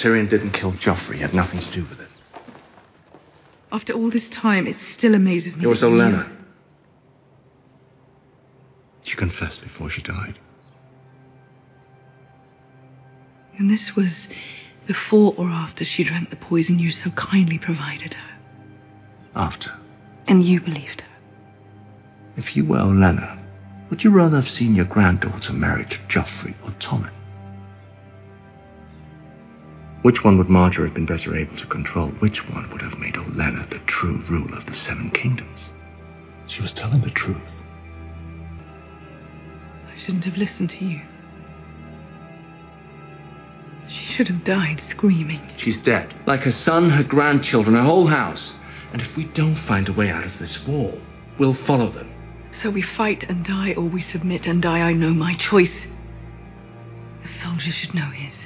Tyrion didn't kill Joffrey. He had nothing to do with it. After all this time, it still amazes me. It was that you- She confessed before she died. And this was before or after she drank the poison you so kindly provided her. After. And you believed her. If you were Olenna, would you rather have seen your granddaughter married to Joffrey or Tommen? Which one would Margaery have been better able to control? Which one would have made Olenna the true ruler of the Seven Kingdoms? She was telling the truth. I shouldn't have listened to you. She should have died screaming. She's dead. Like her son, her grandchildren, her whole house. And if we don't find a way out of this war, we'll follow them. So we fight and die, or we submit and die. I know my choice. The soldier should know his.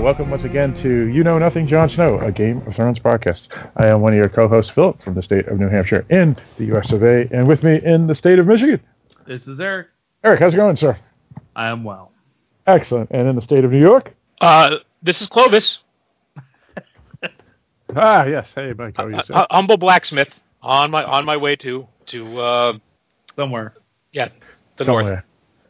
Welcome once again to You Know Nothing, Jon Snow, a Game of Thrones podcast. I am one of your co-hosts, Philip, from the state of New Hampshire in the U.S. of A., and with me in the state of Michigan, This is Eric. Eric. How's it going, sir? I am well. Excellent. And in the state of New York, Uh, this is Clovis, ah, yes. Hey, Mike, how are you, a, sir? a humble blacksmith, on my on my way to to uh, Somewhere. yeah the north.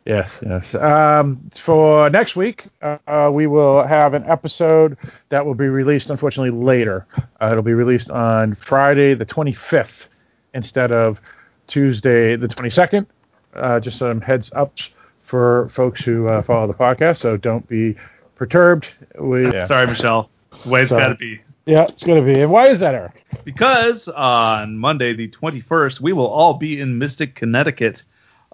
Yes, yes. Um, for next week, uh, we will have an episode that will be released, unfortunately, later. Uh, it'll be released on Friday, the 25th, instead of Tuesday, the 22nd. Uh, just some heads ups for folks who uh, follow the podcast, so don't be perturbed. We, yeah. Sorry, Michelle. The way it's got to be. yeah, it's going to be. And why is that, Eric? Because on Monday, the 21st, we will all be in Mystic, Connecticut,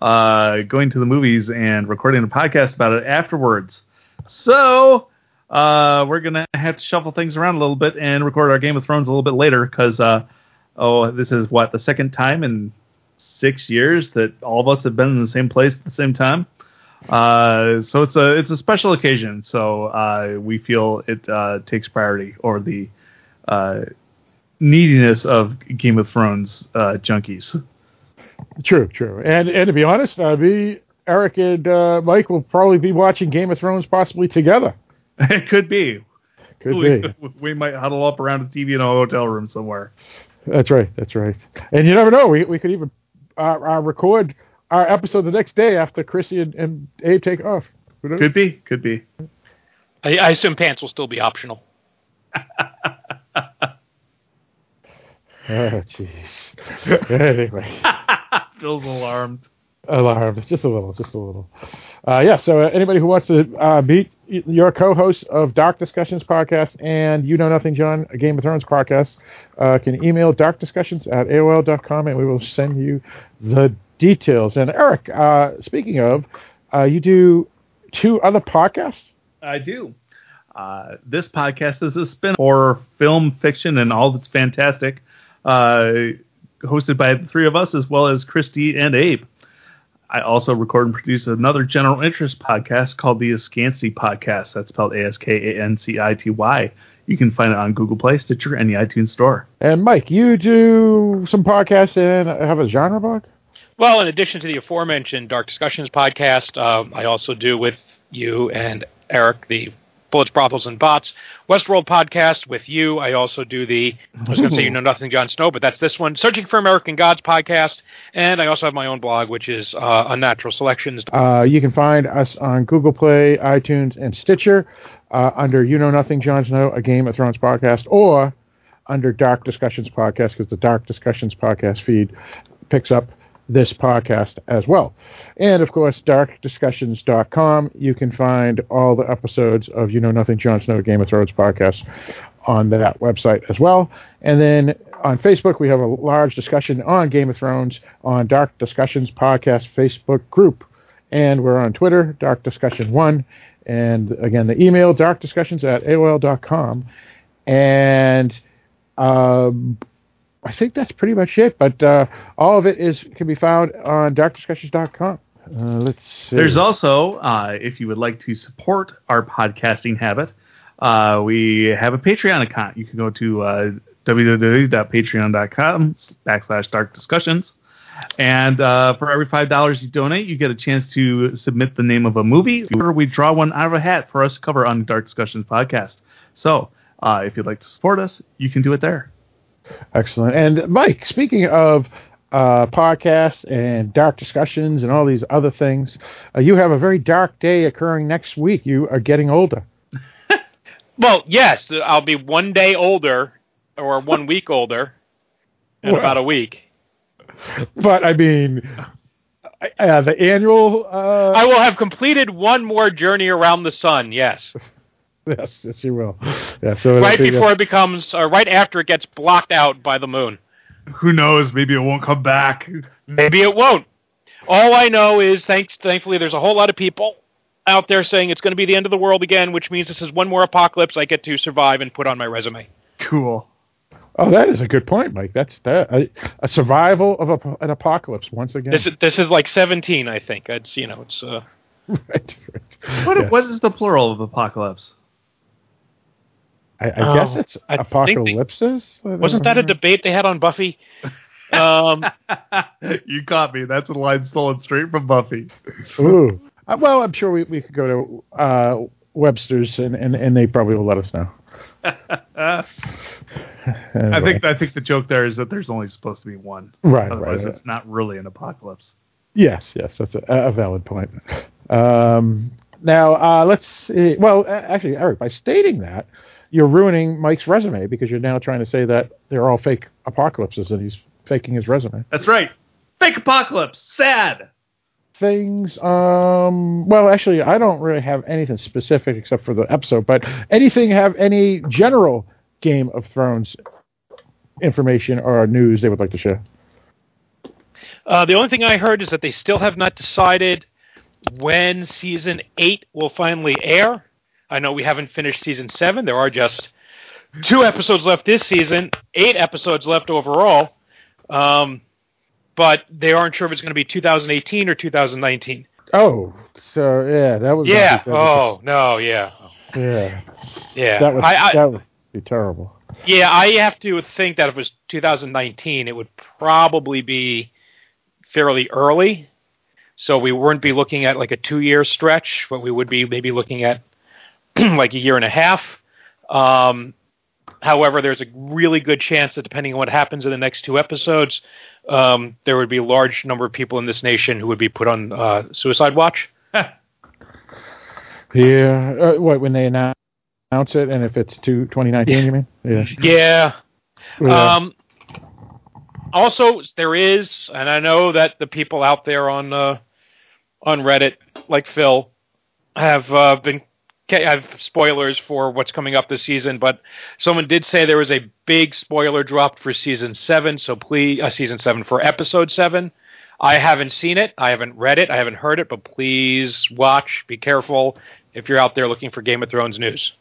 uh, going to the movies and recording a podcast about it afterwards. So uh, we're to have to shuffle things around a little bit and record our Game of Thrones a little bit later because, uh, oh, this is what, the second time in six years that all of us have been in the same place at the same time. Uh, so it's a it's a special occasion. So uh, we feel it uh, takes priority over the uh, neediness of Game of Thrones uh, junkies. True, true. And and to be honest, uh, me, Eric, and uh, Mike will probably be watching Game of Thrones possibly together. it could be. Could we, be. we might huddle up around a TV in a hotel room somewhere. That's right. That's right. And you never know. We we could even uh, uh, record our episode the next day after Chrissy and, and Abe take off. Who knows? Could be. Could be. I, I assume pants will still be optional. Oh, jeez. anyway, Phil's alarmed. alarmed. Just a little. Just a little. Uh, yeah. So uh, anybody who wants to uh, meet your co-host of Dark Discussions podcast and You Know Nothing Jon, a Game of Thrones podcast, uh, can email darkdiscussions at aol.com and we will send you the details. And Eric, uh, speaking of, uh, you do two other podcasts. I do. Uh, this podcast is a spin horror film fiction and all that's fantastic, hosted by the three of us as well as Christy and Abe. I also record and produce another general interest podcast called the Askancity Podcast. That's spelled A S K A N C I T Y. You can find it on Google Play, Stitcher, and the iTunes Store. And Mike, you do some podcasts and have a genre blog? Well, in addition to the aforementioned Dark Discussions podcast, uh, I also do with you and Eric the Bullets, Brothels, and Bots Westworld podcast with you. I also do the, I was going to say you know nothing, Jon Snow, but that's this one, Searching for American Gods podcast. And I also have my own blog, which is uh, Unnatural Selections. Uh, you can find us on Google Play, iTunes, and Stitcher uh, under You Know Nothing, Jon Snow, a Game of Thrones podcast, or under Dark Discussions podcast because the Dark Discussions podcast feed picks up this podcast as well. And of course, darkdiscussions.com. You can find all the episodes of You Know Nothing, Jon Snow, Game of Thrones podcast on that website as well. And then on Facebook, we have a large discussion on Game of Thrones on Dark Discussions Podcast Facebook group. And we're on Twitter, Dark Discussion 1. And again, the email, darkdiscussions at AOL.com. And um, I think that's pretty much it. But uh, all of it is can be found on darkdiscussions.com. Uh, let's see. There's also, uh, if you would like to support our podcasting habit, uh, we have a Patreon account. You can go to uh, www.patreon.com backslash dark discussions. And uh, for every five dollars you donate, you get a chance to submit the name of a movie, or we draw one out of a hat for us to cover on Dark Discussions podcast. So, uh, if you'd like to support us, you can do it there. Excellent. And Mike, speaking of uh, podcasts and dark discussions and all these other things, uh, you have a very dark day occurring next week. You are getting older. Well, yes, I'll be one day older or one week older in Well. about a week. But I mean, uh, the annual. Uh, I will have completed one more journey around the sun. Yes, yes, yes, you will. Yeah, so right be, before it becomes, uh, right after it gets blocked out by the moon. Who knows? Maybe it won't come back. Maybe it won't. All I know is, thanks, thankfully, there's a whole lot of people out there saying it's going to be the end of the world again, which means this is one more apocalypse I get to survive and put on my resume. Cool. Oh, that is a good point, Mike. That's that a, a survival of a, an apocalypse once again. This is this is like 17, I think. It's you know, it's uh, right, right. What, Yes. what is the plural of apocalypse? I, I guess Oh, it's I think they- wasn't that a debate they had on Buffy? Um, you caught me. That's a line stolen straight from Buffy. Ooh. Uh, well, I'm sure we, we could go to uh, Webster's and, and, and they probably will let us know. I think I think the joke there is that there's only supposed to be one. Right, Otherwise, right. it's not really an apocalypse. Yes, yes, that's a, a valid point. Um, now, uh, let's see. Well, actually, Eric, by stating that, you're ruining Mike's resume because you're now trying to say that they're all fake apocalypses and he's faking his resume. That's right. Fake apocalypse. Sad. Things, um, well, actually, I don't really have anything specific except for the episode, but anything have any general Game of Thrones information or news they would like to share? uh, the only thing I heard is that they still have not decided when season eight will finally air. I know we haven't finished season seven. There are just two episodes left this season, eight episodes left overall. Um, but they aren't sure if it's going to be 2018 or 2019. Oh, so yeah, that would Yeah. That Oh no. Yeah. yeah, Yeah. that would I, I, that would be terrible. Yeah, I have to think that if it was 2019, it would probably be fairly early. So we wouldn't be looking at like a two year stretch, but we would be maybe looking at like a year and a half. Um, however, there's a really good chance that depending on what happens in the next two episodes, um, there would be a large number of people in this nation who would be put on uh, suicide watch. Yeah, uh, what when they announce it, and if it's to 2019, you mean? Yeah. Yeah. Yeah. Um, also, there is, and I know that the people out there on uh, on Reddit, like Phil, have uh, been ca- have spoilers for what's coming up this season. But someone did say there was a big spoiler dropped for season seven. So please, uh, season seven for episode seven. I haven't seen it. I haven't read it. I haven't heard it. But please watch. Be careful if you're out there looking for Game of Thrones news,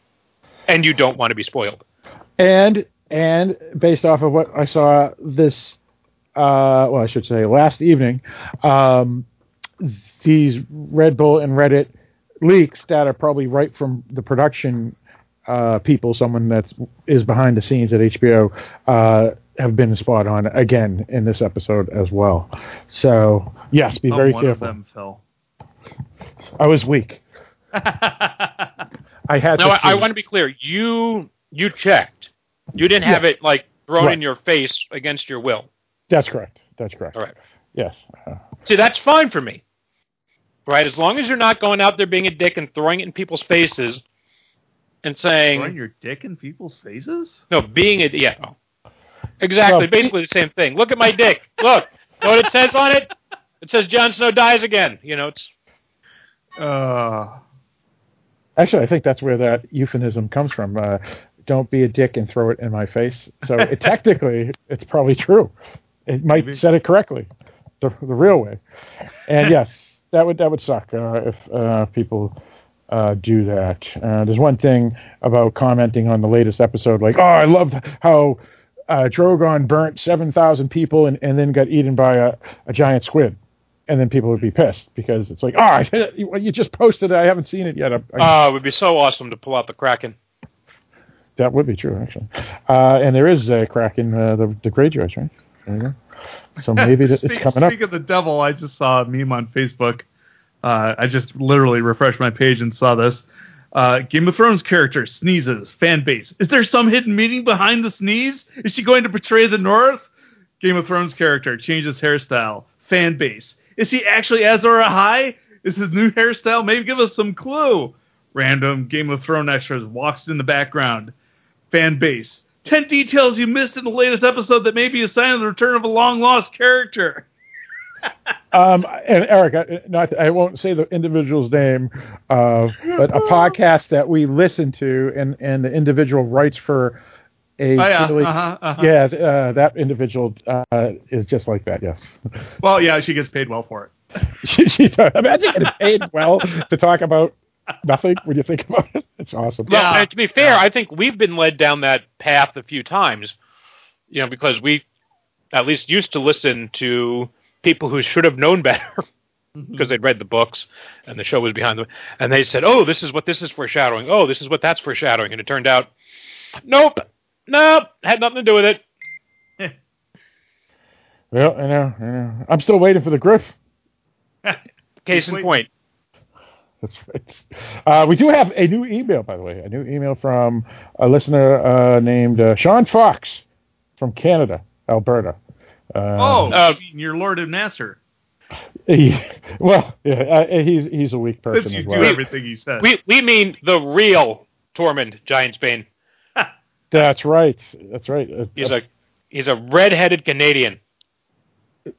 and you don't want to be spoiled. and and based off of what I saw this, uh, well, I should say last evening, um, these Red Bull and Reddit leaks that are probably right from the production uh, people, someone that is behind the scenes at HBO, uh, have been spot on again in this episode as well. So yes, be Oh, very one careful. of them, Phil. I was weak. I had No, to I, I want to be clear. You you checked. You didn't have it like thrown Right. in your face against your will. That's correct. That's correct. All right. Yes. Uh, See, that's fine for me. Right? As long as you're not going out there being a dick and throwing it in people's faces and saying Throwing your dick in people's faces? no, being a yeah. oh. Exactly. Well, Basically the same thing. Look at my dick. Look. Know what it says on it? It says Jon Snow dies again. You know, it's Uh, Actually, I think that's where that euphemism comes from. Uh, "Don't be a dick and throw it in my face." So it, technically, it's probably true. It might Maybe. said it correctly, the the real way. And yes, that would that would suck uh, if uh, people uh, do that. Uh, there's one thing about commenting on the latest episode, like, "Oh, I loved how uh, Drogon burnt seven thousand people and, and then got eaten by a, a giant squid." And then people would be pissed because it's like, oh, you just posted it. I haven't seen it yet. Uh, it would be so awesome to pull out the Kraken. that would be true, actually. Uh, and there is a Kraken, uh, the the Greyjoys, right? There you go. So maybe it's coming up. Speaking of the devil, I just saw a meme on Facebook. Uh, I just literally refreshed my page and saw this. Uh, Game of Thrones character sneezes. Fan base. Is there some hidden meaning behind the sneeze? Is she going to portray the North? Game of Thrones character changes hairstyle. Fan base. Is he actually Azor Ahai? Is his new hairstyle? Maybe give us some clue. Random Game of Thrones extras walks in the background. Fan base. Ten details you missed in the latest episode that may be a sign of the return of a long lost character. Um, and Eric, I, not I won't say the individual's name, uh, but a podcast that we listen to, and and the individual writes for a Oh, yeah, really- uh-huh, uh-huh. yeah, uh, that individual uh, is just like that. Yes, Well, yeah, she gets paid well for it. she, she does. Imagine getting paid well to talk about nothing when you think about it. It's awesome. Well, Yeah. and to be fair, Yeah. I think we've been led down that path a few times, you know, because we at least used to listen to people who should have known better mm-hmm. because they'd read the books and the show was behind them, and they said, "Oh, this is what this is foreshadowing. Oh, this is what that's foreshadowing," and it turned out, nope, nope, had nothing to do with it. Well, I know, I know. I'm still waiting for the Griff. Case in point. That's right. Uh, we do have a new email, by the way, a new email from a listener uh, named uh, Sean Fox from Canada, Alberta. Uh, Oh, Uh, your Lord and Master. he- well, yeah, uh, he's he's a weak person Since you as do well. everything he says. We we mean the real Tormund Giantsbane. That's right. That's right. Uh, He's a he's a red-headed Canadian.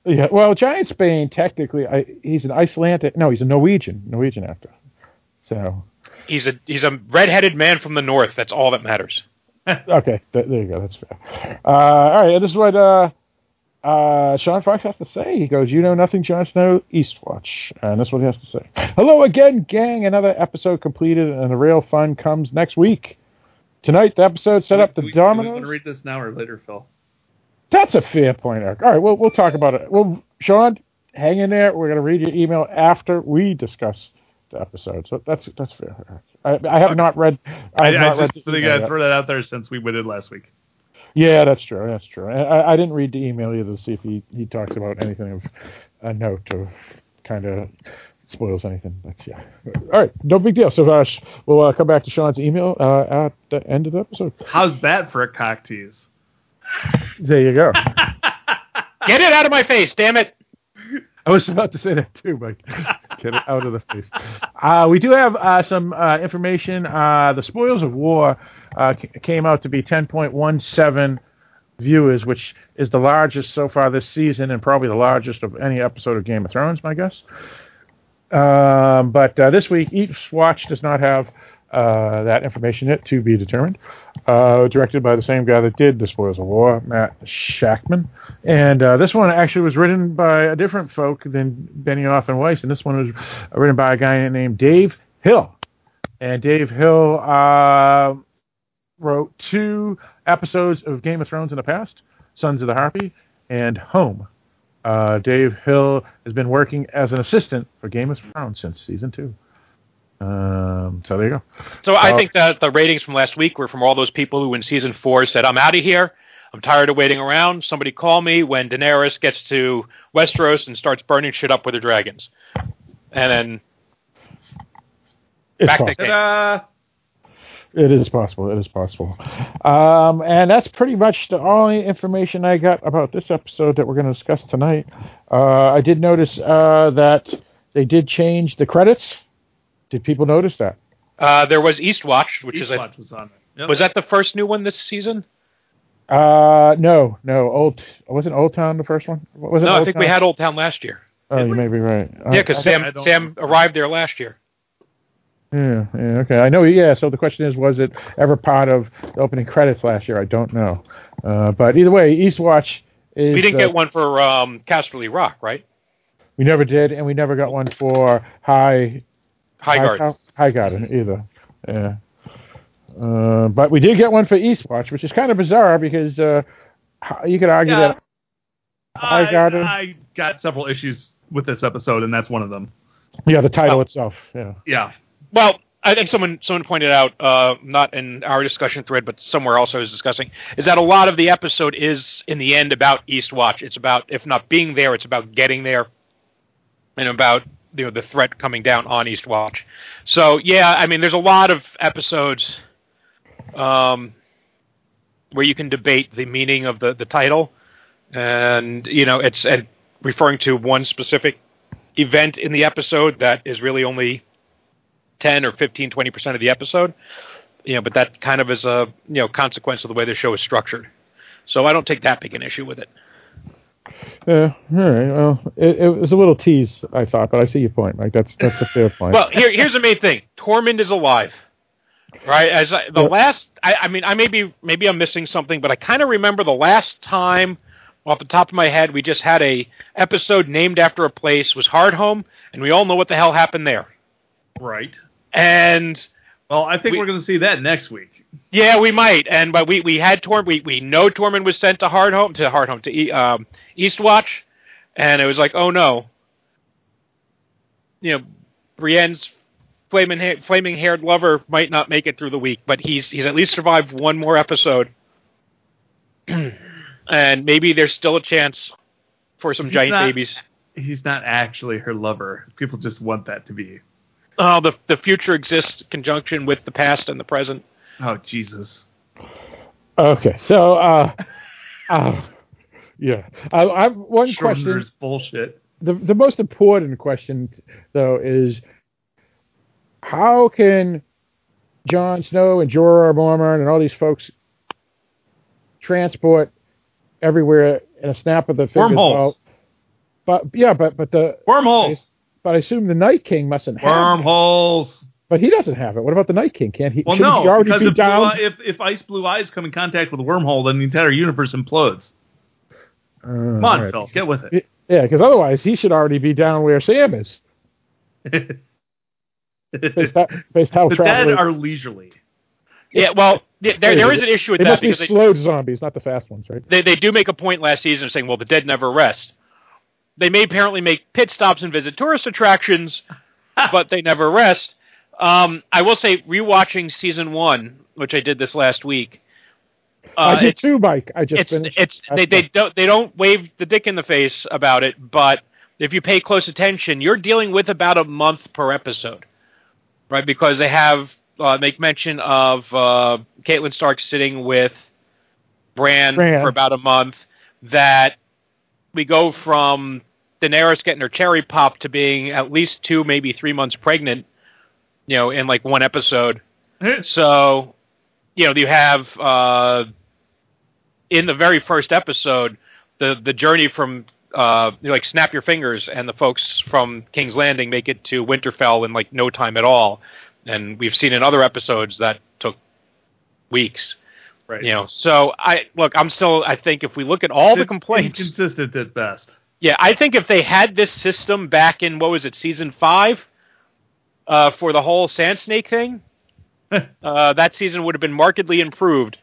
Yeah. Well, Giantsbane technically, I, he's an Icelandic. No, he's a Norwegian Norwegian actor. So He's a he's a red-headed man from the north. That's all that matters. okay, th- there you go. That's fair. Uh, all right, this is what uh, uh, Sean Fox has to say. He goes, "You know nothing, Jon Snow, Eastwatch," and that's what he has to say. Hello again, gang. Another episode completed, and the real fun comes next week. Tonight, the episode set up the Do we- do we want dominoes. to read this now or later, Phil? That's a fair point, Eric. All right, we'll we'll talk about it. Well, Sean, hang in there. We're going to read your email after we discuss the episode. So that's that's fair. I, I have not read. I I, I not just think I'd throw that out there since we did last week. Yeah, that's true. That's true. I, I- I didn't read the email either to see if he, he talks about anything of a note or kind of spoils anything. That's yeah. All right, no big deal. So uh, we'll uh, come back to Sean's email uh, at the end of the episode. How's that for a cock tease? There you go. Get it out of my face, damn it! I was about to say that too, but get it out of the face. Uh, we do have uh, some uh, information. Uh, the Spoils of War uh, c- came out to be 10.17 viewers, which is the largest so far this season and probably the largest of any episode of Game of Thrones, my guess. Um, but uh, this week, Eastwatch does not have uh, that information yet to be determined. Uh, directed by the same guy that did The Spoils of War, Matt Shakman. And uh, this one actually was written by a different folk than Benioff and Weiss, and this one was written by a guy named Dave Hill. And Dave Hill uh, wrote two episodes of Game of Thrones in the past Sons of the Harpy and Home. Uh, Dave Hill has been working as an assistant for Game of Thrones since season two. Um, so there you go. So I Uh, think that the ratings from last week were from all those people who in season four said, "I'm out of here. I'm tired of waiting around. Somebody call me when Daenerys gets to Westeros and starts burning shit up with her dragons." And then It's Back to possible. Ta-da! It is possible. It is possible. Um, and that's pretty much the only information I got about this episode that we're going to discuss tonight. Uh, I did notice uh, that they did change the credits. Did people notice that? uh, there was Eastwatch, which is a, was on. Yep. was that the first new one this season? Uh, no, no. Old wasn't Old Town the first one? Was it No, I think Town? we had Old Town last year. Oh, Did you we? may be right. Yeah, because Uh, Sam I Sam arrived there last year. Yeah, yeah, okay. I know. Yeah. So the question is, was it ever part of the opening credits last year? I don't know. Uh, but either way, Eastwatch is. We didn't uh, get one for um, Casterly Rock, right? We never did, and we never got one for High High Guard. High Garden either. Yeah. Uh, but we did get one for Eastwatch, which is kind of bizarre because uh, you could argue Yeah. that High I, Garden. I got several issues with this episode, and that's one of them. yeah, the title Oh. itself. Yeah. Yeah. Well, I think someone someone pointed out, uh, not in our discussion thread, but somewhere else I was discussing, is that a lot of the episode is in the end about Eastwatch. It's about, if not being there, it's about getting there, and about you know the threat coming down on Eastwatch. So yeah, I mean, there's a lot of episodes um, where you can debate the meaning of the the title, and you know it's and referring to one specific event in the episode that is really only 10 or 15 20% of the episode. You know but that kind of is a you know consequence of the way the show is structured. So i don't take that big an issue with it Yeah. All right. Well, it, it was a little tease, I thought, but I see your point. Like that's that's a fair point. well here, here's the main thing tormund is alive right as I, the Yeah. last I, I mean i may be maybe i'm missing something but i kind of remember the last time off the top of my head we just had a episode named after a place was Hardhome, and we all know what the hell happened there Right. and Well, I think We- we, are going to see that next week. Yeah, we might. And but we we had Torm. We we know Tormund was sent to Hardhome to Hardhome to E- um, Eastwatch, and it was like, oh no. You know, Brienne's flaming ha- flaming haired lover might not make it through the week, but he's he's at least survived one more episode, and maybe there's still a chance for some He's giant not- babies. He's not actually her lover. People just want that to be. Oh, the the future exists conjunction with the past and the present. Oh Jesus! okay. So, uh, uh yeah. I, I one question. Bullshit. the the most important question though is how can Jon Snow and Jorah Mormont and all these folks transport everywhere in a snap of the fingers? Wormholes. But yeah, but but the Wormholes. but I assume the Night King mustn't have. Wormholes. But he doesn't have it. What about the Night King? Can't he? Well, no, he already because be if, blue, down? eye- if if ice blue eyes come in contact with a wormhole, then the entire universe implodes. Uh, Come on, all right. Phil, get with it. Yeah, because otherwise he should already be down where Sam is. Based, how- based how the dead travelers- are leisurely. Yeah, well, there there is an issue with They that must be because they, slow zombies, not the fast ones, right? they they do make a point last season of saying, well, the dead never rest. They may apparently make pit stops and visit tourist attractions, but they never rest. Um, I will say, rewatching season one, which I did this last week. Uh, I did it's, too, Mike. I just It's finished. it's they, they don't they don't wave the dick in the face about it, but if you pay close attention, you're dealing with about a month per episode, right? Because they have uh, make mention of uh, Catelyn Stark sitting with Bran, Bran. for about a month. That we go from Daenerys getting her cherry pop to being at least two, maybe three months pregnant, you know, in like one episode. So, you know, you have uh, in the very first episode the the journey from uh, you know, like snap your fingers, and the folks from King's Landing make it to Winterfell in like no time at all. And we've seen in other episodes that took weeks. Right. You know, so I look. I'm still. I think if we look at all the complaints, consistent at best. yeah, I think if they had this system back in what was it, season five, uh, for the whole Sand Snake thing, uh, that season would have been markedly improved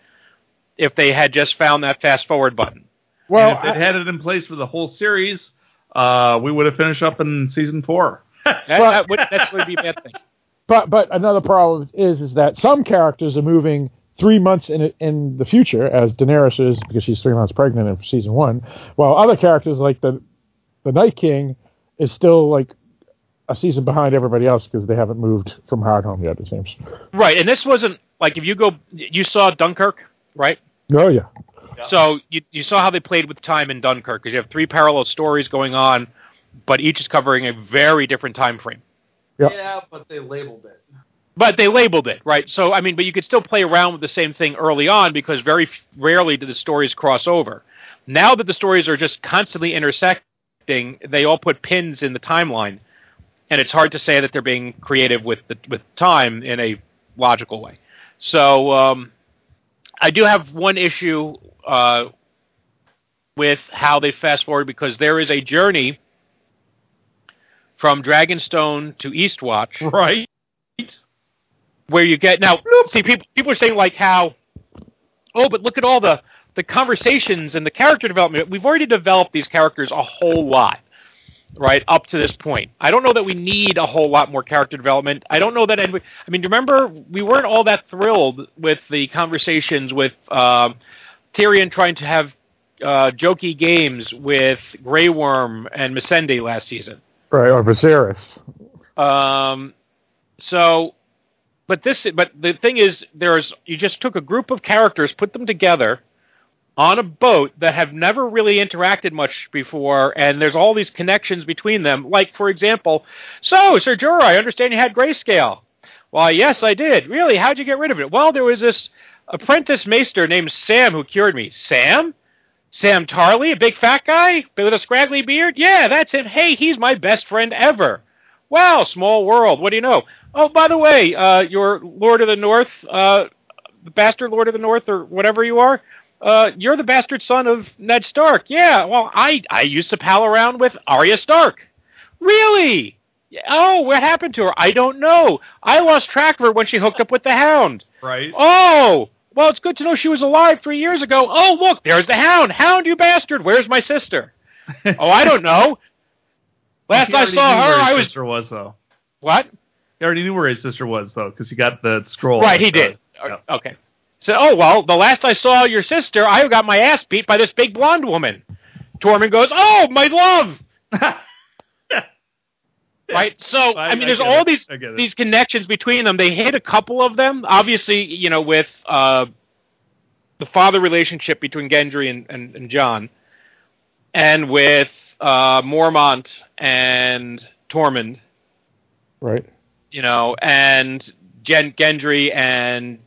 if they had just found that fast forward button. well, and if they'd I- had it in place for the whole series, uh, we would have finished up in season four. That, that would that would be a bad thing. but but another problem is is that some characters are moving three months in in the future, as Daenerys is because she's three months pregnant in season one, while other characters like the the Night King is still like a season behind everybody else because they haven't moved from Hardhome yet. It seems. Right, and this wasn't like if you go, you saw Dunkirk, right? Oh yeah. So you you saw how they played with time in Dunkirk because you have three parallel stories going on, but each is covering a very different time frame. Yep. Yeah, but they labeled it. But they labeled it, right? So, I mean, but you could still play around with the same thing early on because very rarely do the stories cross over. Now that the stories are just constantly intersecting, they all put pins in the timeline. And it's hard to say that they're being creative with the, with time in a logical way. So um, I do have one issue uh, with how they fast forward because there is a journey from Dragonstone to Eastwatch, Right. where you get now. See, people people are saying like how, oh, but look at all the the conversations and the character development. We've already developed these characters a whole lot, right up to this point. I don't know that we need a whole lot more character development. I don't know that. Anybody, I mean, remember we weren't all that thrilled with the conversations with um Tyrion trying to have uh, jokey games with Grey Worm and Missandei last season. Right, or Viserys. Um, so, but this, but the thing is, there's you just took a group of characters, put them together on a boat that have never really interacted much before, and there's all these connections between them. Like, for example, so Sir Jorah, I understand you had grayscale. Why, yes, I did. Really? How'd you get rid of it? Well, there was this apprentice maester named Sam who cured me. Sam? Sam Tarly, a big fat guy with a scraggly beard? Yeah, that's him. Hey, he's my best friend ever. Wow, small world. What do you know? Oh, by the way, uh, your Lord of the North, uh, the bastard Lord of the North, or whatever you are, uh, you're the bastard son of Ned Stark. Yeah, well, I, I used to pal around with Arya Stark. Really? Oh, what happened to her? I don't know. I lost track of her when she hooked up with the Hound. Right. Oh, well, it's good to know she was alive three years ago. Oh, look, there's the Hound. Hound, you bastard. Where's my sister? oh, I don't know. Last I saw her, where his I was sister was though. what? He already knew where his sister was though, because he got the scroll. Right, he Like, did. yeah. Okay. So, oh well, the last I saw your sister, I got my ass beat by this big blonde woman. Tormund goes, "Oh, my love." right? So, I, I- mean, I there's all it. these I get it. these connections between them. They hit a couple of them. Obviously, you know, with uh, the father relationship between Gendry and, and, and Jon, and with uh, Mormont and Tormund, Right. you know, and Gen- Gendry and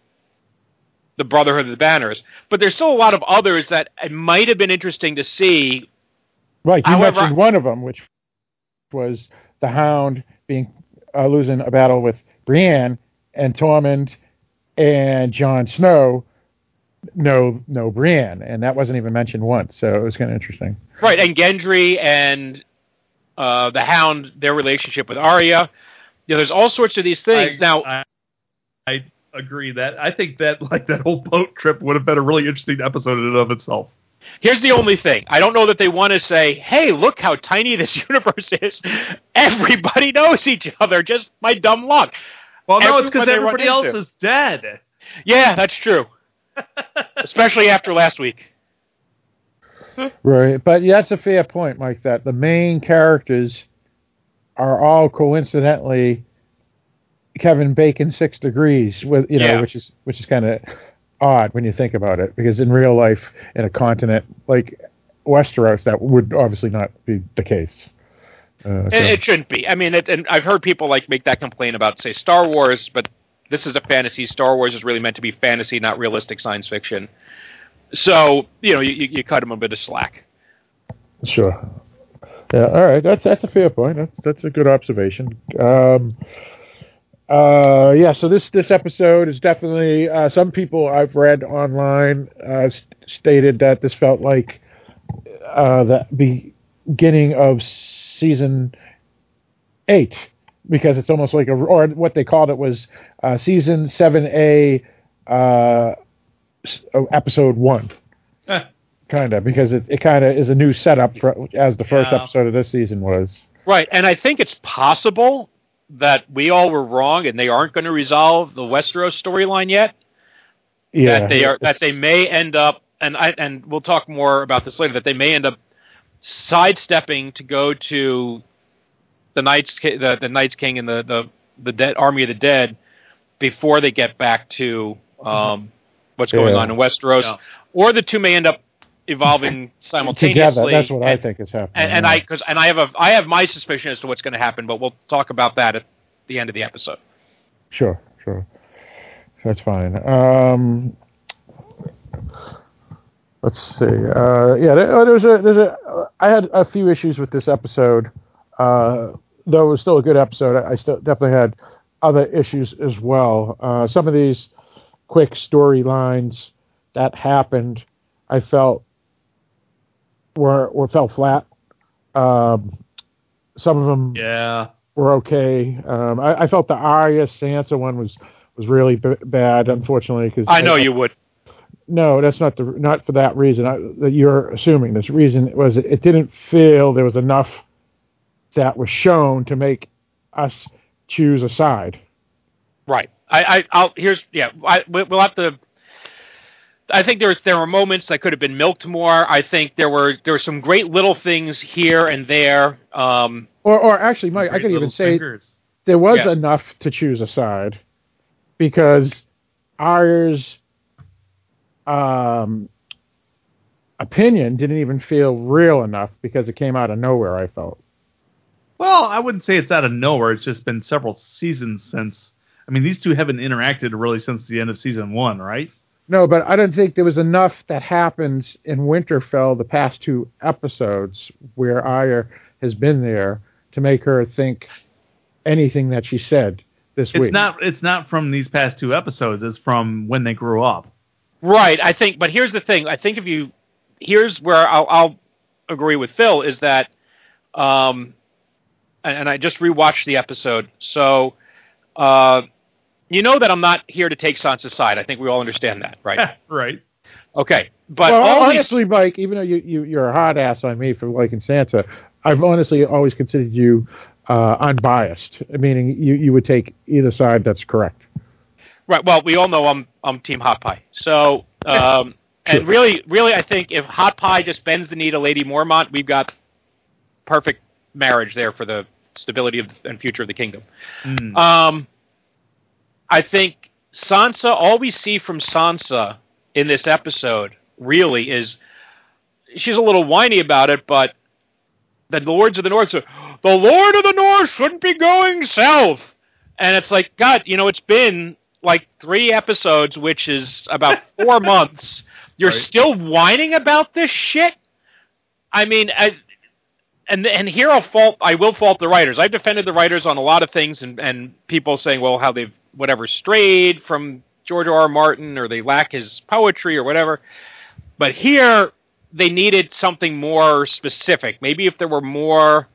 the Brotherhood of the Banners. But there's still a lot of others that it might have been interesting to see. Right. You However- mentioned one of them, which was the Hound being uh, losing a battle with Brienne and Tormund and Jon Snow. No, no Brienne, and that wasn't even mentioned once. So it was kind of interesting. Right, and Gendry and uh, the Hound, their relationship with Arya. You know, there's all sorts of these things. I, now, I, I agree that I think that like that whole boat trip would have been a really interesting episode in and of itself. here's the only thing. I don't know that they want to say, hey, look how tiny this universe is. Everybody knows each other, just my dumb luck. Well, no, it's because Everyone they run everybody else into. is dead. Yeah, that's true. Especially after last week. Right. But yeah, that's a fair point, Mike. That the main characters are all coincidentally Kevin Bacon six degrees with you know, Yeah. which is which is kind of odd when you think about it, because in real life, in a continent like Westeros, that would obviously not be the case. Uh, so- And it shouldn't be. I mean, it, and I've heard people like make that complaint about, say, Star Wars, but this is a fantasy. Star Wars is really meant to be fantasy, not realistic science fiction. So you know, you, you you cut them a bit of slack. Sure. Yeah. All right. That's that's a fair point. That's that's a good observation. Um, uh, yeah. So this this episode is definitely uh, some people I've read online uh, s- stated that this felt like uh, the beginning of season eight because it's almost like a or what they called it was uh, season seven A uh, oh, episode one kind of because it, it kind of is a new setup for as the first Yeah. episode of this season was Right, and I think it's possible that we all were wrong, and they aren't going to resolve the Westeros storyline yet. yeah that they are that they may end up and I and we'll talk more about this later that they may end up sidestepping to go to the Knights the the Knights King and the the the dead army of the dead before they get back to um, what's going Yeah. on in Westeros, Yeah. or the two may end up evolving simultaneously. together that's what I think is happening And, and I because and I have a I have my suspicion as to what's going to happen, but we'll talk about that at the end of the episode. sure sure that's fine um let's see uh yeah there, oh, there's a there's a I had a few issues with this episode uh though it was still a good episode, I, I still definitely had other issues as well. Uh, some of these quick storylines that happened, I felt were were fell flat. Um, some of them Yeah. were okay. Um, I, I felt the Arya Sansa one was was really b- bad, unfortunately. Because I know you would. No, that's not the not for that reason I, that you're assuming. This reason was it, it didn't feel there was enough that was shown to make us choose a side. Right. I, I I'll here's yeah. I, we'll have to. I think there there were moments that could have been milked more. I think there were there were some great little things here and there. Um, Or, or actually, Mike, I could even say fingers. there was Yeah. enough to choose a side because Arya's um, opinion didn't even feel real enough because it came out of nowhere. I felt. Well, I wouldn't say it's out of nowhere. It's just been several seasons since. I mean, these two haven't interacted really since the end of season one, right? No, but I don't think there was enough that happened in Winterfell the past two episodes where Arya has been there to make her think anything that she said this It's week. not. It's not from these past two episodes. It's from when they grew up. right. I think. But here's the thing. I think if you here's where I'll, I'll agree with Phil is that, um, and, and I just rewatched the episode. So, uh, you know that I'm not here to take Sansa's side. I think we all understand that, right? right. okay. But well, all these- honestly, Mike, even though you, you you're a hot ass on me for liking Sansa, I've honestly always considered you uh, unbiased, meaning you you would take either side that's correct. Right. Well, we all know I'm I'm Team Hot Pie. So, um, and really, really, I think if Hot Pie just bends the knee to Lady Mormont, we've got perfect marriage there for the stability of and future of the kingdom. Mm. Um, I think Sansa. All we see from Sansa in this episode really is she's a little whiny about it, but the lords of the north the lord of the north shouldn't be going south, and it's like God, you know, it's been like three episodes, which is about four months. You're Right. still whining about this shit. I mean, I, and and here I'll fault I will fault the writers. I've defended the writers on a lot of things, and and people saying, well, how they've whatever strayed from George R. R. Martin, or they lack his poetry, or whatever. But here they needed something more specific. Maybe if there were more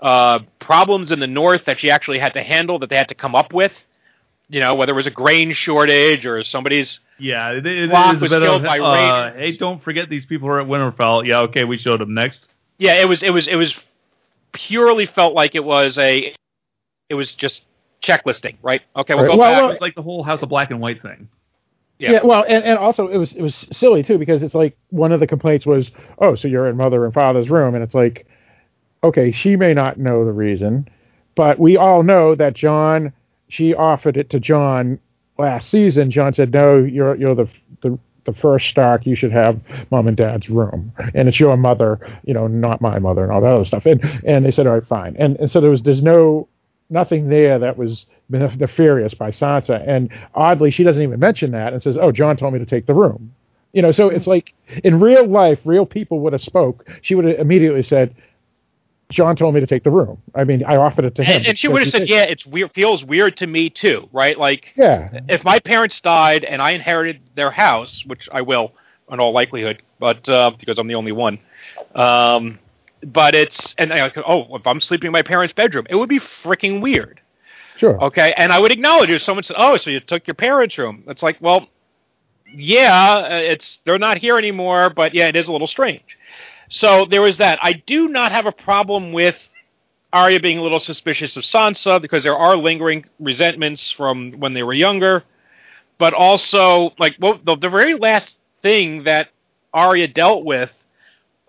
uh, problems in the north that she actually had to handle, that they had to come up with. You know, whether it was a grain shortage or somebody's Yeah, it, it Flock was killed of, by uh, raiders. hey, don't forget these people are at Winterfell. Yeah, okay, we showed them next. Yeah, it was it was it was purely felt like it was a it was just checklisting, right? Okay, we'll Right. go Well, back. well, It's like the whole House of Black and White thing. Yeah. Yeah. well, and, and also it was it was silly too because it's like one of the complaints was, oh, so you're in mother and father's room, and it's like, okay, she may not know the reason, but we all know that Jon, she offered it to Jon last season. Jon said, no, you're you're the the the first Stark, you should have mom and dad's room, and it's your mother, you know, not my mother, and all that other stuff. And and they said, all right, fine. And and so there was there's no nothing there that was nefarious by Sansa. And oddly, she doesn't even mention that and says, "Oh, Jon told me to take the room." You know, so it's like in real life, real people would have spoke. She would have immediately said, "Jon told me to take the room." I mean, I offered it to him. and, and she would have said. "Yeah, it's weird. Feels weird to me too, right? Like yeah, if my parents died and I inherited their house, which I will in all likelihood, but uh, because I'm the only one. Um, but it's and I, oh, if I'm sleeping in my parents' bedroom, it would be freaking weird. sure. Okay, and I would acknowledge if someone said, "Oh, so you took your parents' room." It's like, well, yeah, uh, it's they're not here anymore, but yeah, it is a little strange. So there was that. I do not have a problem with Arya being a little suspicious of Sansa because there are lingering resentments from when they were younger, but also like well, the, the very last thing that Arya dealt with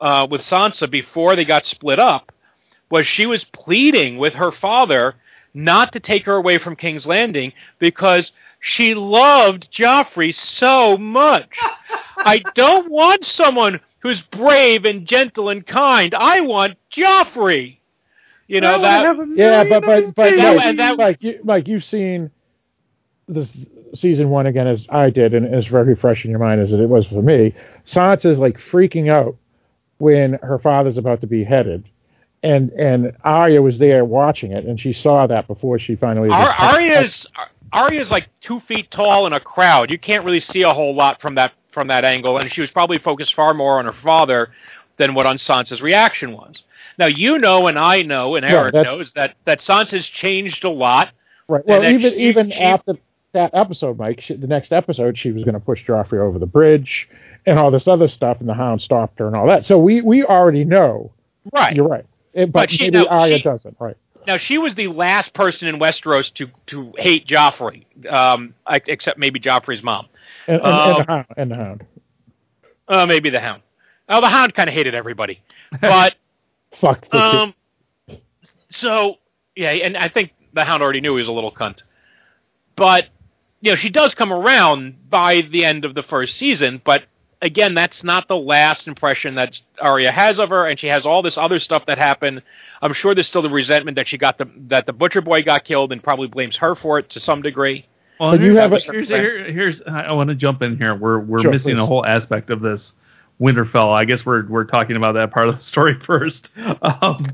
uh, with Sansa before they got split up was she was pleading with her father not to take her away from King's Landing because she loved Joffrey so much. I don't want someone who's brave and gentle and kind. I want Joffrey. You know that. Yeah, but but but That- Mike, and that- Mike, you, Mike, you've seen this season one again as I did, and it's very fresh in your mind as it was for me. Sansa's like freaking out when her father's about to be headed, and and Arya was there watching it, and she saw that before she finally. Ar- Arya's Arya's like two feet tall in a crowd. You can't really see a whole lot from that from that angle, and she was probably focused far more on her father than what on Sansa's reaction was. Now you know, and I know, and Eric that's- knows that that Sansa's changed a lot. Right. Well, even she- even she- after that episode, Mike, she, the next episode, she was going to push Joffrey over the bridge and all this other stuff, and the Hound stopped her and all that. So we we already know. Right. You're right. It- but But she- maybe no, Arya she- doesn't. Right. Now she was the last person in Westeros to to hate Joffrey, um, except maybe Joffrey's mom. And, and, Um, and the Hound. And the Hound. Uh, maybe the Hound. Oh, the Hound kind of hated everybody, but Fuck this. shit. um, so yeah, and I think the Hound already knew he was a little cunt. But you know, she does come around by the end of the first season, but again, that's not the last impression that Arya has of her, and she has all this other stuff that happened. I'm sure there's still the resentment that she got the that the butcher boy got killed, and probably blames her for it to some degree. Well, But you have a- here's, here- here's I want to jump in here. We're we're Sure, missing please. a whole aspect of this Winterfell. I guess we're we're talking about that part of the story first, um,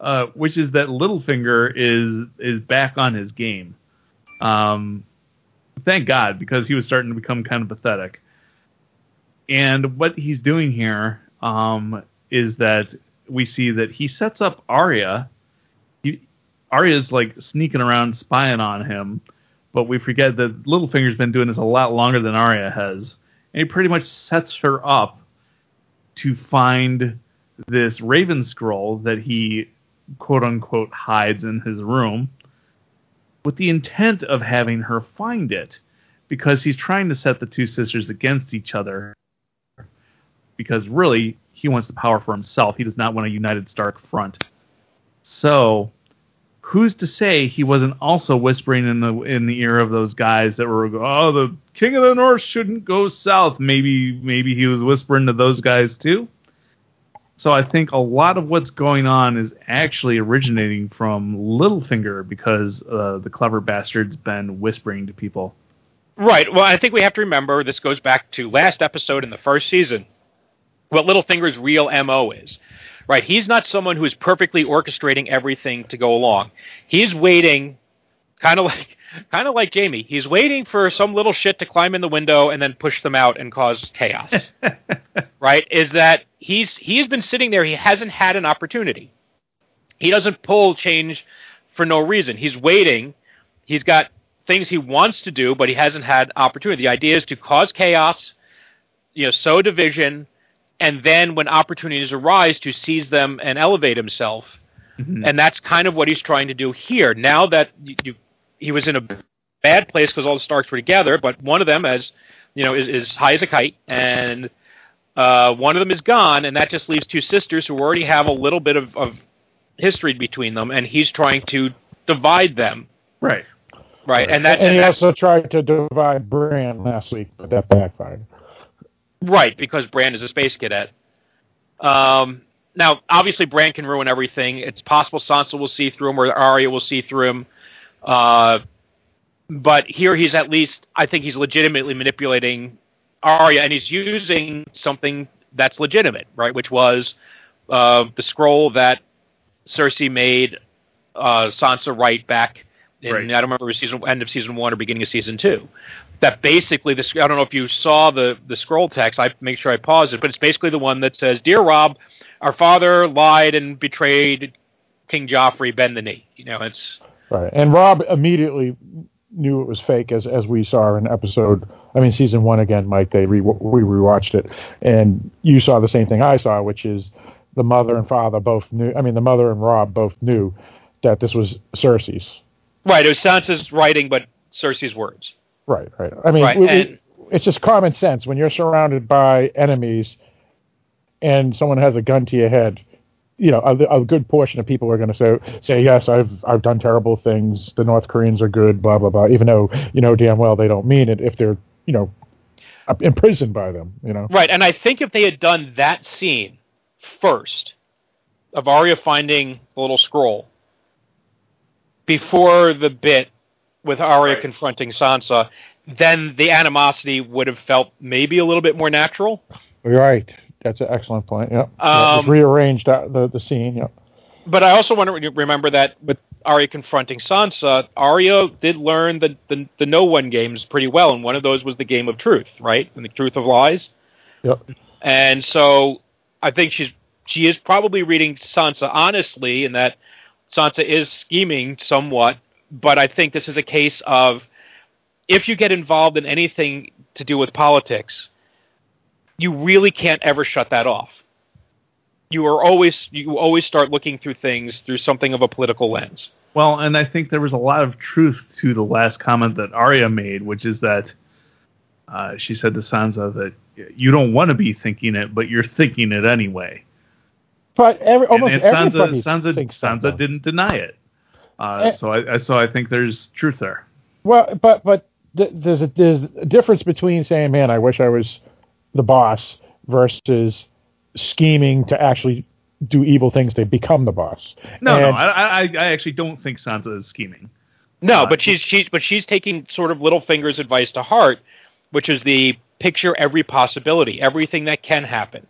uh, which is that Littlefinger is is back on his game. Um, thank God because he was starting to become kind of pathetic. And what he's doing here um, is that we see that he sets up Arya. He, Arya's like sneaking around, spying on him but we forget that Littlefinger's been doing this a lot longer than Arya has, and he pretty much sets her up to find this Raven scroll that he quote unquote hides in his room, with the intent of having her find it, because he's trying to set the two sisters against each other. Because really, he wants the power for himself. He does not want a united Stark front. So who's to say he wasn't also whispering in the in the ear of those guys that were oh the king of the north shouldn't go south maybe maybe he was whispering to those guys too so i think a lot of what's going on is actually originating from littlefinger because uh, the clever bastard's been whispering to people Right. Well, I think we have to remember this goes back to last episode in the first season. What Littlefinger's real MO is. Right. He's not someone who is perfectly orchestrating everything to go along. He's waiting kind of like kind of like Jaime. He's waiting for some little shit to climb in the window and then push them out and cause chaos. right? Is that he's he's been sitting there, he hasn't had an opportunity. He doesn't pull change for no reason. He's waiting. He's got things he wants to do, but he hasn't had opportunity. The idea is to cause chaos, you know, sow division, and then when opportunities arise, to seize them and elevate himself. And that's kind of what he's trying to do here. Now that you, you he was in a bad place because all the Starks were together, but one of them, as you know, is, is high as a kite, and uh, one of them is gone, and that just leaves two sisters who already have a little bit of, of history between them, and he's trying to divide them, right right? And that and, and he also tried to divide Bran last week, but that backfired. Right because Bran is a space cadet. Um, now, obviously, Bran can ruin everything. It's possible Sansa will see through him, or Arya will see through him. Uh, but here he's at least, I think he's legitimately manipulating Arya, and he's using something that's legitimate, right? Which was uh, the scroll that Cersei made uh, Sansa write back in Right. I don't remember season end of season one or beginning of season two. That basically this I don't know if you saw the the scroll text. I make sure I pause it, but it's basically the one that says, "Dear Robb, our father lied and betrayed King Joffrey. Bend the knee." You know, it's Right. And Robb immediately knew it was fake as as we saw in episode I mean season 1 again Mike they re, we rewatched it and you saw the same thing I saw which is the mother and father both knew I mean the mother and Robb both knew that this was Cersei's. right. It was Sansa's writing, but Cersei's words. Right, right. I mean Right, we- and- it's just common sense when you're surrounded by enemies and someone has a gun to your head you know, a, a good portion of people are going to say, say, yes, I've I've done terrible things. The North Koreans are good, blah blah blah. Even though you know damn well they don't mean it if they're you know imprisoned by them. You know, Right, and I think if they had done that scene first of Arya finding the little scroll before the bit with Arya Right. confronting Sansa, then the animosity would have felt maybe a little bit more natural. right. That's an excellent point. Yep. Yeah, Um, just rearranged uh, the the scene. Yep. but I also want to remember that with Arya confronting Sansa, Arya did learn the, the, the no one games pretty well, and one of those was the game of truth, right? And the truth of lies. Yep. And so I think she's she is probably reading Sansa honestly, in that Sansa is scheming somewhat. But I think this is a case of if you get involved in anything to do with politics, you really can't ever shut that off. You are always you always start looking through things through something of a political lens. Well, and I think there was a lot of truth to the last comment that Arya made, which is that uh, she said to Sansa that you don't want to be thinking it, but you're thinking it anyway. But every, almost and, and everybody Sansa, Sansa, Sansa didn't deny it. Uh, Eh. so I, I so I think there's truth there. Well, but but th- there's a there's a difference between saying, "Man, I wish I was the boss," versus scheming to actually do evil things to become the boss. No, no, I, I I actually don't think Sansa is scheming. No, Uh, but she's she's but she's taking sort of Littlefinger's advice to heart, which is the picture every possibility, everything that can happen.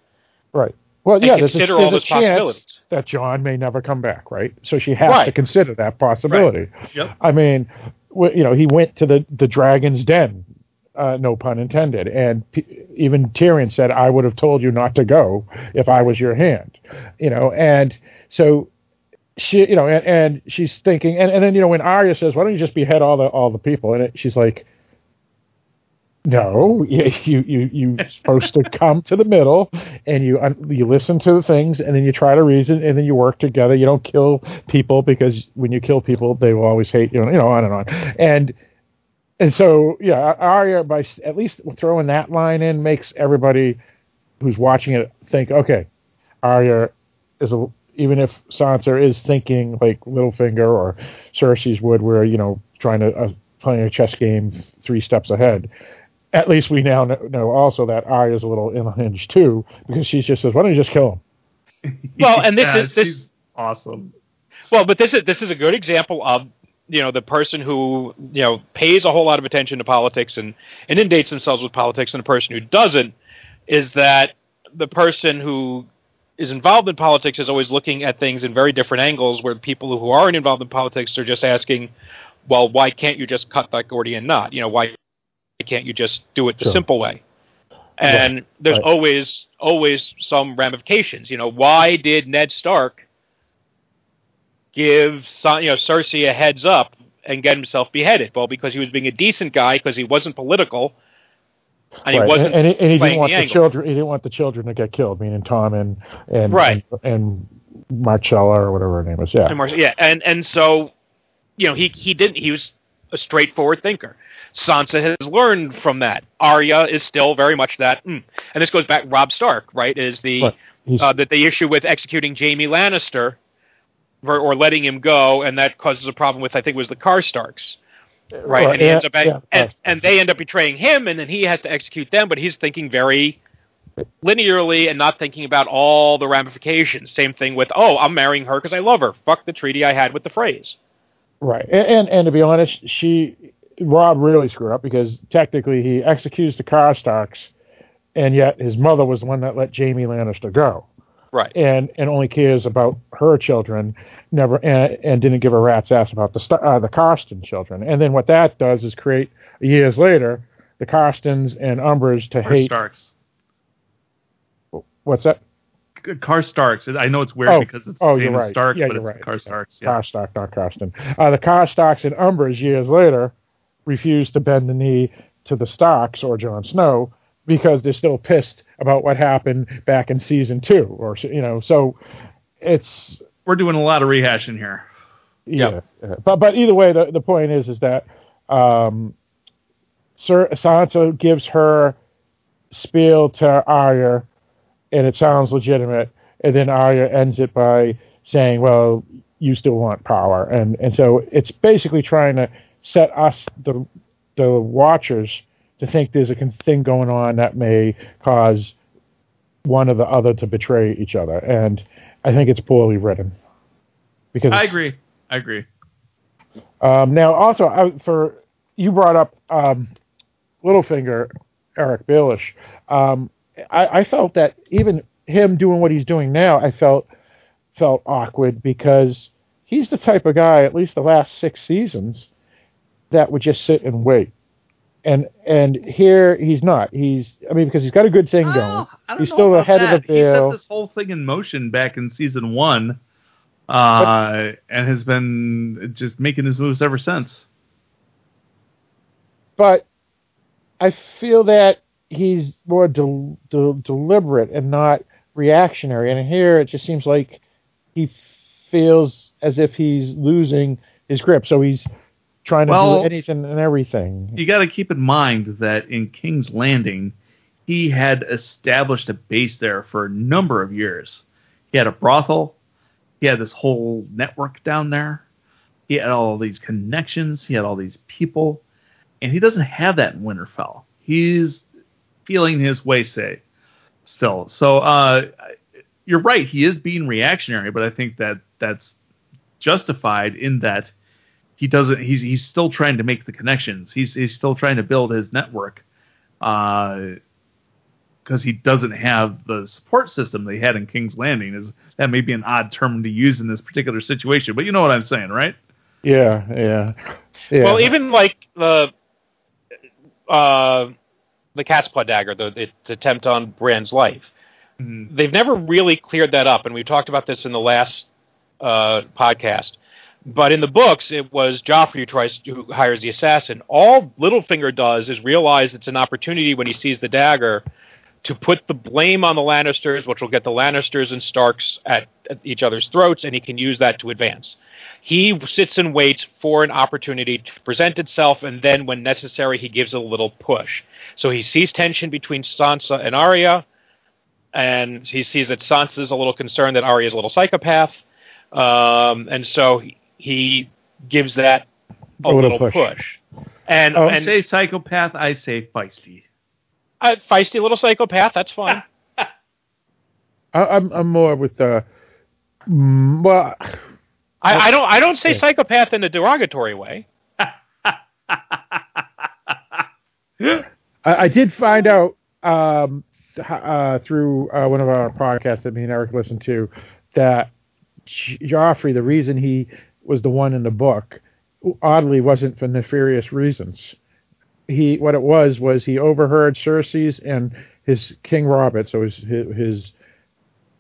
Right. Well, yeah, there's a, there's all a chance possibilities. that Jon may never come back, right? So she has Right. to consider that possibility. Yep. I mean, you know, he went to the the dragon's den, uh, no pun intended, and P- even Tyrion said, "I would have told you not to go if I was your hand," you know, and so she, you know, and, and she's thinking, and, and then you know, when Arya says, "Why don't you just behead all the all the people?" and it, she's like. No, you you you you're supposed to come to the middle, and you you listen to the things, and then you try to reason, and then you work together. You don't kill people because when you kill people, they will always hate you. You know, on and on, and and so yeah, Arya by at least throwing that line in makes everybody who's watching it think, okay, Arya is a even if Sansa is thinking like Littlefinger or Cersei's would, where you know trying to uh, playing a chess game three steps ahead. At least we now know, know also that Arya's a little unhinged too, because she just says, "Why don't you just kill him?" Well, and this Yeah, is- this- she's awesome. Well, but this is this is a good example of you know the person who you know pays a whole lot of attention to politics and and inundates themselves with politics, and the person who doesn't is that the person who is involved in politics is always looking at things in very different angles, where people who aren't involved in politics are just asking, well, why can't you just cut that Gordian knot? You know, why can't you just do it the Sure. simple way? And Right, there's right. always always some ramifications. You know, why did Ned Stark give you know Cersei a heads up and get himself beheaded? Well, because he was being a decent guy, because he wasn't political, and he wasn't and, and he, and he didn't want the the, children. He didn't want the children to get killed, meaning Tom and and Right. and, and Marcella or whatever her name is. Yeah, And Mar- yeah, and and so you know he he didn't he was a straightforward thinker. Sansa has learned from that. Arya is still very much that, mm. and this goes back. Robb Stark, right, is the uh, that the issue with executing Jaime Lannister or, or letting him go, and that causes a problem with I think it was the Karstarks. Right, Well, and he yeah, ends up, yeah, and, and they end up betraying him, and then he has to execute them. But he's thinking very linearly and not thinking about all the ramifications. Same thing with, oh, I'm marrying her because I love her. Fuck the treaty I had with the Freys. Right, and, and and to be honest, she Robb really screwed up because technically he executes the Karstarks, and yet his mother was the one that let Jaime Lannister go, Right. and and only cares about her children, never and, and didn't give a rat's ass about the uh, the Karsten children. And then what that does is create years later the Karstens and Umbers to Car hate. Starks. What's that? Car Starks. I know it's weird Oh, because it's oh, the you're same as right. Stark, Yeah, but you're it's right. Car Starks. Yeah. Karstark, not Karsten. Uh, the Karstarks and Umbers years later refused to bend the knee to the Starks or Jon Snow because they're still pissed about what happened back in season two, or you know. So it's We're doing a lot of rehashing here. yeah. yeah. But but either way, the the point is is that um, Sir Sansa gives her spiel to Arya, and it sounds legitimate, and then Arya ends it by saying, "Well, you still want power," and and so it's basically trying to set us the the watchers to think there's a thing going on that may cause one or the other to betray each other, and I think it's poorly written. Because I agree. I agree. um, now, also I, for you brought up um, Littlefinger, Eric Baelish. Um, I, I felt that even him doing what he's doing now, I felt felt awkward because he's the type of guy, at least the last six seasons, that would just sit and wait. And and here he's not. He's I mean because he's got a good thing going. Well, he's still ahead that. of the He set this whole thing in motion back in season one, uh, and has been just making his moves ever since. but I feel that he's more del- del- deliberate and not reactionary. And here it just seems like he feels as if he's losing his grip. So he's trying to Well, do anything and everything. You got to keep in mind that in King's Landing, he had established a base there for a number of years. He had a brothel. He had this whole network down there. He had all these connections. He had all these people, and he doesn't have that in Winterfell. He's feeling his way, say, still. So uh, you're right. He is being reactionary, but I think that that's justified in that he doesn't. He's he's still trying to make the connections. He's he's still trying to build his network. Uh, because he doesn't have the support system they had in King's Landing. Is that may be an odd term to use in this particular situation, but you know what I'm saying, right? Yeah, yeah, yeah. Well, even like the uh, the cat's paw dagger, the its attempt on Bran's life, Mhm. they've never really cleared that up, and we talked about this in the last uh, podcast. But in the books, it was Joffrey who tries who hires the assassin. All Littlefinger does is realize it's an opportunity when he sees the dagger to put the blame on the Lannisters, which will get the Lannisters and Starks at, at each other's throats, and he can use that to advance. He sits and waits for an opportunity to present itself, and then, when necessary, he gives a little push. So he sees tension between Sansa and Arya, and he sees that Sansa's a little concerned that Arya's a little psychopath, um, and so he gives that a, A little little, push. push. And, Oh, and say psychopath, I say feisty. Uh, feisty little psychopath, that's fine. I, I'm I'm more with uh, mm, well, I, I don't I don't say Yeah. psychopath in a derogatory way. I, I did find out um, uh, through uh, one of our podcasts that me and Eric listened to that Joffrey, the reason he was the one in the book, oddly wasn't for nefarious reasons. He what it was was he overheard Cersei's and his King Robert, so his his,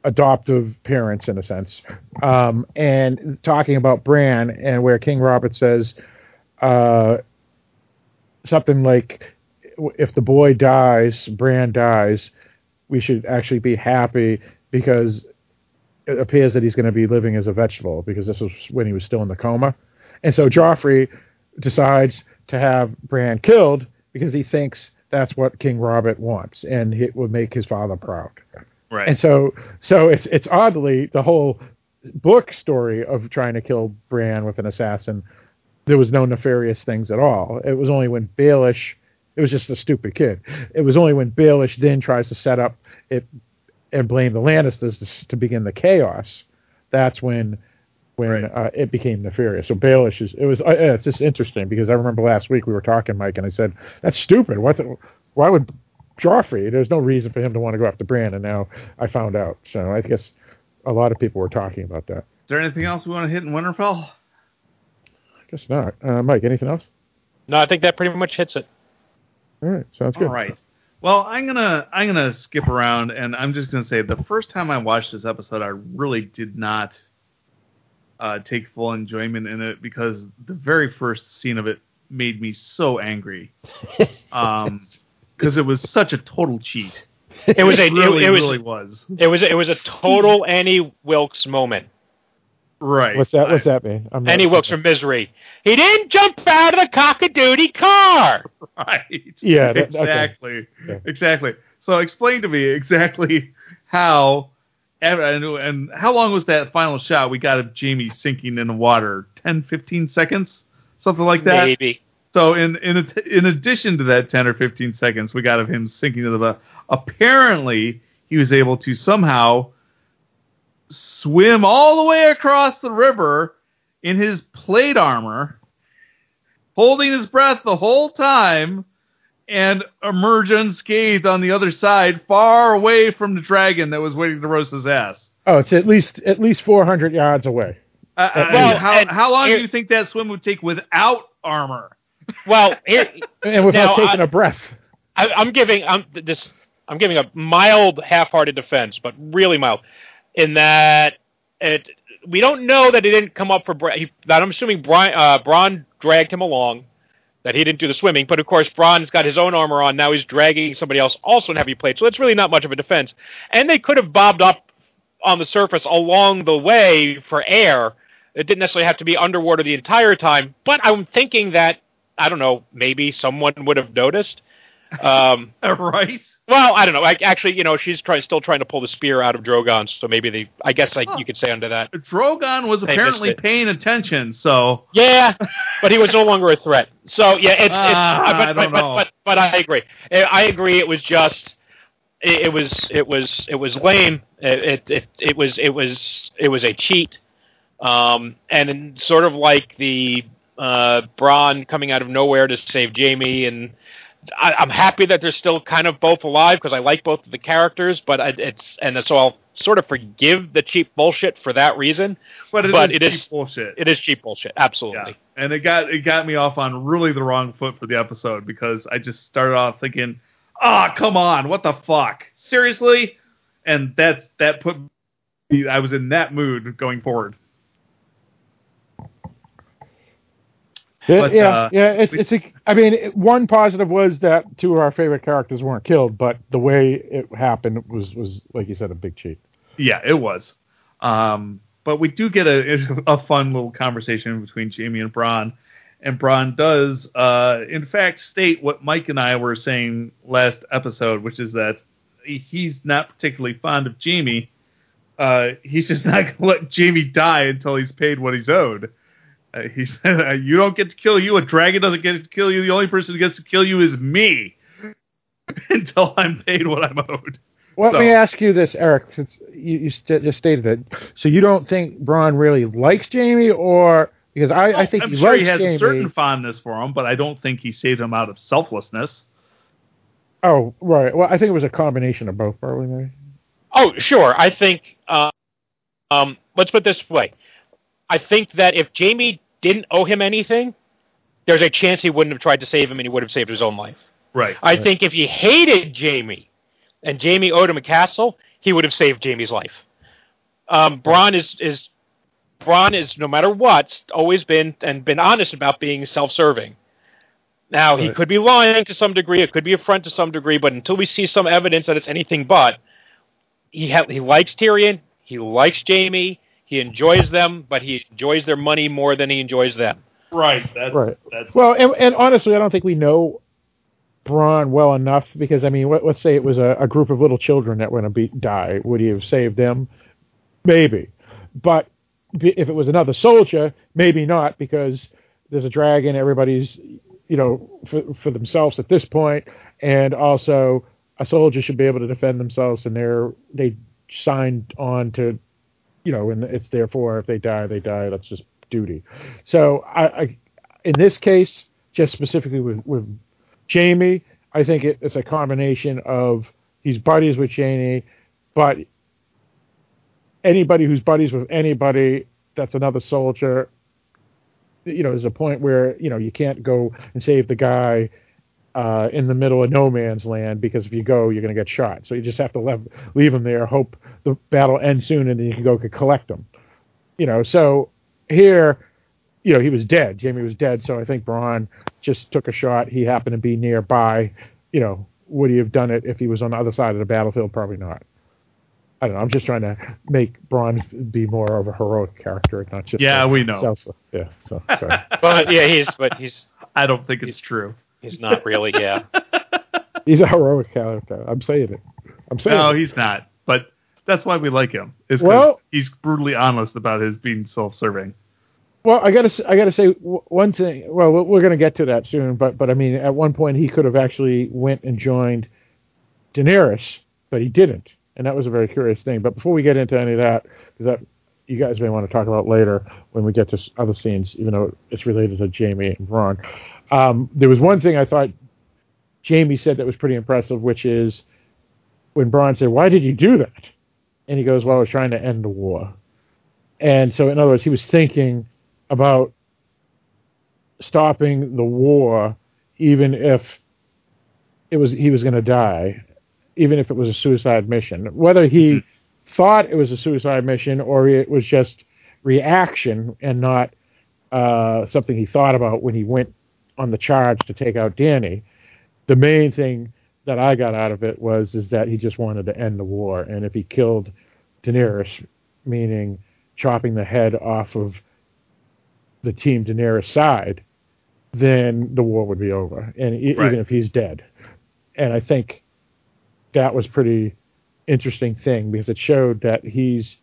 adoptive parents in a sense, um, and talking about Bran and where King Robert says uh, something like if the boy dies, Bran dies, we should actually be happy because it appears that he's going to be living as a vegetable because this was when he was still in the coma. And so Joffrey decides to have Bran killed because he thinks that's what King Robert wants and it would make his father proud. Right. And so so it's it's oddly the whole book story of trying to kill Bran with an assassin there was no nefarious things at all. It was only when Baelish it was just a stupid kid. It was only when Baelish then tries to set up it and blame the Lannisters to, to begin the chaos. That's when when Right. uh, it became nefarious. So Baelish is it was uh, it's just interesting because I remember last week we were talking, Mike, and I said that's stupid. What? The, why would Joffrey? There's no reason for him to want to go after Bran, and now I found out. So I guess a lot of people were talking about that. Is there anything else we want to hit in Winterfell? I guess not. Uh, Mike, anything else? No, I think that pretty much hits it. All right, sounds good. All right. Well, I'm gonna I'm gonna skip around, and I'm just gonna say the first time I watched this episode, I really did not uh, take full enjoyment in it because the very first scene of it made me so angry, um, because it was such a total cheat. It was a It really, it, it was really was. it was it was a total Annie Wilkes moment. Right. What's that? What's that mean? I'm Annie Wilkes from Misery. He didn't jump out of the cockadoodie car. Right. Yeah, that- exactly. Yeah. Exactly. So explain to me exactly how and, and how long was that final shot we got of Jaime sinking in the water? 10, 15 seconds? Something like that? Maybe. So in in in addition to that 10 or 15 seconds we got of him sinking to the apparently he was able to somehow swim all the way across the river in his plate armor, holding his breath the whole time, and emerge unscathed on the other side, far away from the dragon that was waiting to roast his ass. Oh, it's at least at least 400 yards away. Uh, Well, how, how long here- do you think that swim would take without armor? Well, here, And without Now, taking I- a breath. I, I'm giving I'm this I'm giving a mild half-hearted defense, but really mild, in that it we don't know that he didn't come up for Bra- he, that I'm assuming Brian uh, Bronn dragged him along, that he didn't do the swimming, but of course Bronn's got his own armor on now he's dragging somebody else also in heavy plate, so it's really not much of a defense, and they could have bobbed up on the surface along the way for air. It didn't necessarily have to be underwater the entire time, but I'm thinking that I don't know maybe someone would have noticed. Um, right? Well, I don't know. I, actually, you know, she's try, still trying to pull the spear out of Drogon, so maybe they. I guess like you could say under that. Drogon was They apparently paying attention, so Yeah, but he was no longer a threat. So yeah, it's. it's Ah, uh, but, I don't but, know. but but I agree. I I agree. It was just. It, it was it was it was lame. It, it it it was it was it was a cheat. Um, and sort of like the uh, Bronn coming out of nowhere to save Jaime, and I, I'm happy that they're still kind of both alive because I like both of the characters. But I, it's and so I'll sort of forgive the cheap bullshit for that reason. but it But is it cheap is- bullshit. It is cheap bullshit, yeah, absolutely. and it got it got me off on really the wrong foot for the episode because I just started off thinking, ah, come on, what the fuck, seriously, and that's that put me. I was in that mood going forward. But, yeah, uh, yeah. It's it's. A, I mean, it- one positive was that two of our favorite characters weren't killed, but the way it happened was was like you said a big cheat. Yeah, it was. Um, but we do get a, a fun little conversation between Jaime and Bronn. And Bronn does, uh, in fact, state what Mike and I were saying last episode, which is that he's not particularly fond of Jaime. Uh, he's just not going to let Jaime die until he's paid what he's owed. Uh, he said, uh, "You don't get to kill you. A dragon doesn't get to kill you. The only person who gets to kill you is me until I'm paid what I'm owed." Well, So- let me ask you this, Eric, since you, you st- just stated it. So you don't think Bronn really likes Jaime, or because I, I think I'm he sure likes he has Jaime. a certain fondness for him, but I don't think he saved him out of selflessness. Oh, right. Well, I think it was a combination of both, probably. Maybe. Oh, sure. I think. Uh, um, let's put it this way. I think that if Jaime didn't owe him anything, there's a chance he wouldn't have tried to save him, and he would have saved his own life. Right. I think if he hated Jaime, and Jaime owed him a castle, he would have saved Jaime's life. Um, Bronn is is Bronn is no matter what always been and been honest about being self-serving. Now he could be lying to some degree, it could be a front to some degree, but until we see some evidence that it's anything but, he ha- he likes Tyrion, he likes Jaime, he enjoys them, but he enjoys their money more than he enjoys them. Right. That's Right. that's Well, and, and honestly, I don't think we know Bronn well enough because I mean, let, let's say it was a, a group of little children that were going to be die. Would he have saved them? Maybe, but if it was another soldier, maybe not because there's a dragon. Everybody's you know for, for themselves at this point, and also a soldier should be able to defend themselves, and they're they signed on to you know, and it's therefore if they die, they die. That's just duty. So I, I in this case, just specifically with with Jaime, I think it, it's a combination of he's buddies with Jaime, but anybody who's buddies with anybody that's another soldier, you know, there's a point where you know you can't go and save the guy uh, in the middle of no man's land because if you go, you're going to get shot. So you just have to leave, leave him there, hope the battle ends soon, and then you can go collect them. You know, so here, you know, he was dead. Jaime was dead, so I think Bronn just took a shot. He happened to be nearby. You know, would he have done it if he was on the other side of the battlefield? Probably not. I don't know. I'm just trying to make Bronn be more of a heroic character, not just Yeah, a we know. self- yeah, so sorry. But yeah, he's but he's I don't think it's true. He's not really. Yeah. he's a heroic character. I'm saying it. I'm saying No, it. he's not. But that's why we like him. Is 'cause Well- he's brutally honest about his being self-serving. Well, I gotta s- I gotta say one thing. Well, we're- we're gonna get to that soon, but but I mean, at one point he could have actually went and joined Daenerys, but he didn't, and that was a very curious thing. But before we get into any of that, because that you guys may want to talk about later when we get to other scenes, even though it's related to Jaime and Ron. Um, there was one thing I thought Jaime said that was pretty impressive, which is when Braun said, "Why did you do that?" And he goes, "Well, I was trying to end the war." And so, in other words, he was thinking about stopping the war, even if it was he was going to die, even if it was a suicide mission. Whether he mm-hmm. thought it was a suicide mission or it was just reaction and not uh, something he thought about when he went on the charge to take out Dany. The main thing that I got out of it was is that he just wanted to end the war, and if he killed Daenerys, meaning chopping the head off of the team Daenerys side, then the war would be over, and e- right. even if he's dead. And I think that was pretty interesting thing because it showed that he's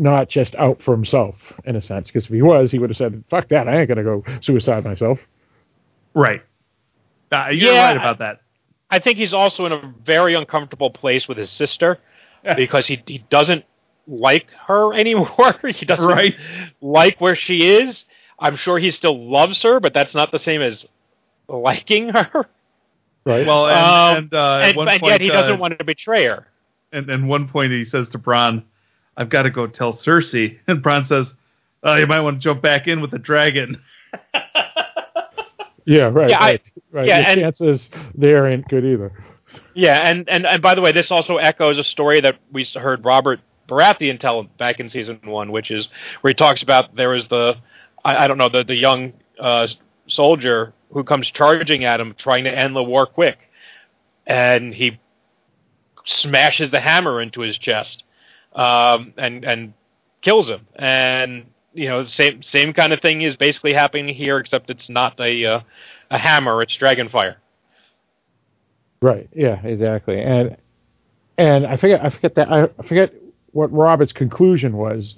not just out for himself in a sense. Because if he was, he would have said, "Fuck that! I ain't gonna go suicide myself." Right. Uh, you're yeah, right about that. I think he's also in a very uncomfortable place with his sister because he he doesn't like her anymore. he doesn't right. like where she is. I'm sure he still loves her, but that's not the same as liking her. Right. Well, and, um, and, uh, and, and point, yet he doesn't uh, want to betray her. And at one point he says to Bronn, I've got to go tell Cersei. And Bronn says, oh, you might want to jump back in with the dragon. yeah, right. Yeah, right, I, right. Yeah, and, chances there ain't good either. Yeah, and, and, and by the way, this also echoes a story that we heard Robert Baratheon tell back in season one, which is where he talks about there was the, I, I don't know, the, the young uh, soldier who comes charging at him trying to end the war quick. And he smashes the hammer into his chest um, and and kills him. And you know, same same kind of thing is basically happening here, except it's not a uh, a hammer; it's dragonfire. Right. Yeah. Exactly. And and I forget I forget that I forget what Robert's conclusion was.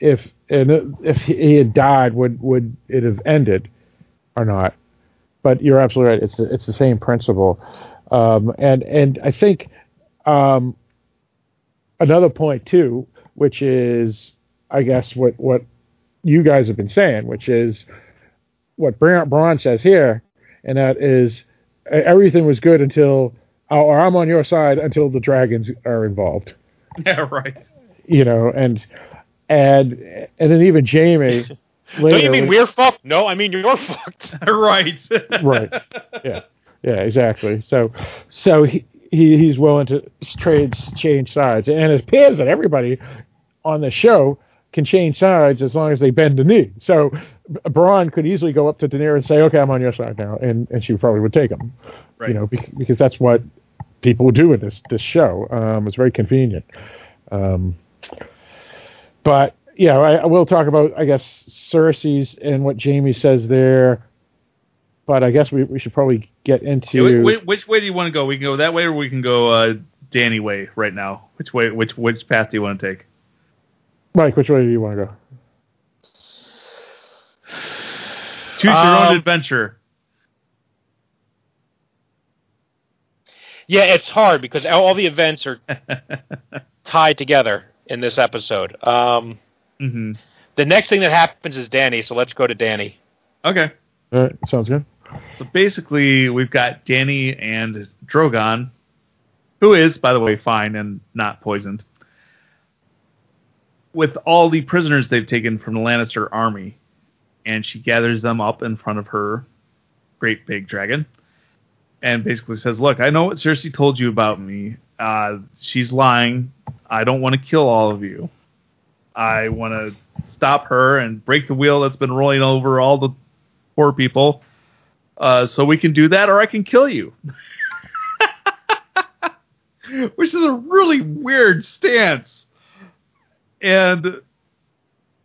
If and if he had died, would would it have ended or not? But you're absolutely right. It's it's the same principle. Um, and and I think um, another point too, which is, I guess, what what you guys have been saying, which is what Bronn says here, and that is everything was good until, or I'm on your side until the dragons are involved. Yeah, right. You know, and and and then even Jaime. Later, Don't you mean we're fucked? No, I mean you're fucked. right. right. Yeah. Yeah. Exactly. So, so he, he he's willing to trade change sides, and it appears that everybody on the show can change sides as long as they bend the knee. So Bronn could easily go up to Daenerys and say, "Okay, I'm on your side now," and and she probably would take him. Right. You know, because that's what people do in this this show. Um, it's very convenient. Um, but yeah, I, I will talk about I guess Cersei's and what Jaime says there but I guess we, we should probably get into yeah, which, which, way do you want to go? We can go that way, or we can go uh, Dany way right now. Which way? Which which path do you want to take? Mike, which way do you want to go? Choose your um, own adventure. Yeah, it's hard because all the events are tied together in this episode. Um, mm-hmm. The next thing that happens is Dany, so let's go to Dany. Okay. All right, sounds good. So basically, we've got Dany and Drogon, who is, by the way, fine and not poisoned, with all the prisoners they've taken from the Lannister army, and she gathers them up in front of her great big dragon, and basically says, "Look, I know what Cersei told you about me. Uh, she's lying. I don't want to kill all of you. I want to stop her and break the wheel that's been rolling over all the poor people." Uh, so we can do that, or I can kill you. Which is a really weird stance. And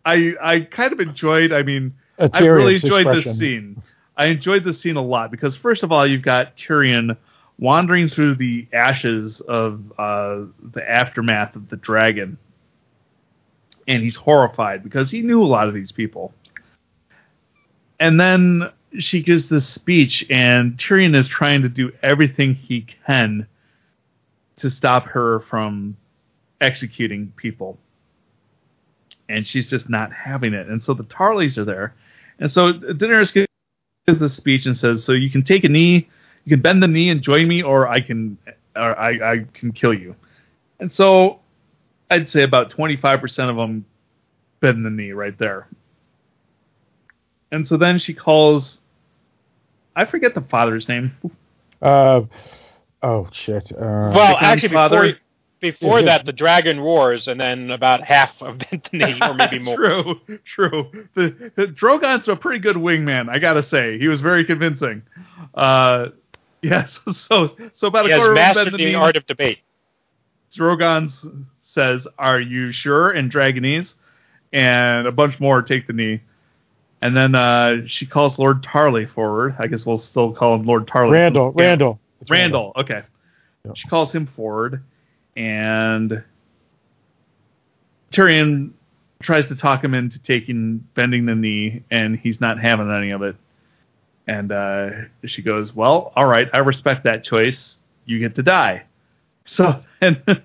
I I kind of enjoyed. I mean, I really enjoyed expression. this scene. I enjoyed this scene a lot because first of all, you've got Tyrion wandering through the ashes of uh, the aftermath of the dragon, and he's horrified because he knew a lot of these people. And then she gives this speech, and Tyrion is trying to do everything he can to stop her from executing people. And she's just not having it. And so the Tarlys are there. And so Daenerys gives this speech and says, So you can take a knee, you can bend the knee and join me, or I can or I, I can kill you. And so I'd say about 25% of them bend the knee right there. And so then she calls, I forget the father's name. Uh, oh shit. Uh, Well, actually, father- before, before that, the dragon roars, and then about half of Bethany, or maybe more. true, true. The, the Drogon's a pretty good wingman, I gotta say. He was very convincing. Uh, yes, so so about He a quarter of them mastered bend the the art of debate. Drogon s- says, "Are you sure?" in Dragonese, and a bunch more take the knee. And then uh, she calls Lord Tarly forward. I guess we'll still call him Lord Tarly. Randyll. Yeah. Randyll. It's Randyll. Okay. Yeah. She calls him forward, and Tyrion tries to talk him into taking bending the knee, and he's not having any of it. And uh, she goes, "Well, all right, I respect that choice. You get to die." So and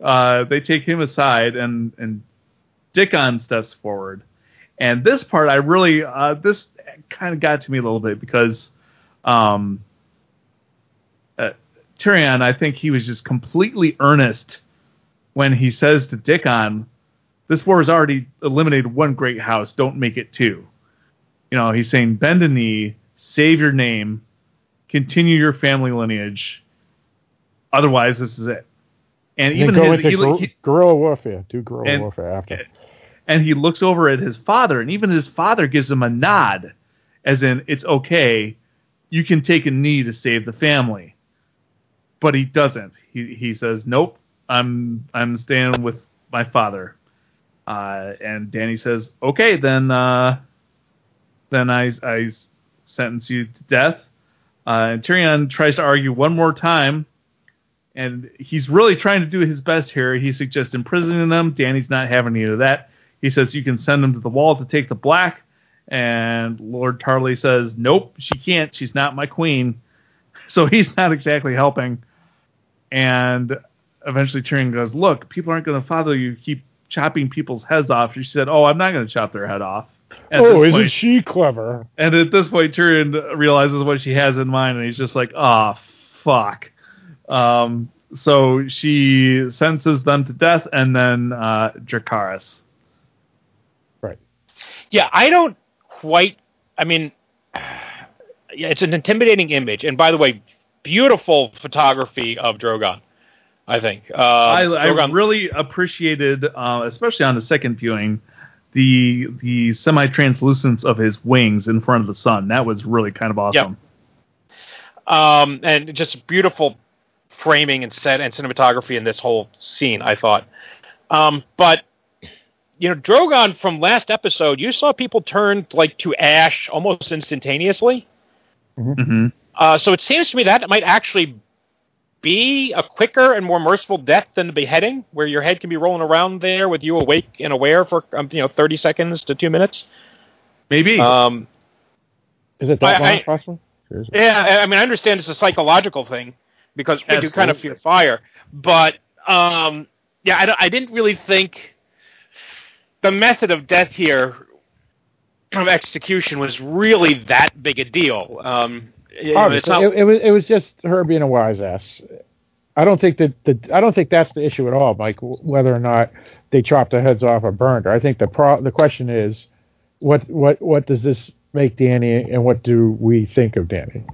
uh, they take him aside, and and Dickon steps forward. And this part, I really uh, this kind of got to me a little bit because. Um, uh, Tyrion, I think he was just completely earnest when he says to Dickon, "This war has already eliminated one great house. Don't make it two." You know, he's saying, "Bend a knee, save your name, continue your family lineage. Otherwise, this is it." And And even go his, into he- guerrilla warfare. Do guerrilla And- warfare after. And he looks over at his father, and even his father gives him a nod, as in, "It's okay, you can take a knee to save the family." But he doesn't. He he says, "Nope, I'm I'm staying with my father." Uh, and Dany says, "Okay, then uh, then I I sentence you to death." Uh, and Tyrion tries to argue one more time, and he's really trying to do his best here. He suggests imprisoning them. Dany's not having any of that. He says you can send them to the wall to take the black. And Lord Tarly says, nope, she can't. She's not my queen. So he's not exactly helping. And eventually Tyrion goes, look, people aren't going to follow you. Keep chopping people's heads off. She said, oh, I'm not going to chop their head off. At oh, isn't point- she clever? and at this point, Tyrion realizes what she has in mind, and he's just like, "Ah, fuck." Um, so she sentences them to death, and then uh, Dracarys. Yeah, I don't quite. I mean, yeah, it's an intimidating image. And by the way, beautiful photography of Drogon. I think. Uh, I, I Drogon- really appreciated, uh, especially on the second viewing, the the semi translucence of his wings in front of the sun. That was really kind of awesome. um, and just beautiful framing and set and cinematography in this whole scene. I thought, um, but you know, Drogon from last episode, you saw people turn like to ash almost instantaneously. hmm Uh, so it seems to me that it might actually be a quicker and more merciful death than the beheading, where your head can be rolling around there with you awake and aware for um, you know thirty seconds to two minutes. Maybe. Um, Is it that I- long, I- possibly? Or is it- Yeah, I- I mean, I understand it's a psychological thing because you kind of fear fire, but um, yeah, I, I didn't really think the method of death here of execution was really that big a deal. Um, you know, it's Obviously, not, it, it was it was just her being a wise ass. I don't think that the I don't think that's the issue at all, Mike. Whether or not they chopped their heads off or burned her. I think the pro the question is, what what what does this make Dany, and what do we think of Dany?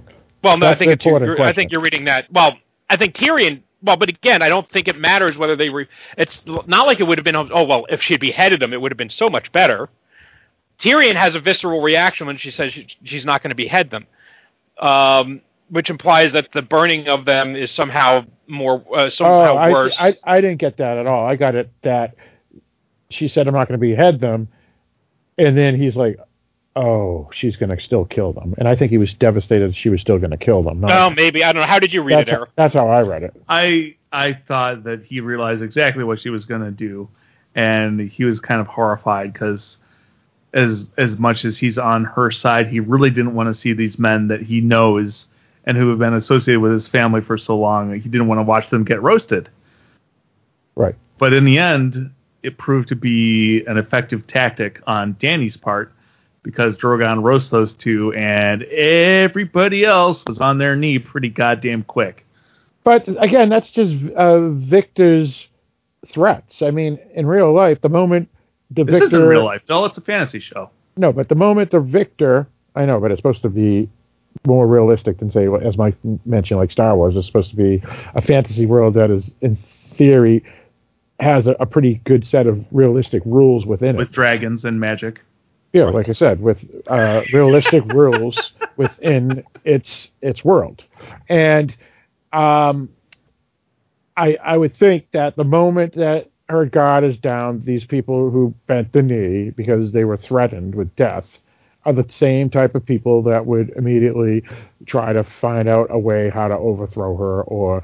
well, no, I think it's, I think you're reading that. Well, I think Tyrion. Well, but again, I don't think it matters whether they. Re- it's not like it would have been. Oh well, if she had beheaded him, it would have been so much better. Tyrion has a visceral reaction when she says she, she's not going to behead them, um, which implies that the burning of them is somehow more uh, somehow oh, I, worse. I I didn't get that at all. I got it that she said I'm not going to behead them, and then he's like, oh, she's going to still kill them, and I think he was devastated that she was still going to kill them. Not- oh, maybe I don't know. How did you read that's, it, Eric? that's how I read it. I I thought that he realized exactly what she was going to do, and he was kind of horrified because as as much as he's on her side, he really didn't want to see these men that he knows and who have been associated with his family for so long. He didn't want to watch them get roasted. Right. But in the end, it proved to be an effective tactic on Dany's part because Drogon roasts those two, and everybody else was on their knee pretty goddamn quick. But again, that's just uh, Victor's threats. I mean, in real life, the moment the Victor This victor isn't real life, Phil. It's a fantasy show. No, but the moment the victor, I know, but it's supposed to be more realistic than say, as Mike mentioned, like Star Wars. It's supposed to be a fantasy world that is, in theory, has a, a pretty good set of realistic rules within with it. With dragons and magic. Yeah, like I said, with uh, realistic rules within its its world, and um, I I would think that the moment that her guard is down, these people who bent the knee because they were threatened with death are the same type of people that would immediately try to find out a way how to overthrow her or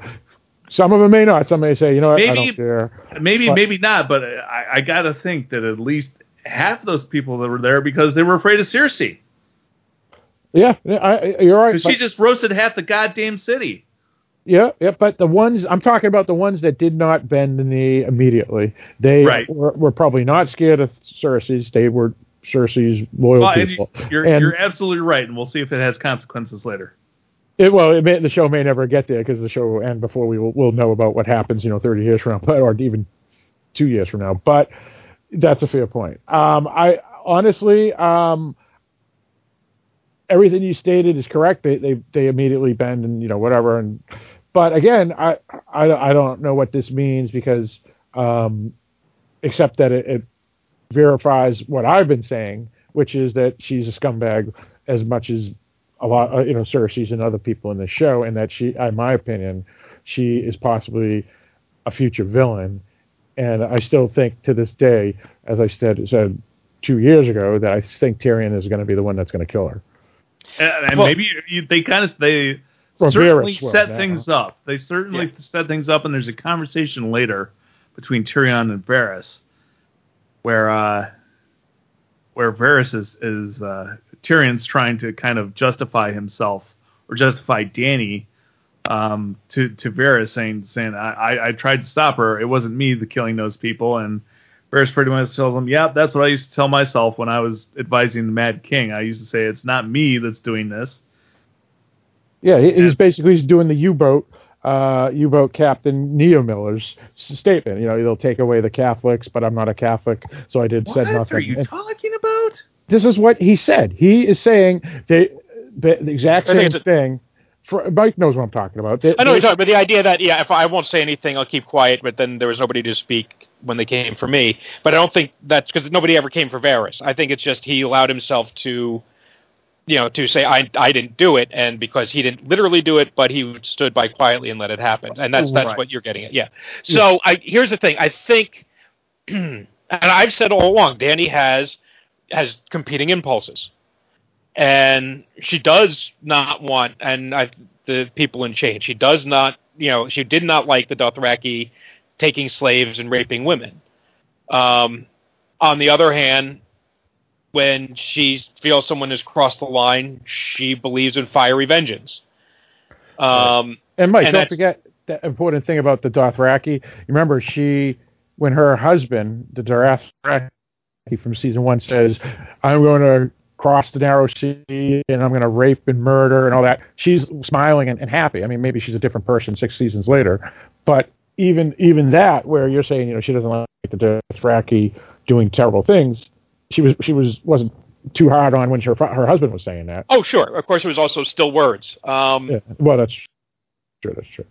some of them may not. Some may say, you know what, I Maybe- don't care. Maybe, But- maybe not, but I, I got to think that at least half those people that were there because they were afraid of Cersei. Yeah, yeah, I, you're right. Because but- she just roasted half the goddamn city. Yeah, yeah, but the ones I'm talking about the ones that did not bend the knee immediately. They Right. were, were probably not scared of Cersei's. They were Cersei's loyal Well, and people. you're, And you're absolutely right, and we'll see if it has consequences later. it, well, it may, the show may never get there because the show will end before we will we'll know about what happens. You know, 30 years from now, or even two years from now. But that's a fair point. Um, I honestly, um, everything you stated is correct. They they they immediately bend and you know whatever. And but again, I I, I don't know what this means because um, except that it, it verifies what I've been saying, which is that she's a scumbag as much as a lot, uh, you know, Cersei's and other people in the show, and that she, in my opinion, she is possibly a future villain. And I still think to this day, as I said, said two years ago, that I think Tyrion is going to be the one that's going to kill her. And, and Well- maybe you, they kind of they certainly Varys will set now. things up. They certainly set things up, and there's a conversation later between Tyrion and Varys, where uh, where Varys is is uh, Tyrion's trying to kind of justify himself or justify Dany um, to to Varys, saying saying I, I I tried to stop her. It wasn't me the killing those people, and Varys pretty much tells him, "Yeah, that's what I used to tell myself when I was advising the Mad King. I used to say it's not me that's doing this." Yeah, he, he's basically he's doing the U-boat, uh, U-boat Captain Niemöller's statement. You know, they'll take away the Catholics, but I'm not a Catholic, so I did said What nothing. are you And talking about? this is what he said. He is saying the, the, the exact I think same it's a- thing. For, Mike knows what I'm talking about. They- I know you're talking, but the idea that yeah, if I won't say anything, I'll keep quiet. But then there was nobody to speak when they came for me. But I don't think that's because nobody ever came for Varys. I think it's just he allowed himself to, you know, to say I I didn't do it, and because he didn't literally do it, but he stood by quietly and let it happen, and that's that's Right. what you're getting at. Yeah. So I here's the thing. I think, and I've said all along, Dany has has competing impulses and she does not want and I, the people in chains. She does not, you know, she did not like the Dothraki taking slaves and raping women. Um, on the other hand, when she feels someone has crossed the line, she believes in fiery vengeance. Um, And Mike, And don't forget the important thing about the Dothraki. Remember, she, when her husband, the Dothraki from season one, says, "I'm going to cross the narrow sea and I'm going to rape and murder and all that," she's smiling and, and happy. I mean, maybe she's a different person six seasons later, but even even that, where you're saying, you know, she doesn't like the Dothraki doing terrible things, she was she was wasn't too hard on when her her husband was saying that. oh, sure. Of course, it was also still words. Um, Yeah, well, that's true. That's true.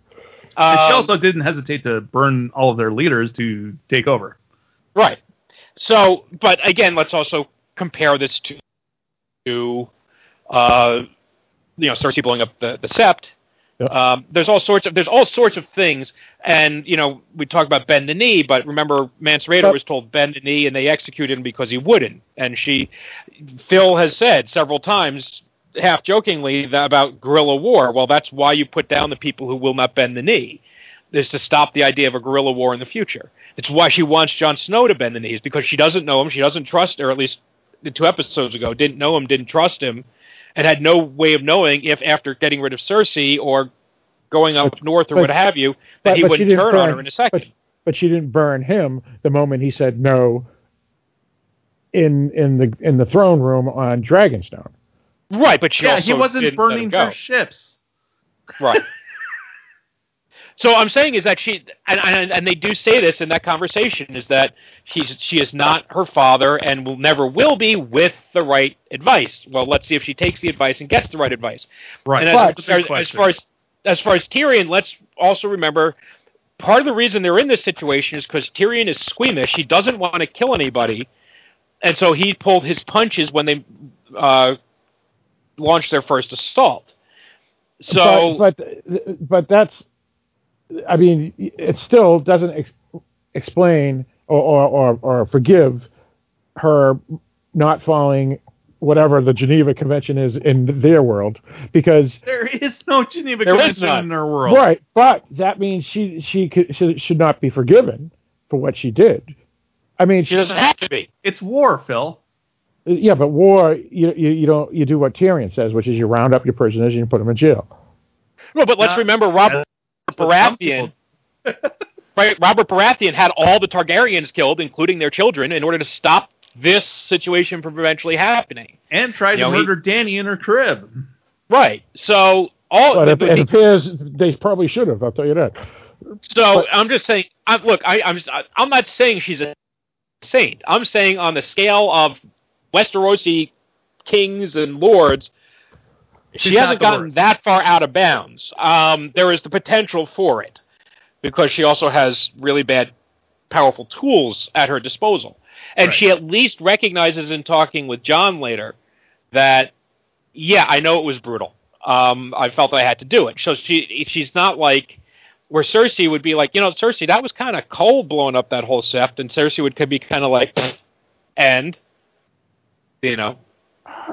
And she um, also didn't hesitate to burn all of their leaders to take over. Right. So, but again, let's also compare this to, to uh, you know, Cersei blowing up the, the Sept. Yeah. Um, there's all sorts of there's all sorts of things, and you know we talk about bend the knee, but remember Mance Rayder But- was told bend the knee, and they executed him because he wouldn't. And she, Phil has said several times, half jokingly, that about guerrilla war. Well, that's why you put down the people who will not bend the knee, is to stop the idea of a guerrilla war in the future. That's why she wants Jon Snow to bend the knees because she doesn't know him, she doesn't trust, or at least two episodes ago didn't know him, didn't trust him, and had no way of knowing if after getting rid of Cersei or going up But- north or but- what have you, that but- he but she wouldn't didn't turn on burn- her in a second. But, but she didn't burn him the moment he said no in in the in the throne room on Dragonstone. right, but she yeah, also he wasn't didn't burning her ships. Right. So I'm saying is that she and, and and they do say this in that conversation is that she's she is not her father and will never will be with the right advice. Well, let's see if she takes the advice and gets the right advice. Right. And But- as, as, as far as as far as Tyrion, let's also remember part of the reason they're in this situation is because Tyrion is squeamish. He doesn't want to kill anybody, and so he pulled his punches when they uh, launched their first assault. So but, but but that's I mean it still doesn't ex- explain or, or or or forgive her not following whatever the Geneva Convention is in their world because there is no Geneva Convention in their world. right but that means she she could, should, should not be forgiven for what she did I mean she doesn't have to be. It's war, Phil. yeah but war you, you you don't you do what Tyrion says which is you round up your prisoners and you put them in jail No, but let's Not- remember Robert That's what some Baratheon. right, Robert Baratheon had all the Targaryens killed, including their children, in order to stop this situation from eventually happening. And tried You to know, he- murder Dany in her crib. Right. So all but it, but- it appears they probably should have I'll tell you that So But- I'm just saying. I, look, I, I'm I'm not saying she's a saint. I'm saying on the scale of Westerosi kings and lords, She's she hasn't gotten worst. that far out of bounds. Um, there is the potential for it because she also has really bad, powerful tools at her disposal, and Right. she at least recognizes in talking with Jon later that yeah, I know it was brutal. Um, I felt I had to do it. So she she's not like where Cersei would be like, you know, Cersei, that was kind of cold blowing up that whole sept, and Cersei would could be kind of like, and you know,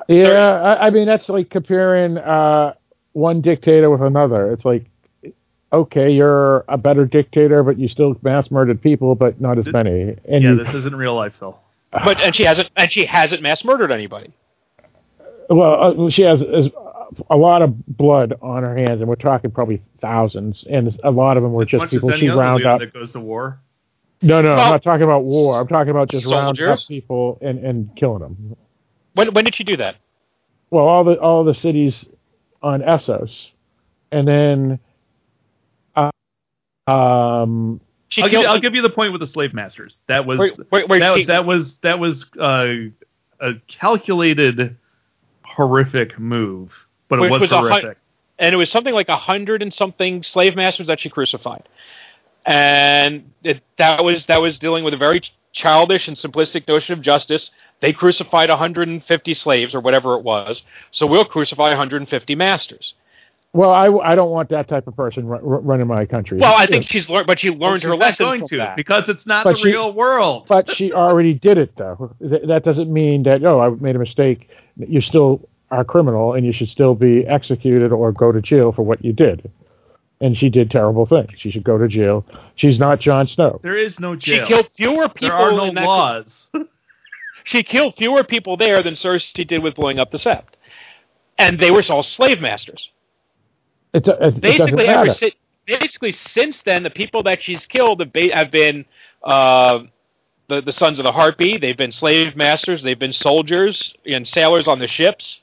Yeah, Sorry. I, I mean that's like comparing uh, one dictator with another. It's like, okay, you're a better dictator, but you still mass murdered people, but not as Th- many. And yeah, you, this isn't real life, though. but and she hasn't and she hasn't mass murdered anybody. well, uh, she has, has a lot of blood on her hands, and we're talking probably thousands, and a lot of them were As just people she any round up. that goes to war. No, no, Well- I'm not talking about war. I'm talking about just rounding up people and, and killing them. When when did she do that? Well, all the all the cities on Essos, and then, uh, um, She I'll give, killed. you, I'll give you the point with the slave masters. That was wait, wait, wait, that, she- that was that was uh, a calculated horrific move, but it was, was a hun- horrific. and it was something like a hundred and something slave masters that she crucified, and it, that was that was dealing with a very childish and simplistic notion of justice. They crucified 150 slaves or whatever it was, so we'll crucify 150 masters. well, I, I don't want that type of person ru- ru- running my country. Well, I think she's learned, but she Well, learned she's her not lesson going from to that. because it's not But the she- real world. but she already did it though. That doesn't mean that oh, I made a mistake. You still are a criminal, and you should still be executed or go to jail for what you did. And she did terrible things. She should go to jail. She's not Jon Snow. there is no jail. She killed fewer people. there are no in that laws. she killed fewer people there than Cersei did with blowing up the Sept, and they were all slave masters. It, do- it, it Basically, doesn't ever matter. si- basically since then, the people that she's killed have, ba- have been uh, the the sons of the Harpy. They've been slave masters. They've been soldiers and sailors on the ships.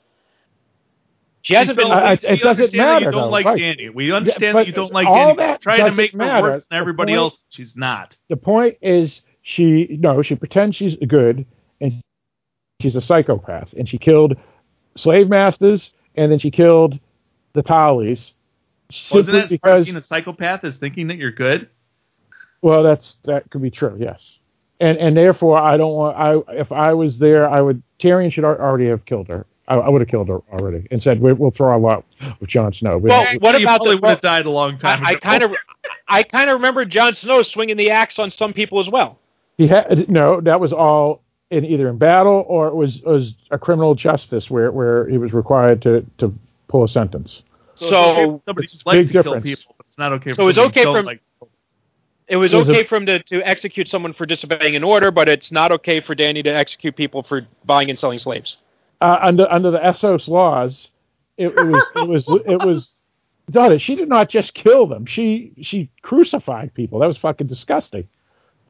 She hasn't been. I- I- we- it we doesn't understand that matter, You don't though, like right. Dany. We understand but that you don't like all Dany. that Trying to make her matter. worse The than everybody point- else. She's not. the point is she no she pretends she's good and she's a psychopath and she killed slave masters and then she killed the Tarlys Wasn't that because being a psychopath is thinking that you're good? well that's that could be true yes and and therefore I don't want I if I was there I would Tyrion should already have killed her I, I would have killed her already and said we, we'll throw our lot with Jon Snow We- Well, we- what you about probably the? would have died a long time I ago. kind of, I kind of remember Jon Snow swinging the axe on some people as well. He had no. That was all in either in battle or it was was a criminal justice where where he was required to to pull a sentence. So, So for somebody it's who's like big to kill difference. people, but it's not okay. So for it's okay who don't like it was There's a- okay for him to, to execute someone for disobeying an order, but it's not okay for Dany to execute people for buying and selling slaves. Uh, under under the Essos laws, it, it was it was it was. Donna, she did not just kill them. She she crucified people. That was fucking disgusting.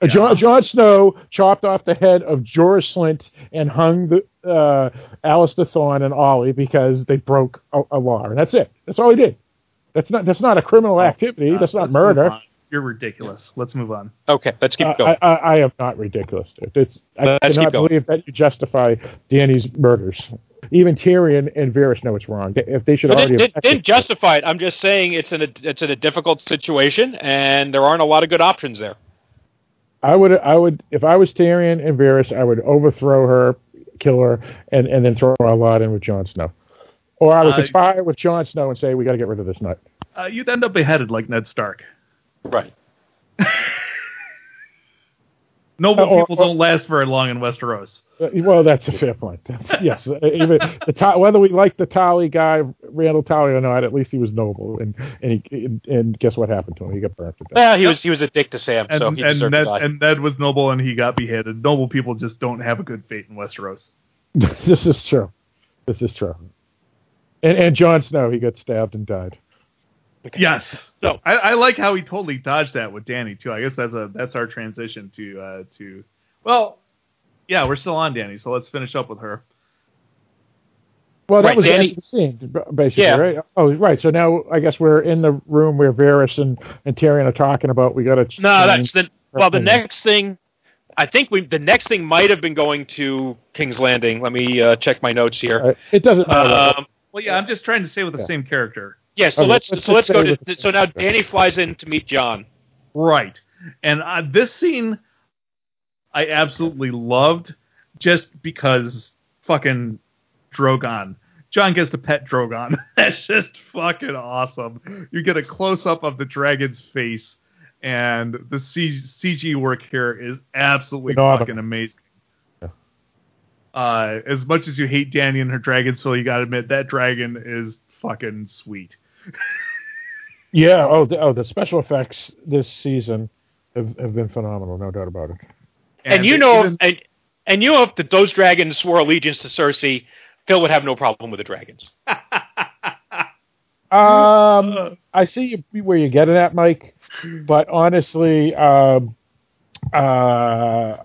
Uh, Yeah. Jon, Jon Snow chopped off the head of Jorah Slynt and hung the uh, Alliser Thorne and Olly because they broke a, a law, and that's it. That's all he did. That's not that's not a criminal activity. Uh, that's not let's move murder. On. You're ridiculous. Let's move on. Okay, let's keep Uh, going. I, I, I am not ridiculous. It's, I Let's cannot believe that you justify Dany's murders. Even Tyrion and Varys know it's wrong. If they should But already didn't, have didn't, didn't justify it. I'm just saying it's in a it's in a difficult situation, and there aren't a lot of good options there. I would, I would, if I was Tyrion and Varys, I would overthrow her, kill her, and, and then throw a lot in with Jon Snow. Or I would Uh, conspire with Jon Snow and say, we got to get rid of this nut. Uh, you'd end up beheaded like Ned Stark. Right. Noble Or- people or- don't last very long in Westeros. Uh, Well, that's a fair point. That's- yes, uh, even the Ta- whether we like the Tarly guy, Randyll Tarly or not, at least he was noble, and and, he, and, and guess what happened to him? He got burnt to death. Well, he was he was a dick to Sam, And, so he and, deserved Ned, to die. and Ned was noble and he got beheaded. Noble people just don't have a good fate in Westeros. this is true. This is true. And and Jon Snow, he got stabbed and died. Yes. So- I, I like how he totally dodged that with Dany too. I guess that's a that's our transition to uh to well, yeah, we're still on Dany, so let's finish up with her. Well, that Right, was Dany- the scene, basically, Yeah. right? Oh, right. So now I guess we're in the room where Varys and, and Tyrion are talking about we got to. No, that's the well. The Okay. next thing, I think we the next thing might have been going to King's Landing. Let me uh, check my notes here. It doesn't matter. Um, Well, yeah, I'm just trying to say with the Yeah. same character. Yeah, so Okay, let's let's so let's go to with- so now Dany flies in to meet Jon. Right. And uh, this scene, I absolutely loved just because fucking Drogon. Jon gets to pet Drogon. That's just fucking awesome. You get a close up of the dragon's face, and the C- CG work here is absolutely Phenomenal. fucking amazing. Yeah. Uh, as much as you hate Dany and her Dragonsville, you gotta admit that dragon is fucking sweet. Yeah. Oh, the, oh, the special effects this season have, have been phenomenal, no doubt about it. And, you know, even- and and you know, if the, those dragons swore allegiance to Cersei, Phil would have no problem with the dragons. Um, I see you, where you're getting at, Mike, but honestly, um, uh,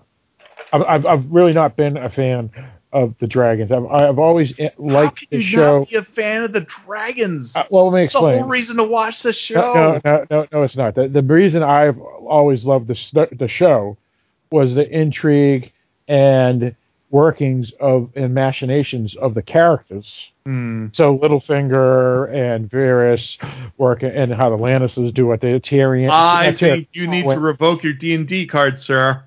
I've, I've I've really not been a fan of the dragons. I've I've always eh, How liked can the you show. not be a fan of the dragons? Uh, well, let me That's the whole reason to watch the show. No, no, no, no, it's not. The, the reason I've always loved the the show was the intrigue and workings of and machinations of the characters. Hmm. So Littlefinger and Varys work and how the Lannisters do what they Tyrion. I Tyrion. think you need to revoke your D and D card, sir.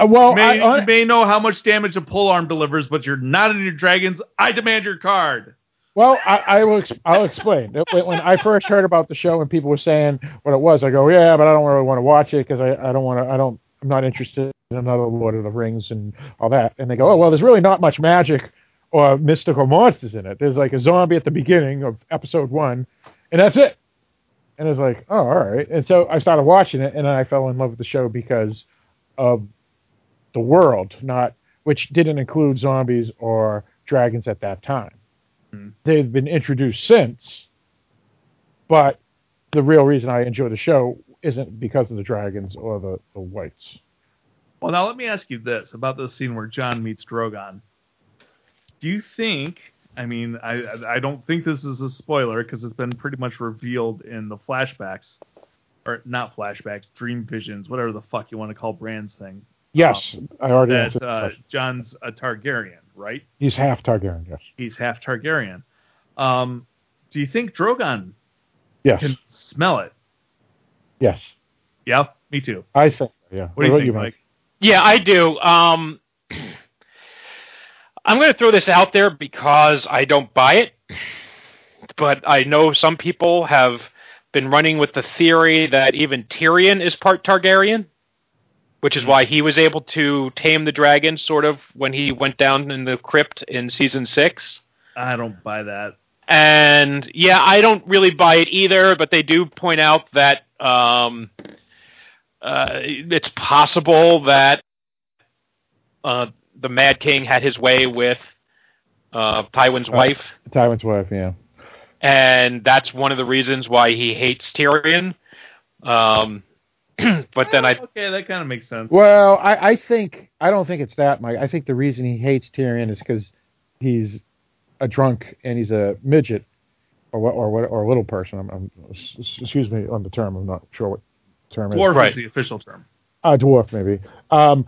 Uh, well, You may, I, you may know how much damage a polearm delivers, but you're not in your dragons. I demand your card. Well, I, I will. I'll explain. When, when I first heard about the show and people were saying what it was, I go, yeah, but I don't really want to watch it because I, I don't want to. I don't. I'm not interested in another Lord of the Rings and all that. And they go, oh well, there's really not much magic or mystical monsters in it. There's like a zombie at the beginning of episode one, and that's it. And it's like, oh, all right. And so I started watching it, and I fell in love with the show because of the world, not which didn't include zombies or dragons at that time hmm. they've been introduced since, but the real reason I enjoy the show isn't because of the dragons or the, the whites. Well, now let me ask you this about the scene where Jon meets Drogon. Do you think? I mean, I I don't think this is a spoiler because it's been pretty much revealed in the flashbacks, or not flashbacks, dream visions, whatever the fuck you want to call Bran's thing. Yes, I already That answered the uh. Jon's a Targaryen, right? He's half Targaryen. Yes. He's half Targaryen. Um, do you think Drogon Yes. can smell it? yes. Yeah, me too. I think. Yeah. What do you about think, Mike? Yeah, I do. Um, I'm going to throw this out there because I don't buy it, but I know some people have been running with the theory that even Tyrion is part Targaryen, which is why he was able to tame the dragon sort of when he went down in the crypt in season six. I don't buy that. And yeah, I don't really buy it either, but they do point out that um, uh, it's possible that uh, the Mad King had his way with uh, Tywin's wife, Tywin's wife. Yeah. and that's one of the reasons why he hates Tyrion. Um, but then I, okay, that kind of makes sense. Well, I, I think I don't think it's that, Mike. I think the reason he hates Tyrion is because he's a drunk and he's a midget. or what, or what, or a little person. I'm, I'm, excuse me on the term. I'm not sure what term it is. Dwarf Right. is the official term. a dwarf maybe. Um,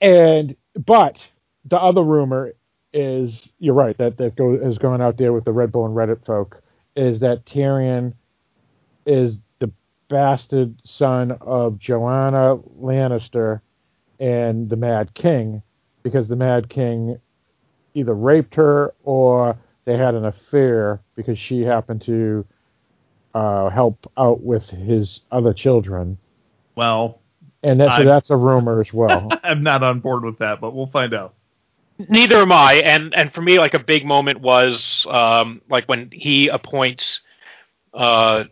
and but the other rumor is you're right that that go, is going out there with the Red Bull and Reddit folk is that Tyrion is the bastard son of Joanna Lannister and the Mad King because the Mad King either raped her or they had an affair because she happened to uh, help out with his other children. Well, And that's, I- that's a rumor as well. I'm not on board with that, but we'll find out. Neither am I, and and for me, like a big moment was um, like when he appoints uh,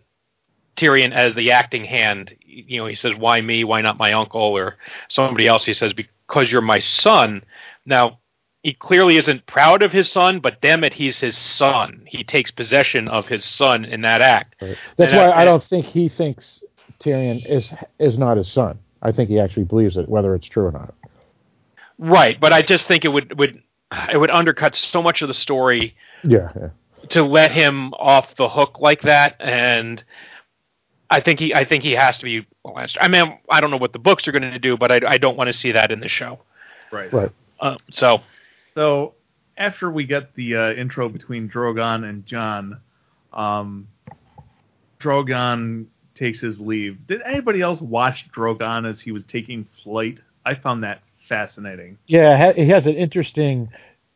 Tyrion as the acting hand. You know, he says, "Why me? Why not my uncle or somebody else?" He says, "Because you're my son." Now, he clearly isn't proud of his son, but damn it, he's his son. He takes possession of his son in that act. Right. That's And why I- I don't think he thinks Tyrion is is not his son. I think he actually believes it, whether it's true or not. Right, but I just think it would would it would undercut so much of the story Yeah, yeah. to let him off the hook like that and I think he I think he has to be Lannister. I mean I don't know what the books are going to do but I, I don't want to see that in the show Right. right. uh, so So after we get the uh, intro between Drogon and Jon, um, Drogon takes his leave. Did anybody else watch Drogon as he was taking flight? I found that fascinating. Yeah, he has an interesting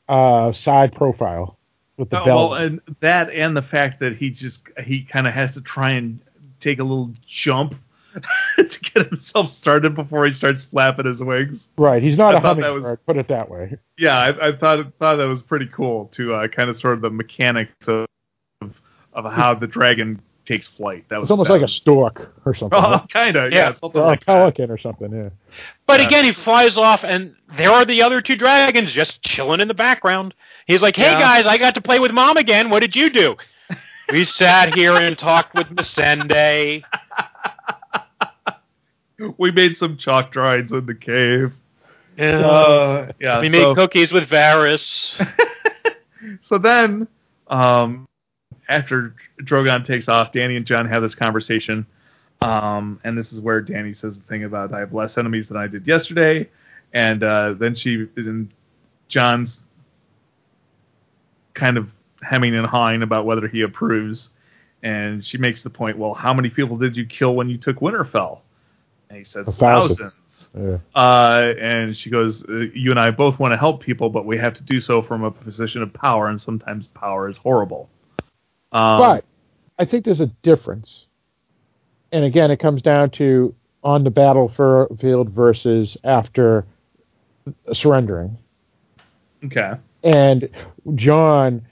uh, side profile with the Oh, belt. well, and that and the fact that he just he kind of has to try and take a little jump to get himself started before he starts flapping his wings. right, he's not I a thought that hummingbird. was- Put it that way. Yeah, I, I thought thought that was pretty cool to uh, kind of sort of the mechanics of of how the dragon takes flight. That was It's almost that like a stork or something, Oh, right? kind of, Yeah. yeah, something or a like that. pelican or something. Yeah. but Yeah. again he flies off and there are the other two dragons just chilling in the background he's like hey Yeah. guys I got to play with mom again what did you do we sat here and talked with Missandei We made some chalk drawings in the cave. Yeah. Uh, yeah, we so, made cookies with Varys so then, um, after Drogon takes off, Dany and Jon have this conversation. Um, and this is where Dany says the thing about I have less enemies than I did yesterday. And uh, then she, and Jon's kind of hemming and hawing about whether he approves. And she makes the point, well, how many people did you kill when you took Winterfell? And he says, thousands. Yeah. Uh, and she goes, uh, "You and I both want to help people, but we have to do so from a position of power, and sometimes power is horrible." Um, But I think there's a difference. And again, it comes down to on the battlefield versus after surrendering. okay, And Jon,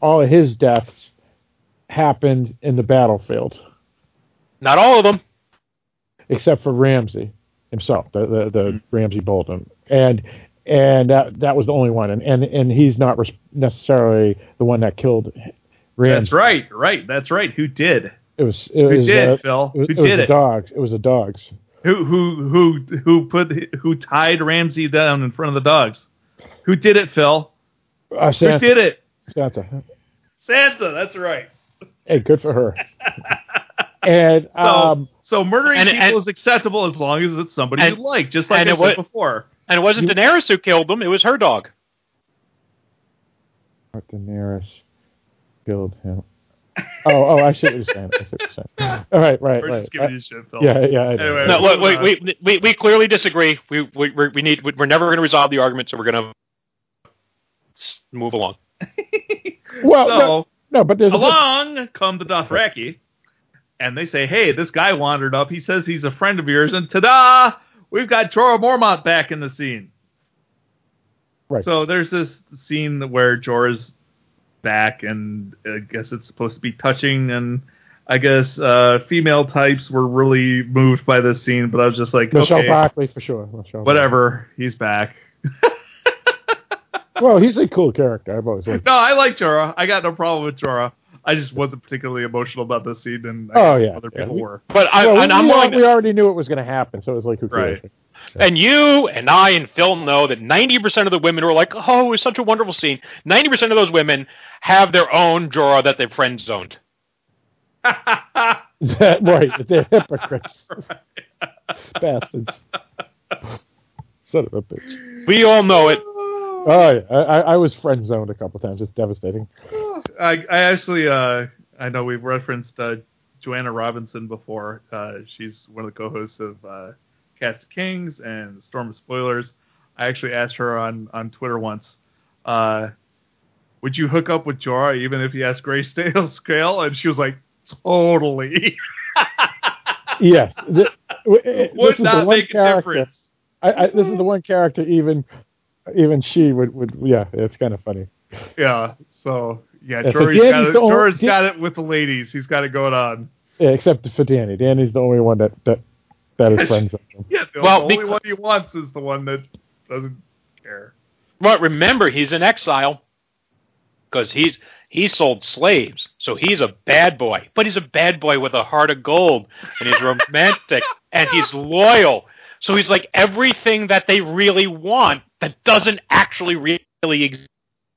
all of his deaths happened in the battlefield, not all of them except for Ramsay himself, the the, the Ramsay Bolton, and and that that was the only one. And and, and he's not res- necessarily the one that killed Ramsay. that's right, right, that's right. Who did? It was it Who was did, uh, Phil? it was, Who it was did the it? dogs. It was the dogs. Who who who who put who tied Ramsay down in front of the dogs? Who did it, Phil? Uh, Who Sansa, did it? Sansa. Sansa, That's right. Hey, good for her. and So, um, so murdering and- people and- is acceptable as long as it's somebody and- you like, just like I it said wa- before. and it wasn't Daenerys who killed them it was her dog Daenerys killed him. Oh, oh, I see what you're saying. I see what you're saying. All right, right, We're right. just giving you shit, Phil. yeah, yeah. I. Anyway, No, moving look, we, we, we, we clearly disagree. We, we, we we need, we're never going to resolve the argument, so we're going to move along. well, so no, no, but there's a along come the Dothraki, and they say, "Hey, this guy wandered up. He says he's a friend of yours, and ta-da! We've got Jorah Mormont back in the scene." Right. So there's this scene where Jorah's back, and I guess it's supposed to be touching, and I guess uh, female types were really moved by this scene, but I was just like, Michelle okay, Barkley for sure. Michelle whatever, he's back. Well, he's a cool character. I've always liked. No, I like Jorah. I got no problem with Jorah. I just wasn't particularly emotional about this scene, and I Oh, yeah, other yeah. people We- were. But I, Well, and we, I'm we, willing we already knew it was going to happen, so it was like, who cares? Right. And you and I and Phil know that 90% of the women were like, oh, it was such a wonderful scene, 90% of those women have their own Jorah that they've friend zoned. right, they're hypocrites. Bastards. Son of a bitch. We all know it. Oh, yeah. I, I was friend zoned a couple times. It's devastating. I, I actually, uh, I know we've referenced uh, Joanna Robinson before. Uh, she's one of the co-hosts of uh, Cast of Kings and Storm of Spoilers. I actually asked her on, on Twitter once, uh, would you hook up with Jorah even if he has grayscale scale? And she was like, totally. yes. The, this would is the not one make a difference. I, I, this is the one character even even she would, would yeah, it's kind of funny. Yeah. So yeah, Yeah, so Jorah's, Dany's got it, the only- Jorah's Dan- got it with the ladies. He's got it going on. Yeah, except for Dany. Dany's the only one that that, that is friends with him. Yeah. The, Well, the only because- one he wants is the one that doesn't care. But remember, he's in exile because he's he sold slaves, so he's a bad boy. But he's a bad boy with a heart of gold, and he's romantic and he's loyal. So he's like everything that they really want that doesn't actually really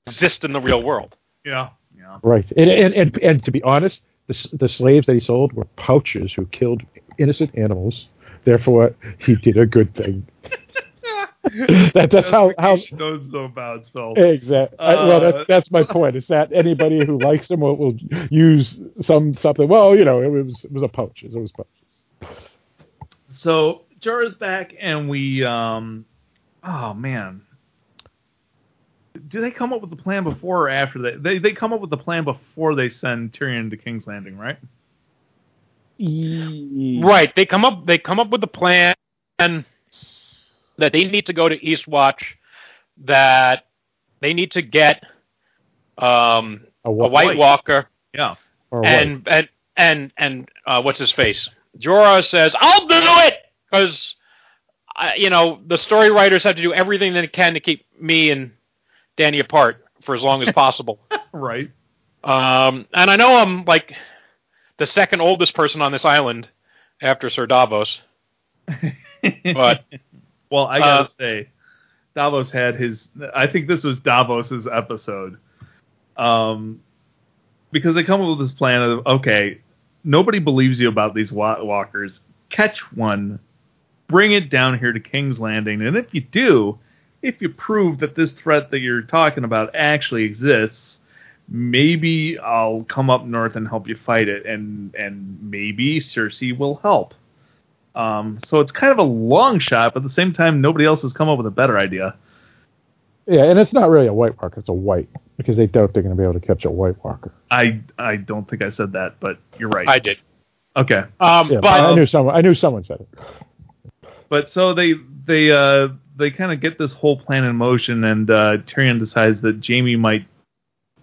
exist in the real world. Yeah. Yeah. Right. And and, and, and to be honest, the, the slaves that he sold were poachers who killed innocent animals. Therefore, he did a good thing. that, that's how how Those no bounds, Phil. exactly. well, Uh, that, that's my point. Is that anybody who likes him will, will use some something? Well, you know, it was it was a poachers. It was poachers. So Jorah's back, and we, um, oh man, do they come up with the plan before or after that? They they come up with the plan before they send Tyrion to King's Landing, right? Right. They come up they come up with the plan that they need to go to Eastwatch, that they need to get um, A a White White. Walker Yeah. Or what? and and and and uh, what's his face? Jorah says, "I'll do it," because you know the story writers have to do everything they can to keep me and Dany apart for as long as possible. Right. Um, and I know I'm like the second oldest person on this island after Sir Davos. But well, I gotta Uh, say, Davos had his. I think this was Davos's episode, um, because they come up with this plan of okay, nobody believes you about these walkers. Catch one, bring it down here to King's Landing, and if you do, if you prove that this threat that you're talking about actually exists, maybe I'll come up north and help you fight it, and and maybe Cersei will help. Um, so it's kind of a long shot, but at the same time, nobody else has come up with a better idea. yeah, and it's not really a White Walker; it's a White because they doubt they're going to be able to catch a White Walker. I I don't think I said that, but you're right. I did. okay, Um, Yeah, but I knew someone. I knew someone said it. But so they they uh they kind of get this whole plan in motion, and uh, Tyrion decides that Jaime might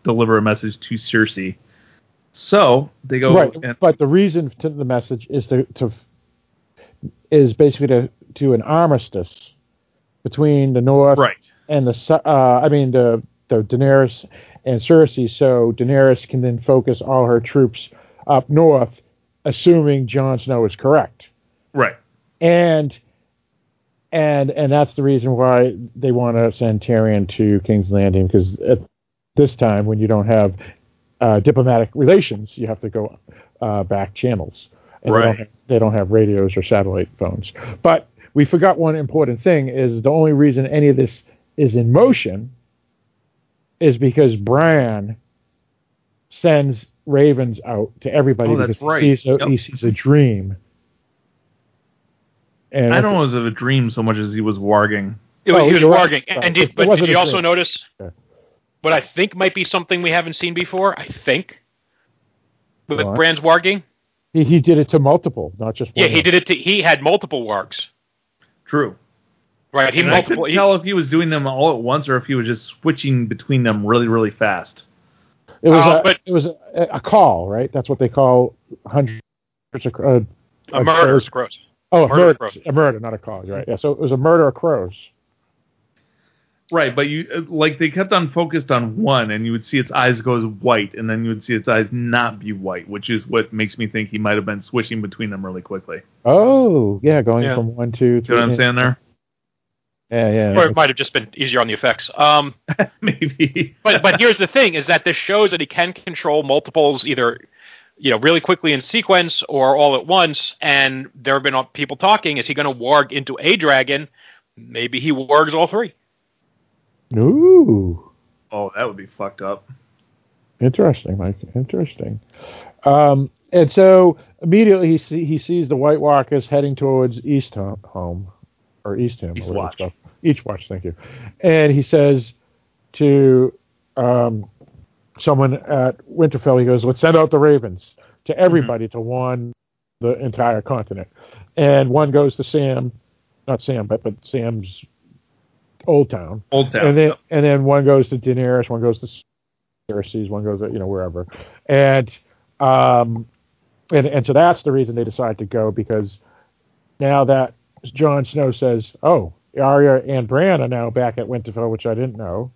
deliver a message to Cersei. So they go right, and but the reason to the message is to to is basically to to an armistice between the North right, and the uh, I mean the the Daenerys and Cersei, so Daenerys can then focus all her troops up north, assuming Jon Snow is correct, right, and and and that's the reason why they want to send Tyrion to King's Landing because at this time when you don't have uh, diplomatic relations, you have to go uh, back channels. And They Right. don't, have, they don't have radios or satellite phones. But we forgot one important thing: is the only reason any of this is in motion is because Bran sends ravens out to everybody Oh, because right. he, sees a, Yep. he sees a dream. And I don't know if it was a dream so much as he was warging. It, Oh, he was you're warging. Right. And It- did, it but did you also dream. notice Yeah. what I think might be something we haven't seen before? I think with What? Bran's warging. He, he did it to multiple, not just one. Yeah, he did it. To, he had multiple wargs. True. Right. He And I multiple. couldn't he- tell if he was doing them all at once or if he was just switching between them really, really fast. It was, Uh, a, but- it was a, a call, right? That's what they call hundreds of uh, a murder, crows. gross. Oh, a murder murder, crows. a murder, not a cause, right? Yeah. So it was a murder of crows. Right, but you uh, like they kept on focused on one, and you would see its eyes go white, and then you would see its eyes not be white, which is what makes me think he might have been switching between them really quickly. Oh, yeah, going Yeah. from one to See what I'm saying there? Yeah, yeah. or it might have just been easier on the effects. Um, Maybe. but but here's the thing: is that this shows that he can control multiples either, you know, really quickly in sequence or all at once. And there have been people talking: is he going to warg into a dragon? Maybe he wargs all three. Ooh, Oh, that would be fucked up. interesting, Mike. Interesting. Um, and so immediately he see, he sees the White Walkers heading towards East Home, home or East Home. Eastwatch. it's. Eastwatch. Thank you. And he says to um, someone at Winterfell, he goes, "Let's send out the Ravens to everybody to warn the entire continent." And one goes to Sam, not Sam, but but Sam's old town. Old Town. and then and then one goes to Daenerys, one goes to Cersei's, one goes to you know wherever, and um, and and so that's the reason they decide to go because now that Jon Snow says, oh, Arya and Bran are now back at Winterfell, which I didn't know,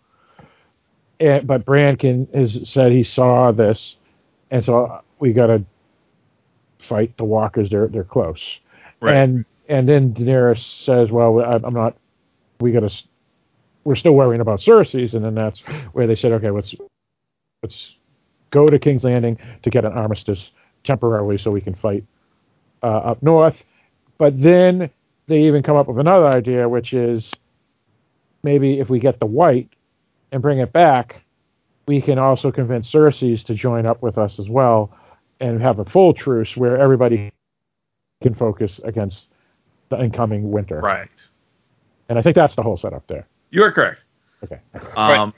and but Bran can has said he saw this, and so we got to fight the Walkers. They're they're close, Right. and and then Daenerys says, well, I- I'm not. We got to we're still worrying about Cersei's, and then that's where they said, okay, let's let's go to King's Landing to get an armistice temporarily so we can fight uh, up north. But then they even come up with another idea, which is maybe if we get the White and bring it back, we can also convince Cersei's to join up with us as well and have a full truce where everybody can focus against the incoming winter. right. And I think that's the whole setup there. You are correct. Okay. Um,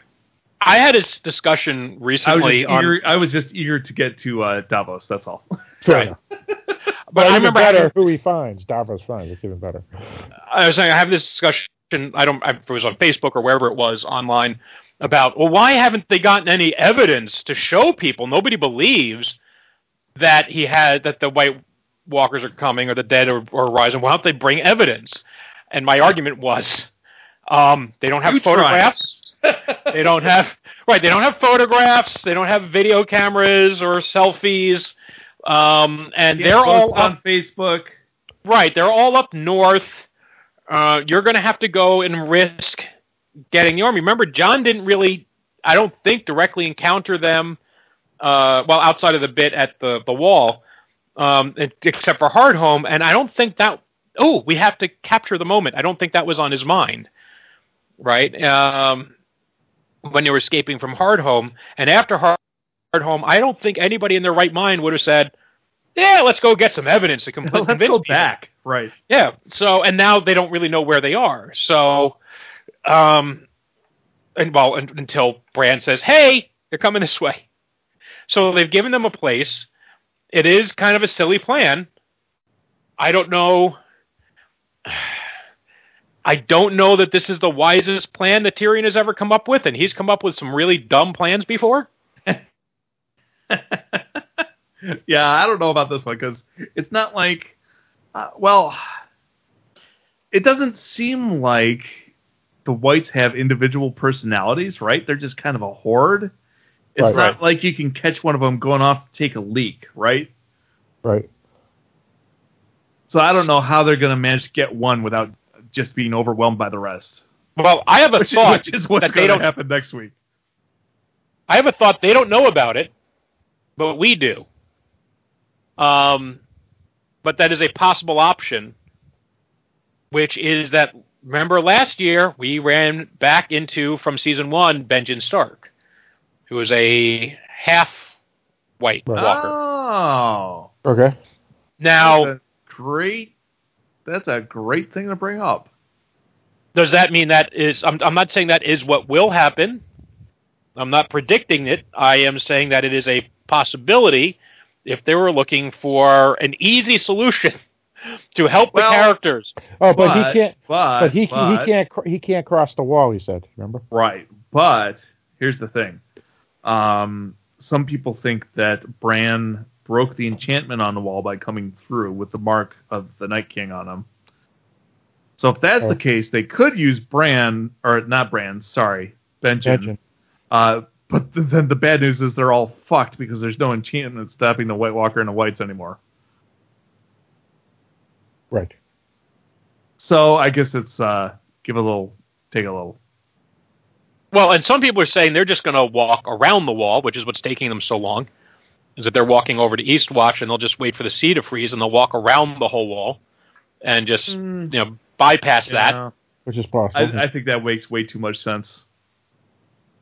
I had this discussion I was recently just on, eager. I was just eager to get to uh, Davos. That's all. Fair Right. but But I even remember better having, who he finds. Davos finds. It's even better. I was saying I have this discussion. I don't. I, if it was on Facebook or wherever it was online about. Well, why haven't they gotten any evidence to show people? Nobody believes that he has that the White Walkers are coming or the dead are, are rising. Why don't they bring evidence? And my argument was, um, they don't have You photographs. they don't have right. They don't have photographs. They don't have video cameras or selfies. Um, and they're all up on Facebook. Right, they're all up north. Uh, you're going to have to go and risk getting the army. Remember, Jon didn't really, I don't think, directly encounter them. Uh, well, outside of the bit at the the wall, um, except for Hardhome, and I don't think that. Oh, we have to capture the moment. I don't think that was on his mind. Right, um, when they were escaping from Hardhome, and after Hardhome, I don't think anybody in their right mind would have said, "Yeah, let's go get some evidence to complete." Let's go back. Right. Yeah. So and now they don't really know where they are. So, um, and well, un until Bran says, "Hey, they're coming this way." So they've given them a place. It is kind of a silly plan. I don't know. I don't know that this is the wisest plan that Tyrion has ever come up with, and he's come up with some really dumb plans before. yeah, I don't know about this one because it's not like, uh, well, it doesn't seem like the whites have individual personalities, right? They're just kind of a horde. It's Right. not like you can catch one of them going off to take a leak, right? Right. So I don't know how they're going to manage to get one without just being overwhelmed by the rest. Well, I have a Which, thought which is what's that they going to don't happen next week. I have a thought they don't know about it, but we do. Um, but that is a possible option, which is that remember last year we ran back into from season one Benjamin Stark, who was a half white Right. walker. Oh, Okay. now, that's a great. That's a great thing to bring up. does that mean that is? I'm, I'm not saying that is what will happen. I'm not predicting it. I am saying that it is a possibility if they were looking for an easy solution to help Well, the characters. Oh, but, But- he can't. But, But he but- he can't cr- he can't cross the wall. He said. Remember? Right. But here's the thing. Um, some people think that Bran broke the enchantment on the wall by coming through with the mark of the Night King on him. So if that's Oh. the case, they could use Bran or not Bran, sorry, Benjen. Benjen. Uh, but then the bad news is they're all fucked because there's no enchantment stopping the White Walker and the Whites anymore. Right. So I guess it's uh, give a little, take a little. Well, and some people are saying they're just going to walk around the wall, which is what's taking them so long. Is that they're walking over to Eastwatch and they'll just wait for the sea to freeze and they'll walk around the whole wall and just Mm. you know bypass that. Which is possible. I, I think that makes way too much sense.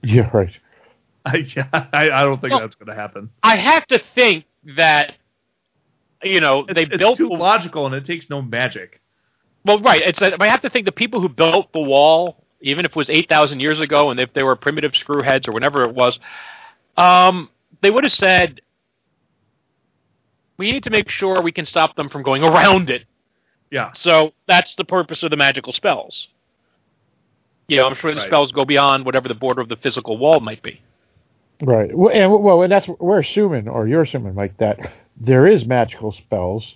yeah, right. I, yeah, I, I don't think Well- that's going to happen. I have to think that you know It's, they it's built too the- logical and it takes no magic. Well, right. It's I have to think the people who built the wall, even if it was eight thousand years ago, and if they were primitive screwheads or whatever it was, um, they would have said, "We need to make sure we can stop them from going around it." Yeah, So that's the purpose of the magical spells. You know, I'm sure the Right. spells go beyond whatever the border of the physical wall might be. Right. Well, and well, and that's we're assuming, or you're assuming, Mike, that there is magical spells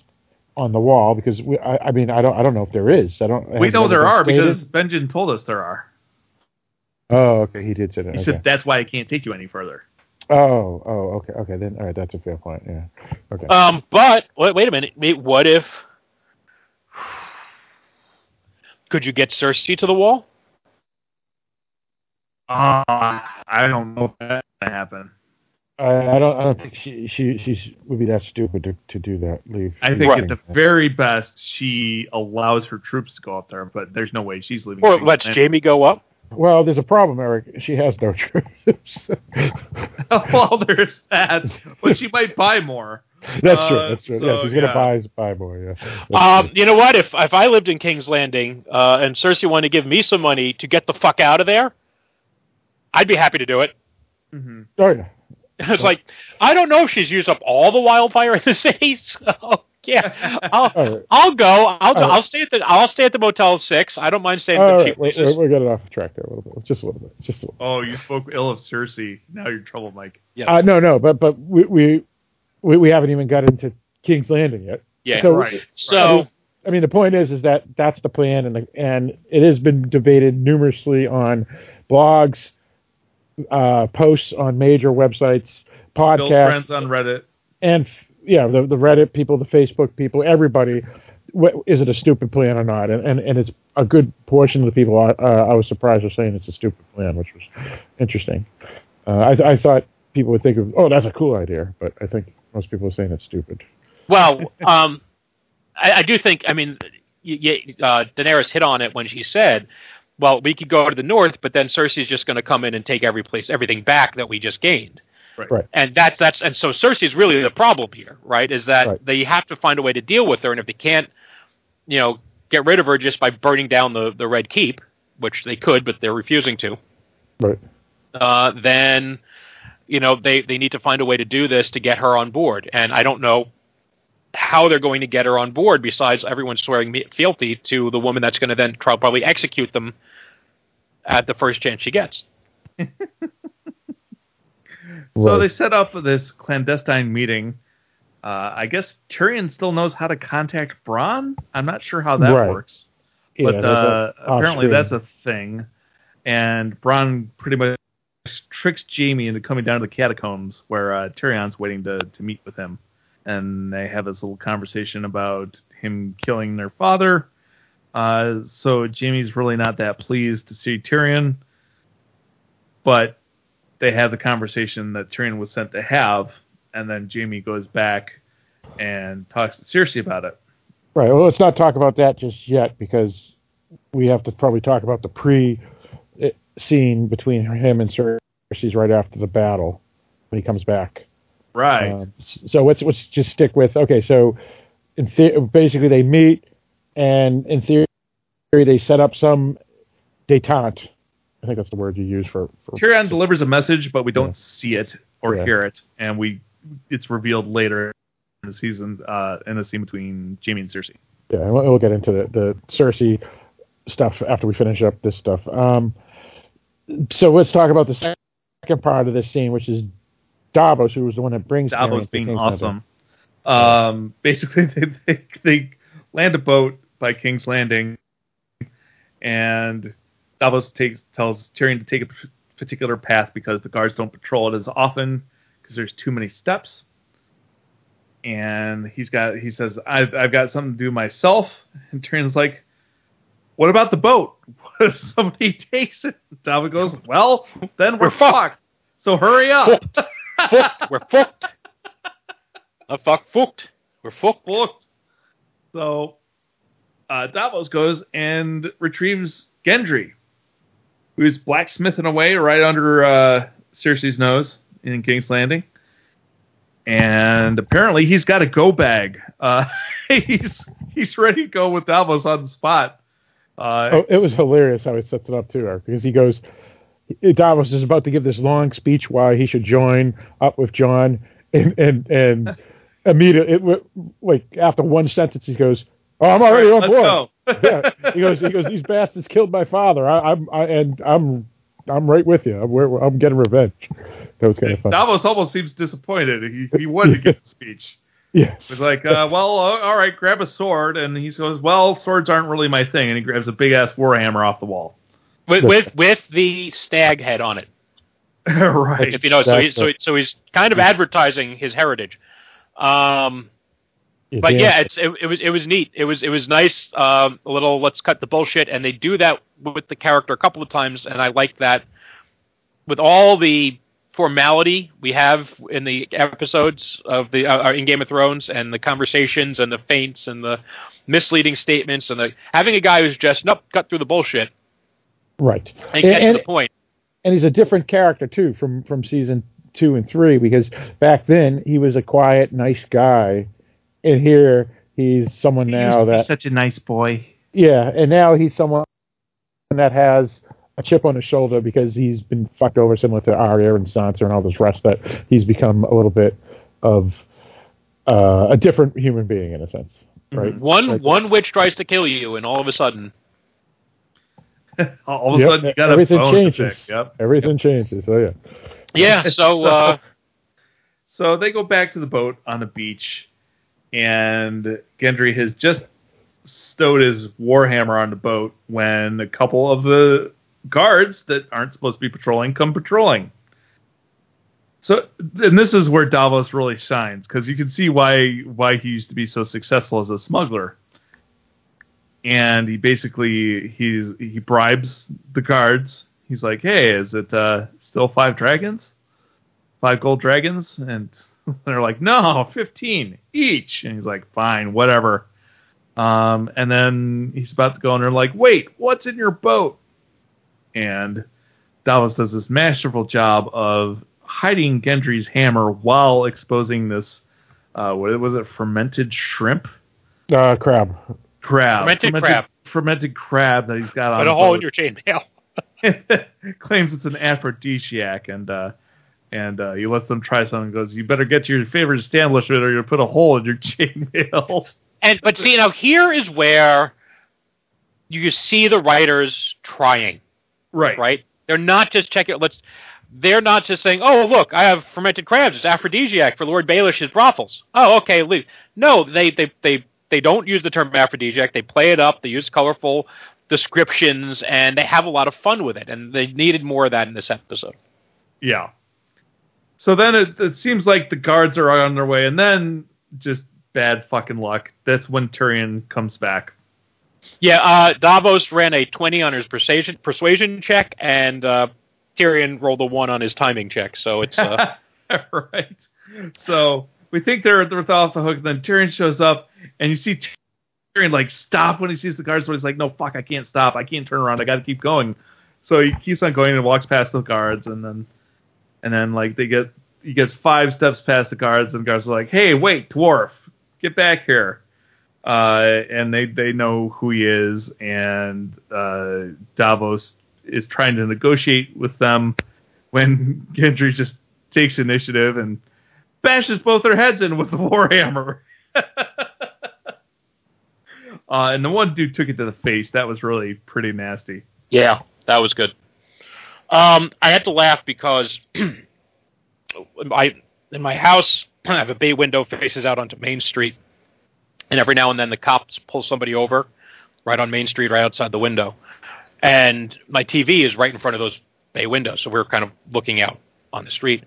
on the wall because we, I, I mean, I don't, I don't know if there is. I don't. we know there are stated? because Benjen told us there are. Oh, okay. He did say that. He okay. said that's why I can't take you any further. Oh, oh, okay, okay. Then, all right, that's a fair point. Yeah. Okay. Um, but wait, wait a minute. Wait, What if? Could you get Cersei to the wall? Uh, I don't know if that's going to happen. I, I don't, I don't think she, she, she would be that stupid to, to do that. Leave. I think Right. at the very best, she allows her troops to go up there, but there's no way she's leaving. Or King's lets Landing. Jaime go up? Well, there's a problem, Eric. She has no troops. well, there's that, but she might buy more. That's Uh, true. That's true. yeah, so, she's gonna yeah. buy buy more. Yeah. That's Um, true. you know what? If if I lived in King's Landing uh, and Cersei wanted to give me some money to get the fuck out of there, I'd be happy to do it. hmm Oh yeah. it's like I don't know if she's used up all the wildfire in the city, so yeah, I'll All right. I'll go. I'll All right. I'll stay at the I'll stay at the Motel Six. I don't mind staying All at the right. cheap We're, places. we're, we're getting off track there a little bit. Just a little bit. Just a little. Oh, you spoke ill of Cersei. Now you're in trouble, Mike. Uh, no, no, but but we, we we we haven't even got into King's Landing yet. Yeah. So, Right. So I mean, the point is, is that that's the plan, and the, and it has been debated numerously on blogs, uh, posts on major websites, Bill's podcasts, friends on Reddit. and f- yeah, the the Reddit people, the Facebook people, everybody. Is it a stupid plan or not? And, and and it's a good portion of the people I, uh, I was surprised are saying it's a stupid plan, which was interesting. Uh, I, I thought people would think of, oh, that's a cool idea, but I think most people are saying it's stupid. Well, um, I, I do think. I mean, y y uh, Daenerys hit on it when she said, "Well, we could go to the north, but then Cersei's just going to come in and take every place, everything back that we just gained." Right. Right. And that's that's and so Cersei's really the problem here, right? Is that Right. they have to find a way to deal with her, and if they can't, you know, get rid of her just by burning down the the Red Keep, which they could, but they're refusing to. Right. uh, then you know they they need to find a way to do this to get her on board and i don't know how they're going to get her on board besides everyone swearing fealty to the woman that's going to then try, probably execute them at the first chance she gets So they set up this clandestine meeting. Uh, I guess Tyrion still knows how to contact Bronn. I'm not sure how that Right. works, but that's uh, apparently off-screen. that's a thing. And Bronn pretty much tricks Jaime into coming down to the catacombs where uh, Tyrion's waiting to, to meet with him. And they have this little conversation about him killing their father. Uh, so Jaime's really not that pleased to see Tyrion, but they have the conversation that Tyrion was sent to have, and then Jaime goes back and talks to Cersei about it. Right. Well, let's not talk about that just yet because we have to probably talk about the pre eh, scene between him and Cersei's right after the battle when he comes back. Right. Um, so let's let's just stick with okay. So in the- basically they meet, and in theory they set up some detente. I think that's the word you use for. for Tyrion delivers a message, but we don't Yeah. see it or Yeah. hear it, and we it's revealed later in the season uh, in the scene between Jaime and Cersei. Yeah, and we'll, we'll get into the, the Cersei stuff after we finish up this stuff. Um, so let's talk about the second part of this scene, which is Davos, who was the one that brings Davos being awesome. Um, basically, they, they they land a boat by King's Landing, and Davos takes tells Tyrion to take a particular path because the guards don't patrol it as often because there's too many steps. And he's got he says I've I've got something to do myself, and Tyrion's like, what about the boat? What if somebody takes it? Davos goes, well, then we're, fucked. So hurry up. Fucked. We're fucked. Not fuck, fucked. We're fucked. Fucked. So uh, Davos goes and retrieves Gendry, who's blacksmithing away right under uh, Cersei's nose in King's Landing. And apparently he's got a go bag. Uh, he's he's ready to go with Davos on the spot. Uh, Oh, it was hilarious how he sets it up too, Eric, because he goes. Davos is about to give this long speech why he should join up with Jon, and and and immediately, it, like after one sentence, he goes, "Oh, I'm already on board." yeah, he goes. He goes. These bastards killed my father. I, I'm I, and I'm I'm right with you. I'm, we're, I'm getting revenge. That was kind of fun. Davos almost seems disappointed. He, he wanted to give the speech. yes. It's like, uh, well, all right, grab a sword. And he goes, well, swords aren't really my thing. And he grabs a big ass warhammer off the wall. With, with with the stag head on it. right. If you know, so, he, so so he's kind of advertising his heritage. Um, You but yeah, it's it, it was it was neat. It was it was nice. Um, a little let's cut the bullshit, and they do that with the character a couple of times, and I like that. With all the formality we have in the episodes of the uh, in Game of Thrones, and the conversations, and the feints, and the misleading statements, and the having a guy who's just nope, cut through the bullshit right. and get And- to the point. and he's a different character too from from season two and three because back then he was a quiet, nice guy, and here he's someone now that such a nice boy. yeah, and now he's someone that has a chip on his shoulder because he's been fucked over similar to Arya and Sansa and all this rest that he's become a little bit of uh, a different human being in a sense, right? One Like- one witch tries to kill you, and all of a sudden, All of a sudden, you got everything a bone changes. to pick. Yep. Everything changes. Oh yeah. yeah. So uh, So they go back to the boat on the beach, and Gendry has just stowed his warhammer on the boat when a couple of the guards that aren't supposed to be patrolling come patrolling. So, and this is where Davos really shines because you can see why why he used to be so successful as a smuggler. And he basically he's he bribes the guards. He's like, "Hey, is it uh, still five dragons?" five gold dragons and they're like no 15 each and he's like fine whatever um, and then he's about to go and they're like wait what's in your boat and Davos does this masterful job of hiding Gendry's hammer while exposing this uh, what was it fermented shrimp Uh, crab. Crab Fermented crab. fermented crab that he's got on put a hole in your chainmail. claims it's an aphrodisiac and uh and uh, he lets them try something and goes, You better get to your favorite establishment or you'll put a hole in your chainmail. And but see now here is where you see the writers trying, right. right? They're not just checking. Let's. They're not just saying, "Oh, look, I have fermented crabs. It's aphrodisiac for Lord Baelish's brothels." Oh, okay, leave. No, they they they they don't use the term aphrodisiac. They play it up. They use colorful descriptions, and they have a lot of fun with it. And they needed more of that in this episode. Yeah. So then it, it seems like the guards are on their way, and then just bad fucking luck. That's when Tyrion comes back. Yeah, uh, Davos ran a twenty on his persuasion persuasion check, and uh, Tyrion rolled a one on his timing check. So it's uh, right. So we think they're they're off the hook. Then Tyrion shows up, and you see Tyrion like stop when he sees the guards. But he's like, "No, fuck, I can't stop. I can't turn around. I got to keep going." So he keeps on going and walks past the guards, and then and then like they get he gets five steps past the guards, and the guards are like, "Hey, wait, dwarf, get back here!" Uh, and they they know who he is, and uh, Davos is trying to negotiate with them when Gendry just takes initiative and bashes both their heads in with the warhammer. uh, and the one dude took it to the face. That was really pretty nasty. yeah, that was good. Um, I had to laugh because I in my house I have a bay window faces out onto Main Street, and every now and then the cops pull somebody over right on Main Street, right outside the window, and my TV is right in front of those bay windows, so we're kind of looking out on the street,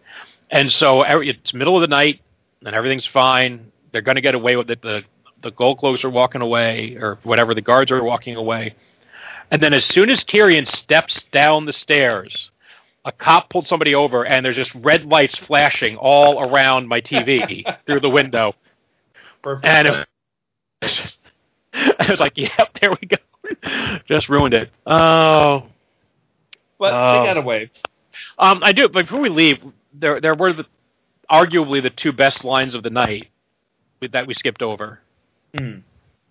and so every, it's middle of the night and everything's fine. They're going to get away with it. The the gold cloaks are walking away, or whatever. The guards are walking away, And then as soon as Tyrion steps down the stairs, a cop pulled somebody over, and there's just red lights flashing all around my TV through the window. Perfect. And it was, just- I was like, "Yep, there we go." Just ruined it. Oh, but Oh. they got away. um, I do. But before we leave, there there were the, arguably the two best lines of the night that we skipped over. Hmm.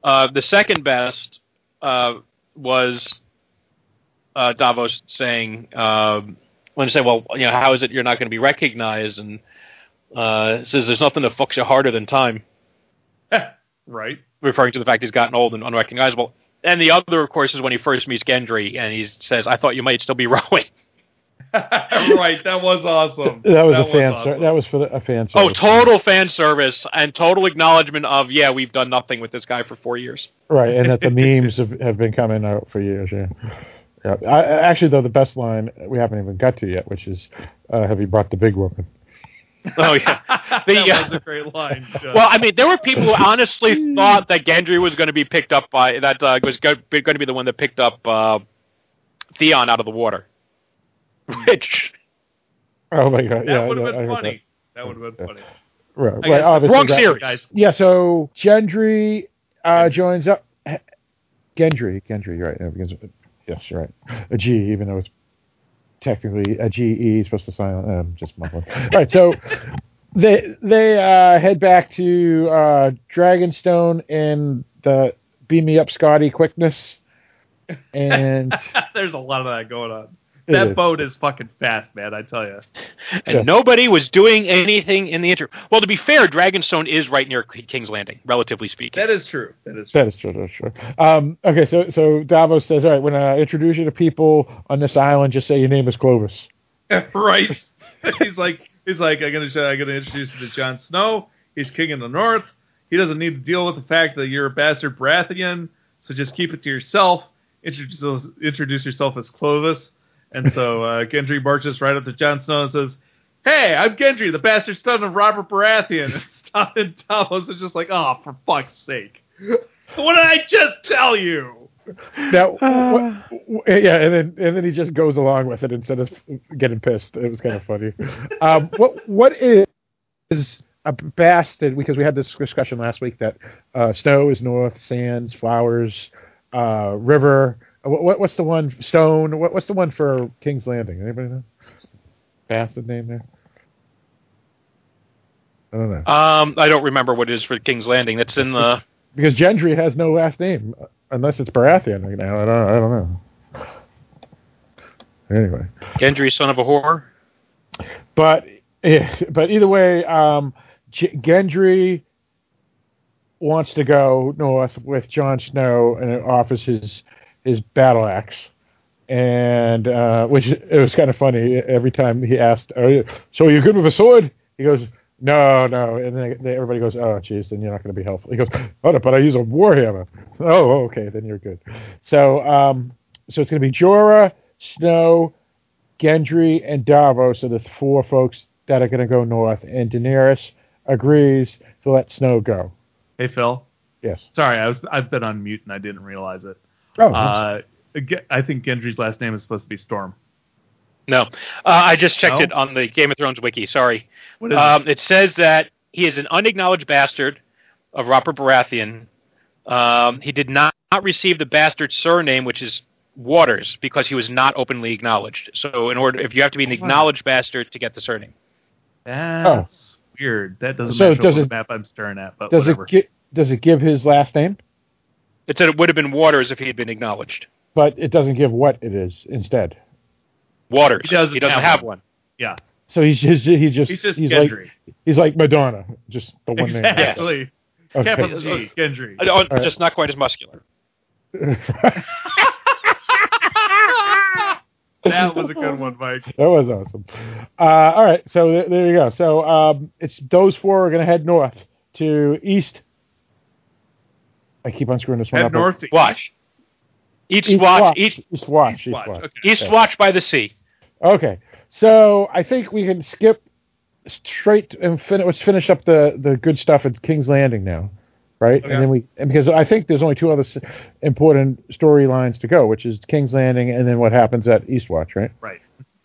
Uh, the second best uh, was uh, Davos saying, um, when he said, "Well, you know, how is it you're not going to be recognized?" and uh, says, "There's nothing that fucks you harder than time," right. referring to the fact he's gotten old and unrecognizable. And the other, of course, is when he first meets Gendry, and he says, "I thought you might still be rowing." right. That was awesome. That was a fan. awesome. ser- that was for the, a fan. Service. Oh, service. total fan service and total acknowledgement of, yeah, we've done nothing with this guy for four years. Right, and that the memes have, have been coming out for years. Yeah. Yeah. I, I- actually, though, the best line we haven't even got to yet, which is, uh, "Have you brought the big woman?" Oh yeah. The, that uh, was a great line. Judd. Well, I mean, there were people who honestly thought that Gendry was going to be picked up by that uh, was going to be the one that picked up uh, Theon out of the water. Which Oh my god! that yeah, would have I been heard funny. That would have been funny. Right, right. guess- Obviously, wrong that- series. Guys, Yeah. So Gendry uh, joins up. Gendry, Gendry, you're right. Yes, you're right. A G, even though it's technically a G E, supposed to sign. Um, just mumbling. All right, so they they uh, head back to uh, Dragonstone in the beam me up, Scotty quickness, and There's a lot of that going on. It That is. boat is fucking fast, man. I tell you. and Yes. nobody was doing anything in the interim. Well, to be fair, Dragonstone is right near King's Landing, relatively speaking. That is true. That is true. That is true. That's true. Um, okay, so so Davos says, "All right, when I introduce you to people on this island, just say your name is Clovis." right. he's like, he's like, I'm gonna, I'm gonna introduce you to Jon Snow. He's king in the north. He doesn't need to deal with the fact that you're a bastard Baratheon. So just keep it to yourself. Introduce, introduce yourself as Clovis. And so uh, Gendry marches right up to Jon Snow and says, "Hey, I'm Gendry, the bastard son of Robert Baratheon." And Davos is just like, "Oh, for fuck's sake! What did I just tell you?" Now, what, yeah, and then and then he just goes along with it instead of getting pissed. It was kind of funny. Um, what what is a bastard? Because we had this discussion last week that uh, snow is north, sands, flowers, uh, river. What, what what's the one? Stone. What, what's the one for King's Landing? Anybody know? Bastard name there. I don't know. Um, I don't remember what it is for King's Landing. That's in the. because Gendry has no last name uh, unless it's Baratheon right now. I don't, I don't know. Anyway, Gendry, son of a whore. but eh, but either way, um, Gendry wants to go north with Jon Snow and offers his his battle axe. And uh, which it was kind of funny. Every time he asked, Are you, "So are you good with a sword?" He goes, "No, no." And then they, everybody goes, "Oh, jeez, then you're not going to be helpful." He goes, "Oh, but I use a warhammer." Oh, okay, then you're good. So, um, so it's going to be Jorah, Snow, Gendry, and Davos are the four folks that are going to go north. And Daenerys agrees to let Snow go. Hey Phil. Yes. Sorry, I was I've been on mute and I didn't realize it. Oh, Uh, I think Gendry's last name is supposed to be Storm. No, uh, I just checked No? it on the Game of Thrones wiki. Sorry. What is Um, it says that he is an unacknowledged bastard of Robert Baratheon. Um, he did not, not receive the bastard surname, which is Waters, because he was not openly acknowledged. So, in order, if you have to be an acknowledged bastard to get the surname, it? That's weird. That doesn't So match up does it- the map I'm staring at. But does whatever. it gi- does it give his last name? It said it would have been Waters if he had been acknowledged. But it doesn't give what it is instead. Waters. He doesn't have have one. one. yeah, So he's just he just he's just like he's like Madonna, just the one name. exactly. Okay. Capital G, Gendry. Uh, oh, right. Just not quite as muscular. That was a good one, Mike. That was awesome. Uh, all right, so th- there you go. So um, it's those four are going to head north to east. I keep on screwing this one Head up. north to Watch. East, East watch. watch. East, East watch. East East watch, watch. okay. east Okay. watch by the sea. Okay, so I think we can skip straight and fin- let's finish up the the good stuff at King's Landing now. right? Okay. And then we and because I think there's only two other s- important storylines to go, which is King's Landing and then what happens at Eastwatch, right? Right.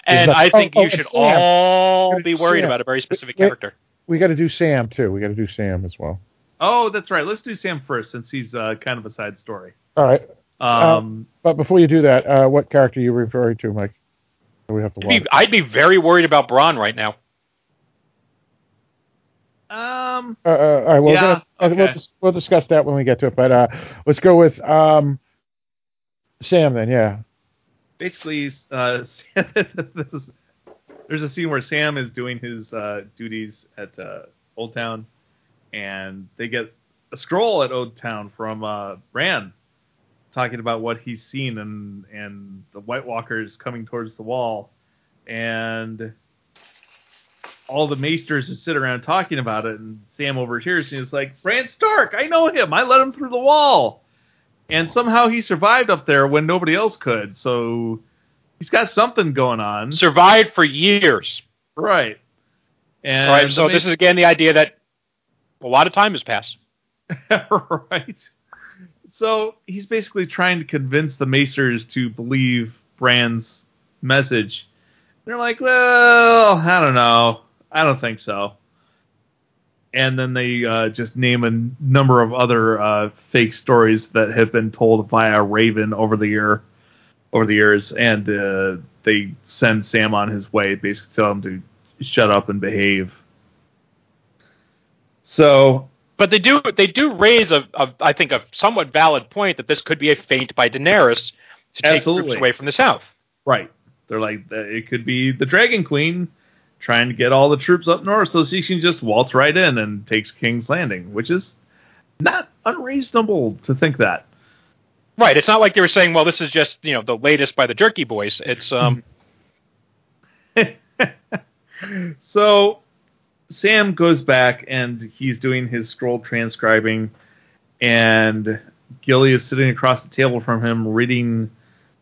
And Is that- I think oh, you oh, should and Sam. all be worried Sam. about a very specific Wait, character. We got to do Sam too. We got to do Sam as well. Oh, that's right. Let's do Sam first, since he's uh, kind of a side story. All right, Um, but before you do that, uh, what character are you referring to, Mike? We have to I'd be, I'd be very worried about Bronn right now. um, Uh, uh, all right, well, Yeah, we're gonna, uh, we'll, dis- we'll discuss that when we get to it. But uh, let's go with um, Sam then. Yeah. basically, uh, there's a scene where Sam is doing his uh, duties at uh, Oldtown, and they get a scroll at Oldtown from uh, Bran, talking about what he's seen and and the White Walkers coming towards the wall, and all the maesters just sit around talking about it, and Sam overhears and he's like, "Bran Stark, I know him. I let him through the wall." and somehow he survived up there when nobody else could. So he's got something going on, Survived for years. right? And right, so this is again the idea that a lot of time has passed. right. So he's basically trying to convince the Maesters to believe Bran's message. They're like, well, I don't know, I don't think so. And then they uh, just name a number of other uh, fake stories that have been told via Raven over the year, over the years, and uh, they send Sam on his way, basically tell him to shut up and behave. So But they do they do raise a, a I think a somewhat valid point that this could be a feint by Daenerys to take Absolutely. troops away from the south. Right. They're like, uh, it could be the Dragon Queen trying to get all the troops up north so she can just waltz right in and takes King's Landing, which is not unreasonable to think that. Right. It's not like they were saying, well, this is just you know the latest by the Jerky Boys. It's um so Sam goes back and he's doing his scroll transcribing, and Gilly is sitting across the table from him reading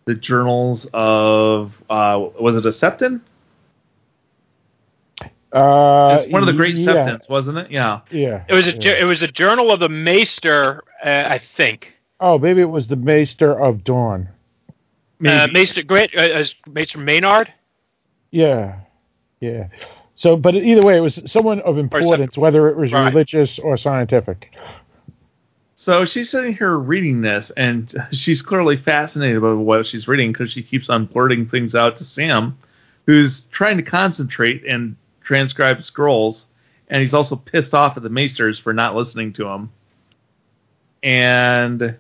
the journals of, uh, was it a Septon? Uh, It's one of the great yeah, Septons, wasn't it? Yeah. Yeah. it was a yeah. it was a journal of the Maester, uh, I think. Oh, maybe it was the Maester of Dawn. Uh, Maester Great uh, as Maester Maynard. Yeah, yeah. So, but either way, it was someone of importance, whether it was Right. religious or scientific. So she's sitting here reading this, and she's clearly fascinated by what she's reading because she keeps on blurting things out to Sam, who's trying to concentrate and transcribe scrolls, and he's also pissed off at the Maesters for not listening to him. And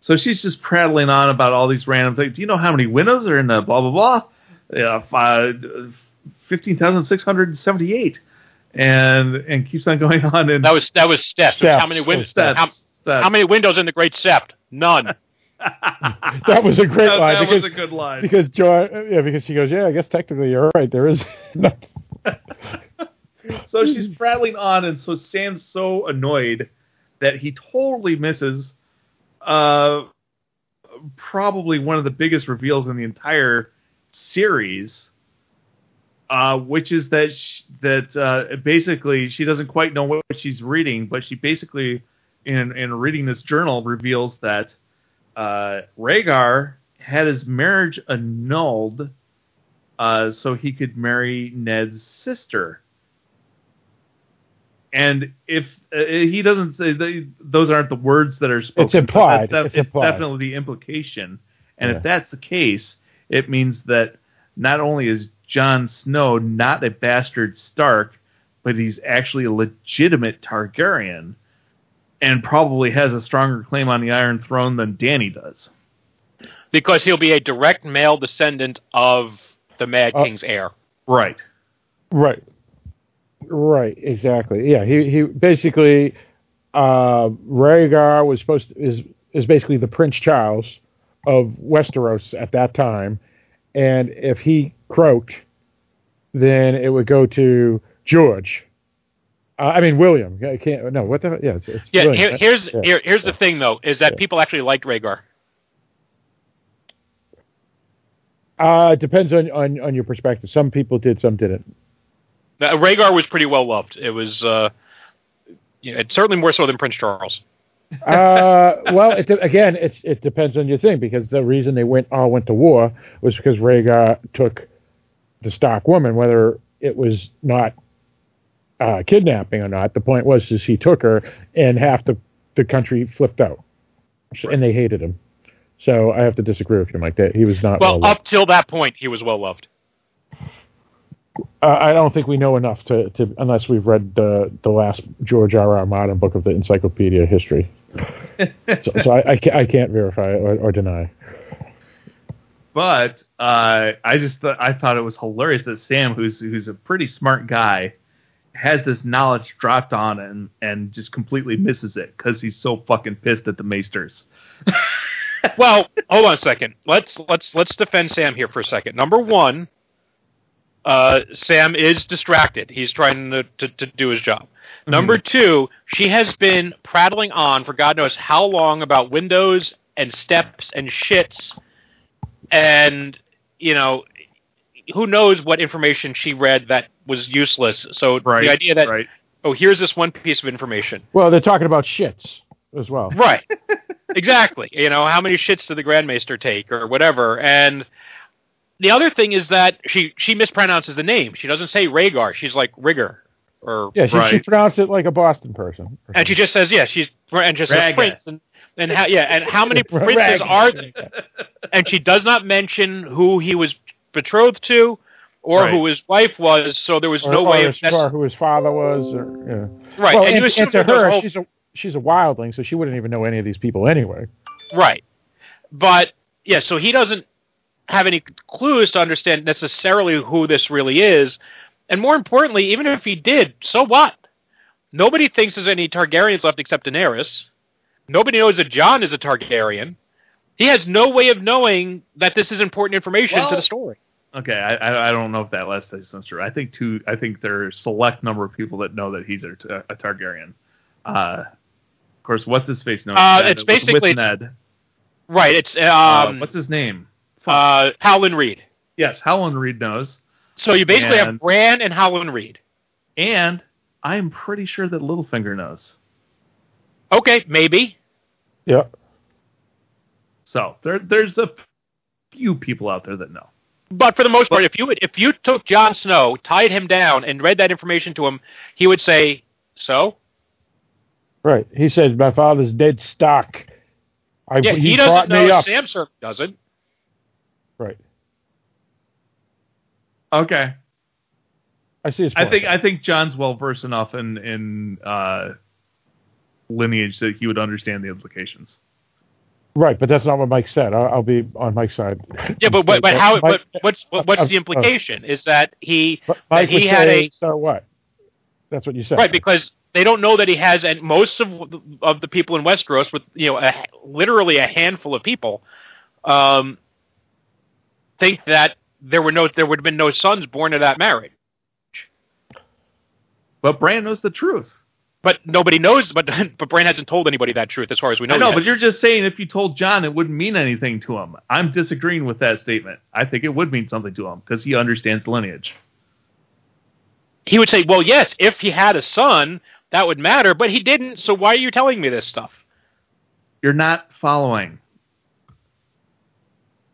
so she's just prattling on about all these random things. Do you know how many windows are in the blah blah blah? Yeah, five, fifteen thousand six hundred seventy-eight, and and keeps on going on. And That was that was steps. It was how many Steps. windows? Steps. How, That's- how many windows in the Great Sept? None. That was a great that, line that because was a good line. because John, yeah, because she goes, yeah, I guess technically you're right. There is. so she's prattling on, and so Sam's so annoyed that he totally misses uh, probably one of the biggest reveals in the entire series, uh, which is that sh- that uh, basically she doesn't quite know what she's reading, but she basically, in in reading this journal, reveals that uh, Rhaegar had his marriage annulled uh, so he could marry Ned's sister. And if uh, he doesn't say they, those aren't the words that are spoken, It's implied. but It's it's implied. definitely the implication. And Yeah. if that's the case, it means that not only is Jon Snow not a bastard Stark, but he's actually a legitimate Targaryen, and probably has a stronger claim on the Iron Throne than Dany does. because he'll be a direct male descendant of the Mad Oh. King's heir. Right. Right. Right. Exactly. Yeah. He he basically uh, Rhaegar was supposed to, is is basically the Prince Charles of Westeros at that time, and if he croaked, then it would go to George. Uh, I mean William. I can't. No. What the? Yeah. It's, it's Yeah, here, here's Yeah. here, here's the thing though, is that Yeah. people actually like Rhaegar. Uh, it depends on, on on your perspective. Some people did, some didn't. Uh, Rhaegar was pretty well loved. It was uh, you know, it's certainly more so than Prince Charles. Uh, well, it, again, it's it depends on your thing because the reason they went all went to war was because Rhaegar took the Stark woman, whether it was not uh, kidnapping or not. The point was is he took her, and half the the country flipped out, and they hated him. So I have to disagree with you, Mike. That he was not Well, well. up till that point, he was well loved. Uh, I don't think we know enough to, to unless we've read the the last George R. R. Martin book of the Encyclopedia of History. So, so I, I, can't, I can't verify or, or deny. But uh, I just th- I thought it was hilarious that Sam, who's who's a pretty smart guy, has this knowledge dropped on him and just completely misses it because he's so fucking pissed at the Maesters. well, hold on a second. Let's let's let's defend Sam here for a second. Number one, uh, Sam is distracted. He's trying to, to, to do his job. Number mm-hmm. two, she has been prattling on for God knows how long about windows and steps and shits, and you know, who knows what information she read that was useless. So Right. the idea that right. oh, here's this one piece of information. Well, they're talking about shits as well. Right. exactly. You know, how many shits did the Grandmaster take or whatever. And the other thing is that she she mispronounces the name. She doesn't say Rhaegar. She's like Rigger. Or Yeah, she, she pronounced it like a Boston person. and she just says, yeah, she's and just says prince and and how yeah, and how many princes Raga. are there? And she does not mention who he was betrothed to or Right. who his wife was, so there was or, no or way his- of or who his father was. Or, yeah. right. Well, and, and, you assume and to that there's a her, whole- she's a she's a wildling, so she wouldn't even know any of these people anyway. Right. But yeah, so he doesn't have any clues to understand necessarily who this really is. And more importantly, even if he did, so what? Nobody thinks there's any Targaryens left except Daenerys. Nobody knows that Jon is a Targaryen. He has no way of knowing that this is important information to the story. Okay, I, I I don't know if that last statement's true. I think two. I think there's a select number of people that know that he's a, a Targaryen. Uh, of course, what's his face knows? Uh, it's With- basically- with Ned. Right. It's Uh, um, what's his name? uh, Howland Reed. Yes, Howland Reed knows, So you basically have And- Bran and Howland Reed. and I'm pretty sure that Littlefinger knows. Okay, maybe. Yeah. So there there's a few people out there that know. But for the most part, if you if you took Jon Snow, tied him down, and read that information to him, he would say, "So." Right. He says, "My father's dead stock." I, Yeah, he, brought doesn't know. up. Sam certainly doesn't. Right. Okay, I see his I think I think Jon's well versed enough in in uh, lineage that he would understand the implications. right, but that's not what Mike said. I'll, I'll be on Mike's side. Yeah, but but, but how? Mike, But what's what, what's the implication? Is that he Mike that he would had say, a so what? That's what you said. right because they don't know that he has, and most of of the people in Westeros, with you know, a, literally a handful of people, um, think that there were no there would have been no sons born of that marriage. But Bran knows the truth. But nobody knows. But but Bran hasn't told anybody that truth, as far as we know. Know, but you're just saying if you told Jon, it wouldn't mean anything to him. I'm disagreeing with that statement. I think it would mean something to him because he understands lineage. he would say, "Well, yes, if he had a son, that would matter." But he didn't. So why are you telling me this stuff? You're not following.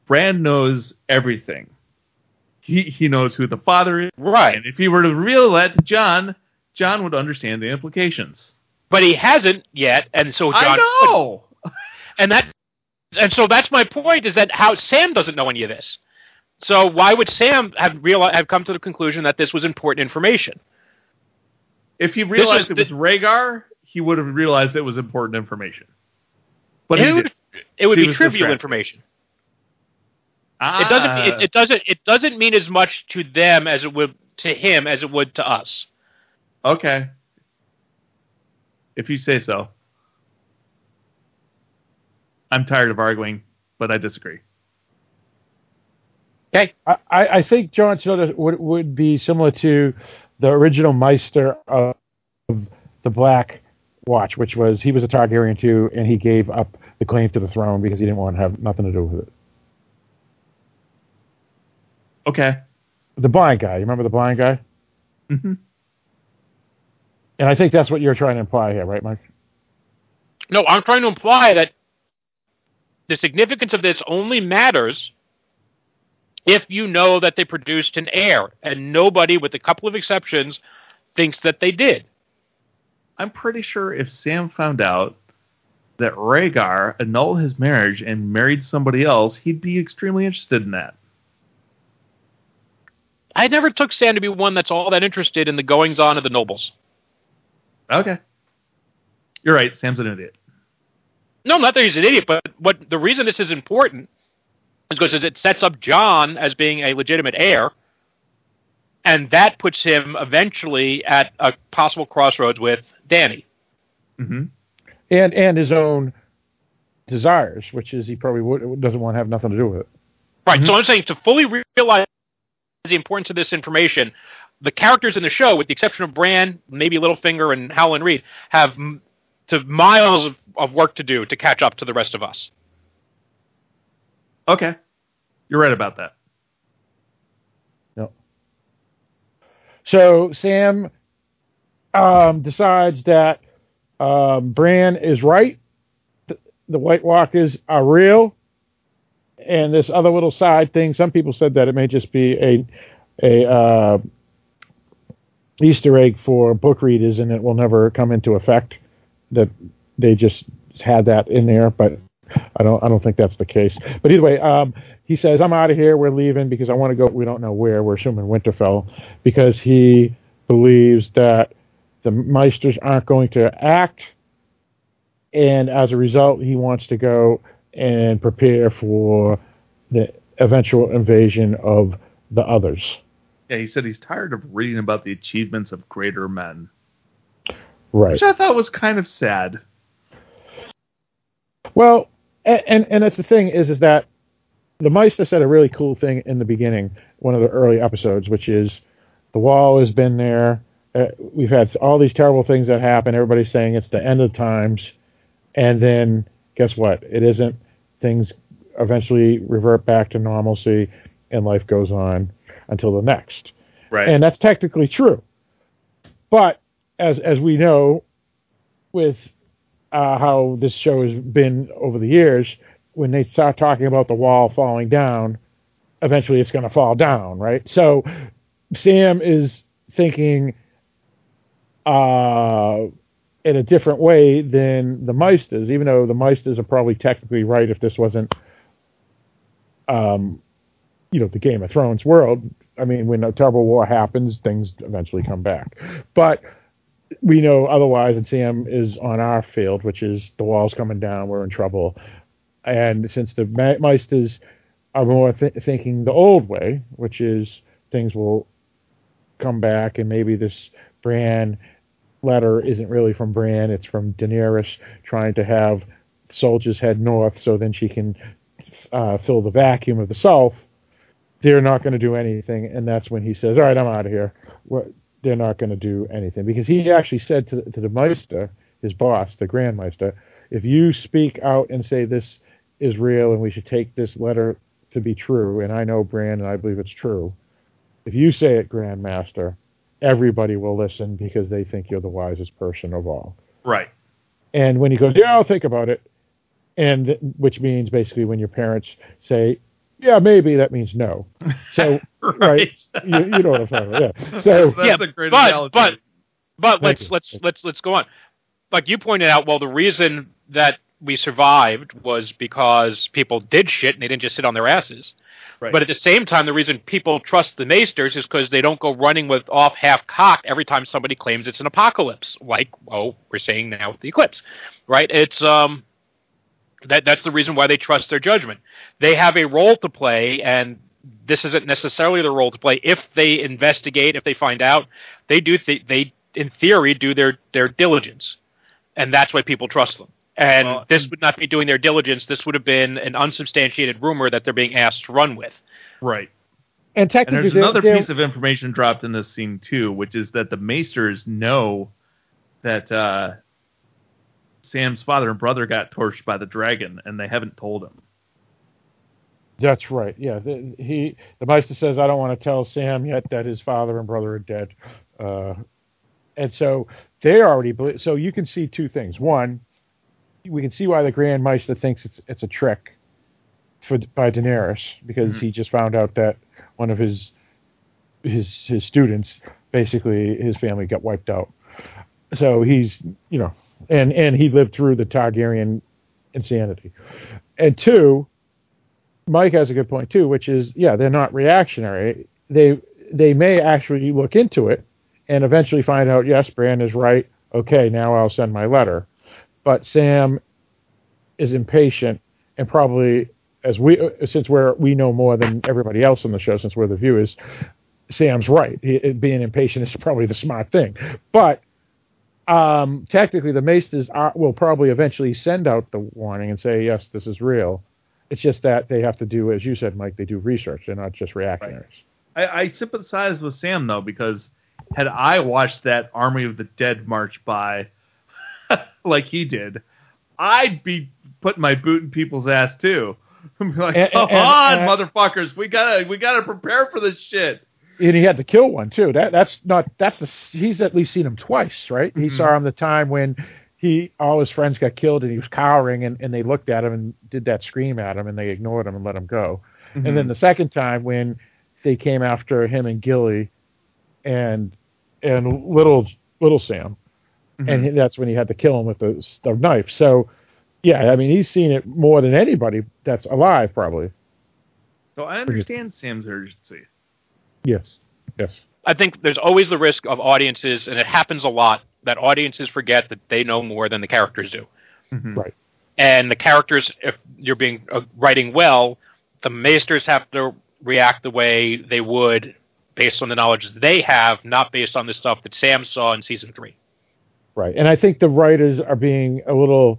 Bran knows everything. He he knows who the father is, Right. and if he were to reveal that to Jon, Jon would understand the implications. But he hasn't yet, and so Jon. I know. And that, and so that's my point: is that how Sam doesn't know any of this. So why would Sam have real have come to the conclusion that this was important information? If he realized was- it was Rhaegar, he would have realized it was important information. But it would, it would be trivial distracted. information. Ah, It doesn't. It, it doesn't. It doesn't mean as much to them as it would to him as it would to us. Okay. If you say so. I'm tired of arguing, but I disagree. Okay. I, I I think Jon Snow would would be similar to the original Maester of the Black Watch, which was he was a Targaryen too, and he gave up the claim to the throne because he didn't want to have nothing to do with it. Okay. The blind guy, you remember the blind guy? hmm And I think that's what you're trying to imply here, right, Mike? No, I'm trying to imply that the significance of this only matters if you know that they produced an heir, and nobody, with a couple of exceptions, thinks that they did. I'm pretty sure if Sam found out that Rhaegar annulled his marriage and married somebody else, he'd be extremely interested in that. I never took Sam to be one that's all that interested in the goings on of the nobles. Okay. You're right. Sam's an idiot. No, not that he's an idiot, but what the reason this is important is because it sets up Jon as being a legitimate heir, and that puts him eventually at a possible crossroads with Dany. Mm-hmm. and and his own desires, which is he probably would, doesn't want to have nothing to do with it. Right. So I'm saying to fully realize the importance of this information, the characters in the show, with the exception of Bran, maybe Littlefinger, and Howland Reed, have m- to miles of, of work to do to catch up to the rest of us. Okay. You're right about that. So Sam um, decides that um, Bran is right. The, the White Walkers are real, and this other little side thing. Some people said that it may just be a a uh, Easter egg for book readers, and it will never come into effect. That they just had that in there, but I don't I don't think that's the case. But either way, um, he says I'm out of here. We're leaving because I want to go. We don't know where. We're assuming Winterfell because he believes that the Maesters aren't going to act, and as a result, he wants to go and prepare for the eventual invasion of the others. Yeah, he said he's tired of reading about the achievements of greater men, Right. which I thought was kind of sad. Well, and, and and that's the thing is is that the Maester said a really cool thing in the beginning, one of the early episodes, which is the wall has been there. Uh, we've had all these terrible things that happen. Everybody's saying it's the end of times, and then guess what? It isn't. Things eventually revert back to normalcy, and life goes on until the next Right. and that's technically true. But as as we know, with uh, how this show has been over the years, when they start talking about the wall falling down, eventually it's going to fall down, right? So Sam is thinking uh, in a different way than the Maesters, even though the Maesters are probably technically right if this wasn't, um, you know, the Game of Thrones world. I mean, when a terrible war happens, things eventually come back. But we know otherwise, and Sam is on our field, which is the wall's coming down, we're in trouble. And since the Me- Maesters are more th- thinking the old way, which is things will come back, and maybe this Bran letter isn't really from Bran, it's from Daenerys trying to have soldiers head north so then she can uh, fill the vacuum of the south they're not going to do anything, and that's when he says, "All right, I'm out of here." What they're not going to do anything because he actually said to the, to the Maester, his boss, the Grand Maester, if you speak out and say this is real and we should take this letter to be true, and I know Bran and I believe it's true, if you say it, Grand Master, everybody will listen because they think you're the wisest person of all. right. And when he goes, yeah, I'll think about it, and th- which means basically when your parents say, yeah, maybe, that means no. So, right, you, you know what I'm talking about. Yeah. So, That's yeah, a great but analogy. but but Thank let's you. let's let's let's go on. Like you pointed out, well, the reason that we survived was because people did shit and they didn't just sit on their asses. Right. But at the same time, the reason people trust the Maesters is because they don't go running with off half cocked every time somebody claims it's an apocalypse, like oh we're saying now with the eclipse, right? It's um that that's the reason why they trust their judgment. They have a role to play, and this isn't necessarily the role to play. If they investigate, if they find out, they do th- they in theory do their their diligence, and that's why people trust them. And Well, this would not be doing their diligence. This would have been an unsubstantiated rumor that they're being asked to run with. right. and And there's they're- another they're- piece of information dropped in this scene too, which is that the Maesters know that uh, Sam's father and brother got torched by the dragon, and they haven't told him. That's right. Yeah, the, he the Maester says, "I don't want to tell Sam yet that his father and brother are dead," uh, and so they already believe. So you can see two things. One, we can see why the Grand Maester thinks it's it's a trick for by Daenerys because Mhm. he just found out that one of his his his students basically his family got wiped out. So he's you know and and he lived through the Targaryen insanity. And two, Mike has a good point too, which is yeah, they're not reactionary. They they may actually look into it and eventually find out yes, Bran is right. Okay, now I'll send my letter. But Sam is impatient and probably as we since we're we know more than everybody else on the show since we're the viewers, Sam's right. He, being impatient is probably the smart thing. But um, technically, the Maesters are, will probably eventually send out the warning and say, yes, this is real. It's just that they have to do, as you said, Mike, they do research. They're not just reactionaries. I, I sympathize with Sam though because had I watched that Army of the Dead march by like he did, I'd be putting my boot in people's ass too. I'd be like, And- come and- on, and- motherfuckers, we gotta we gotta prepare for this shit. And he had to kill one too. That that's not that's the he's at least seen him twice, right? He Mhm. saw him the time when he all his friends got killed and he was cowering and, and they looked at him and did that scream at him and they ignored him and let him go. Mm-hmm. And then the second time when they came after him and Gilly and and little little Sam, Mhm. and that's when he had to kill him with the, the knife. So, yeah, I mean, he's seen it more than anybody that's alive, probably. so I understand Sam's urgency. Yes, yes, I think there's always the risk of audiences, and it happens a lot that audiences forget that they know more than the characters do. Mhm. Right. And the characters, if you're being uh, writing well, the maesters have to react the way they would based on the knowledge they have, not based on the stuff that Sam saw in season three. Right. And I think the writers are being a little,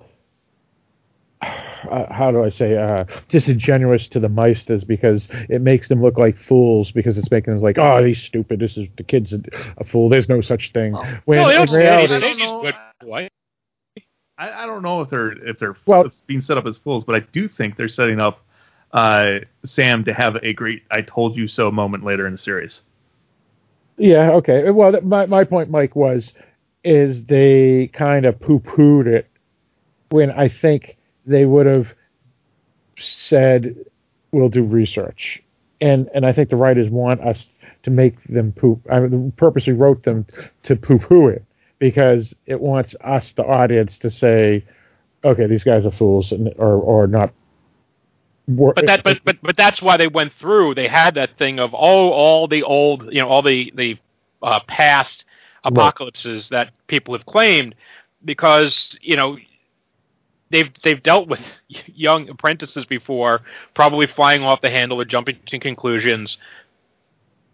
uh, how do I say, uh, disingenuous to the Maesters because it makes them look like fools because it's making them like, oh, he's stupid. This is the kid's a, a fool. There's no such thing. When no, they in don't say they reality, say I he's don't good know. I, I don't know if they're if they're Well- being set up as fools, but I do think they're setting up uh, Sam to have a great "I told you so" moment later in the series. Yeah, okay. Well, my my point, Mike, was is they kind of poo pooed it when I think they would have said we'll do research, and and I think the writers want us to make them poop. I purposely wrote them to poo poo it because it wants us, the audience, to say, okay, these guys are fools, and, or or not. But that, but, but, but that's why they went through. They had that thing of oh, all the old, you know, all the the uh, past apocalypses that people have claimed, because you know they've they've dealt with young apprentices before, probably flying off the handle or jumping to conclusions,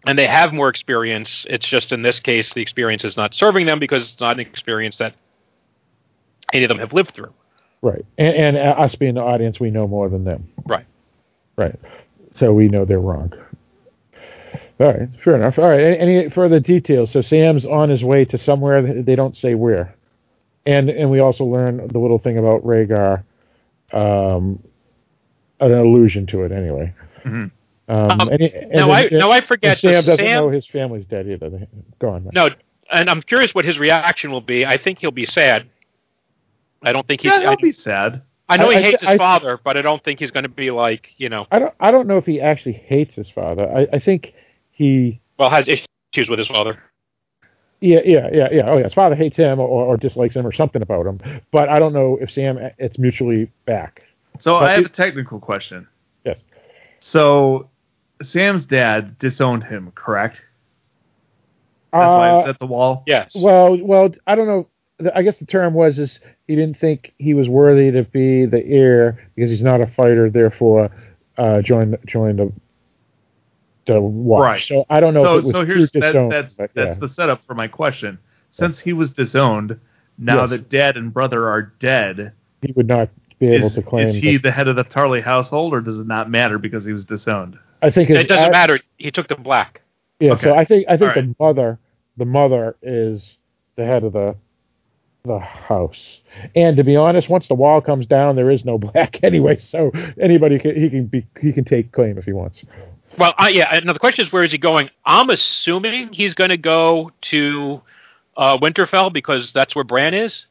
and they have more experience. It's just in this case, the experience is not serving them because it's not an experience that any of them have lived through. Right. And, and us being the audience, we know more than them. Right. Right. So we know they're wrong. All right. Fair enough. All right. Any, any further details? So Sam's on his way to somewhere. They don't say where. And and we also learn the little thing about Rhaegar, um, an allusion to it anyway. Mhm. Um, Um, any- and now then- I now I forget. Sam does doesn't Sam, know his family's dead either. Go on. Mike. No, and I'm curious what his reaction will be. I think he'll be sad. I don't think he's. Yeah, he'll be sad. I know I- he I hates th- his I- father, but I don't think he's going to be like you know. I don't. I don't know if he actually hates his father. I, I think he. Well, has issues with his father. Yeah, yeah, yeah, yeah. Oh, yeah. His father hates him or, or dislikes him or something about him. But I don't know if Sam. It's mutually back. So But I have it- a technical question. Yes. So Sam's dad disowned him, correct? That's why he Uh, was at the wall. Yes. Well, well, I don't know. I guess the term was is he didn't think he was worthy to be the heir because he's not a fighter. Therefore, uh, join join the the watch. Right. So I don't know So, if it was so here's that, disowned, that's but that's the setup for my question. Since he was disowned, now Yes. that dad and brother are dead, he would not be able is, to claim. is he that- the head of the Tarly household, or does it not matter because he was disowned? I think it doesn't I- matter. He took the black. Yeah, Okay. so I think I think All the mother the mother is the head of the the house. And to be honest, once the wall comes down, there is no black anyway. So anybody can he can be he can take claim if he wants. Well, uh, yeah. Now the question is, where is he going? I'm assuming he's going to go to uh, Winterfell because that's where Bran is.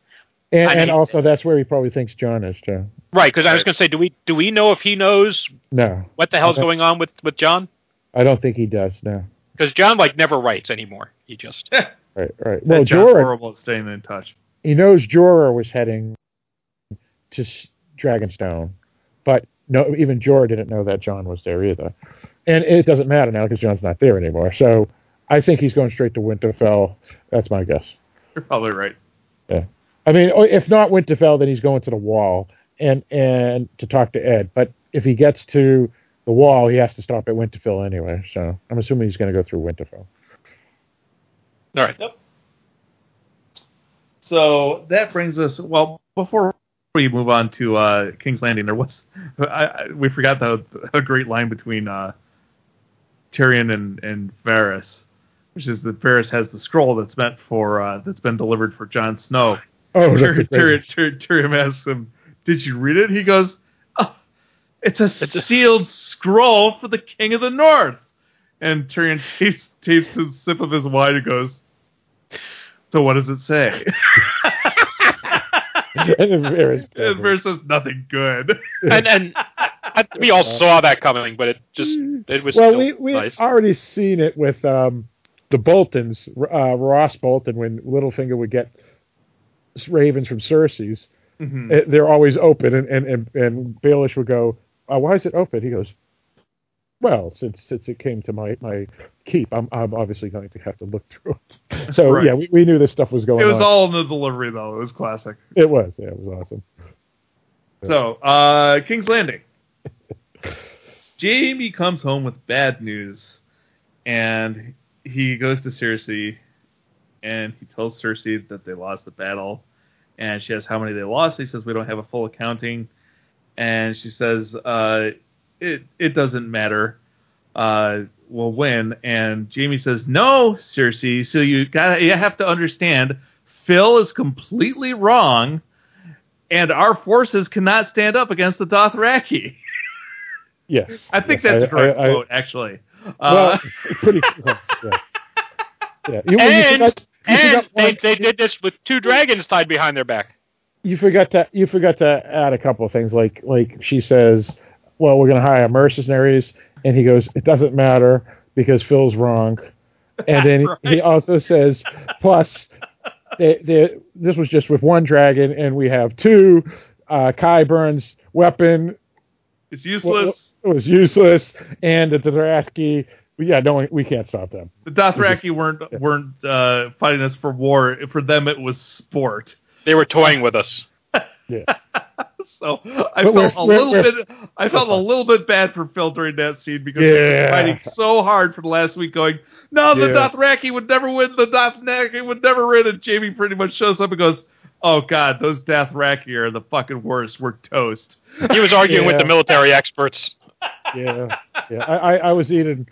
And, I and mean- also, that's where he probably thinks Jon is too. Right, because I was going to say, do we do we know if he knows No, what the hell's going on with with Jon? I don't think he does. No. Because Jon like never writes anymore. He just Right, right. Well, Jon's Jorah, horrible at staying in touch. he knows Jorah was heading to S- Dragonstone, but no, even Jorah didn't know that Jon was there either. And it doesn't matter now because Jon's not there anymore. So I think he's going straight to Winterfell. That's my guess. You're probably right. Yeah, I mean, if not Winterfell, then he's going to the Wall and and to talk to Ed. But if he gets to the Wall, he has to stop at Winterfell anyway. So I'm assuming he's going to go through Winterfell. all right. Yep. So that brings us. Well, before we move on to uh, King's Landing, there was I, I, we forgot the a great line between uh, Tyrion and and Varys, which is that Varys has the scroll that's meant for uh, that's been delivered for Jon Snow. Oh, that's Tyrion, great- Tyrion, Tyrion, Tyrion asks him, "Did you read it?" He goes, oh, "It's a sealed scroll for the King of the North." And Tyrion takes takes a sip of his wine and goes, "So what does it say?" and then Varys- And Varys says nothing good. And and I, we all saw that coming, but it just it was well, still we we nice. already seen it with um, the Boltons, uh, Roose Bolton, when Littlefinger would get ravens from Cersei's. Mhm. eh, They're always open, and and and, and Baelish would go, uh, "Why is it open?" He goes, "Well, since since it came to my my keep, I'm I'm obviously going to have to look through it." So Right. yeah, we, we knew this stuff was going It was on. all in the delivery, though. It was classic. it was yeah, it was awesome. So, uh, King's Landing. Jaime comes home with bad news, and he goes to Cersei, and he tells Cersei that they lost the battle, and she asks how many they lost. He says we don't have a full accounting, and she says uh, it it doesn't matter. Uh, we'll win. And Jaime says no, Cersei. So you got you have to understand, Phil is completely wrong and our forces cannot stand up against the Dothraki. Yes, I think Yes, that's I- a correct I- I- quote, actually. Well, Uh, pretty close. Yeah. yeah. You, you and forgot- you and they, one- they did this with two dragons tied behind their back. you forgot to you forgot to add a couple of things like like she says well we're going to hire mercenaries and he goes it doesn't matter because phil's wrong and then Right. he also says plus they, they, this was just with one dragon and we have two uh Qyburn's weapon it's wa- useless. Wa- was useless and the Dothraki, yeah no one, we can't stop them The Dothraki weren't weren't uh, fighting us for war. For them, it was sport. They were toying with us. yeah So I But felt we're- a we're- little we're- bit. I felt a little bit bad for Phil during that scene because he was Yeah. fighting so hard for the last week, going, "No, the Yeah. Dothraki would never win. The Dothraki would never win." And Jaime pretty much shows up and goes, "Oh God, those Dothraki are the fucking worst. We're toast." He was arguing with the military experts. Yeah yeah I, I, I was eating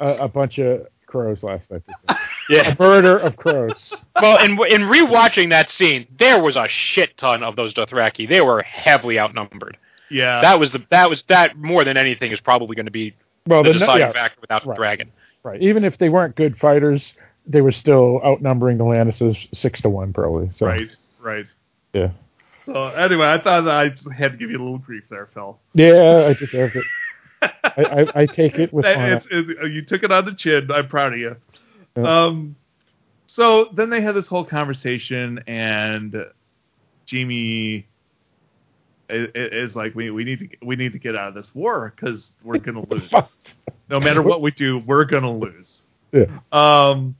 a, a bunch of crows last night a Yeah. murder of crows Well, in in rewatching that scene, there was a shit ton of those Dothraki. They were heavily outnumbered. Yeah, That was the that was that more than anything is probably going to be well the the, deciding yeah, factor without the dragon. right even if they weren't good fighters they were still outnumbering the Lannisters six to one probably so right, right. yeah So anyway, I thought I had to give you a little grief there, Phil. yeah I deserved it I, I, I take it with it's- it- you took it on the chin. I'm proud of you. Yeah. Um, so then they had this whole conversation, and Jaime i- i- is like, "We we need to we need to get out of this war because we're gonna lose. No matter what we do, we're gonna lose." yeah. Um,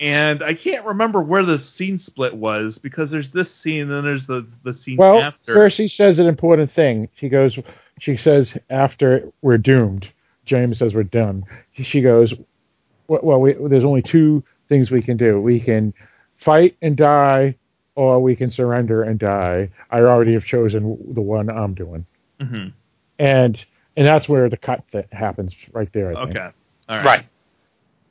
and I can't remember where the scene split was because there's this scene, and then there's the the scene Well, after. Cersei says an important thing. She goes, she says after we're doomed, James says we're done. She goes, well, well we, there's only two things we can do. We can fight and die, or we can surrender and die. I already have chosen the one I'm doing, Mhm. and and that's where the cut that happens right there. I think. Okay. All right. Right.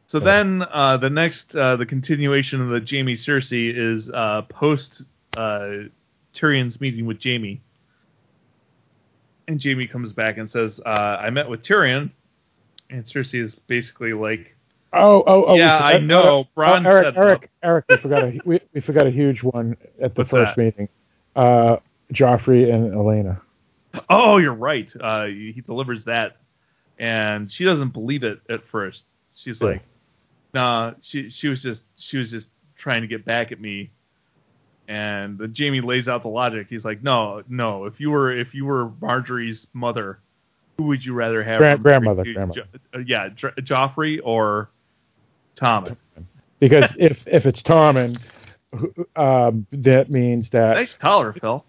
So Yeah. then uh, the next, uh, the continuation of the Jaime Cersei is uh, post uh, Tyrion's meeting with Jaime. And Jaime comes back and says, uh, I met with Tyrion. And Cersei is basically like, Oh, oh, oh. Yeah, I forgot- know. oh, Bron Eric, said Eric, Eric, we forgot a we, we forgot a huge one at the What's first that? meeting. Uh, Joffrey and Olenna. Oh, you're right. Uh, he delivers that, and she doesn't believe it at first. She's Yeah. like, "Nah." She she was just she was just trying to get back at me. And Jaime lays out the logic. He's like, "No, no. If you were if you were Margaery's mother, who would you rather have? Gran- for grandmother, to? grandmother. Jo- uh, yeah, Jo- Joffrey or Tommen. Because if if it's Tommen, um, that means that Nice collar, Phil.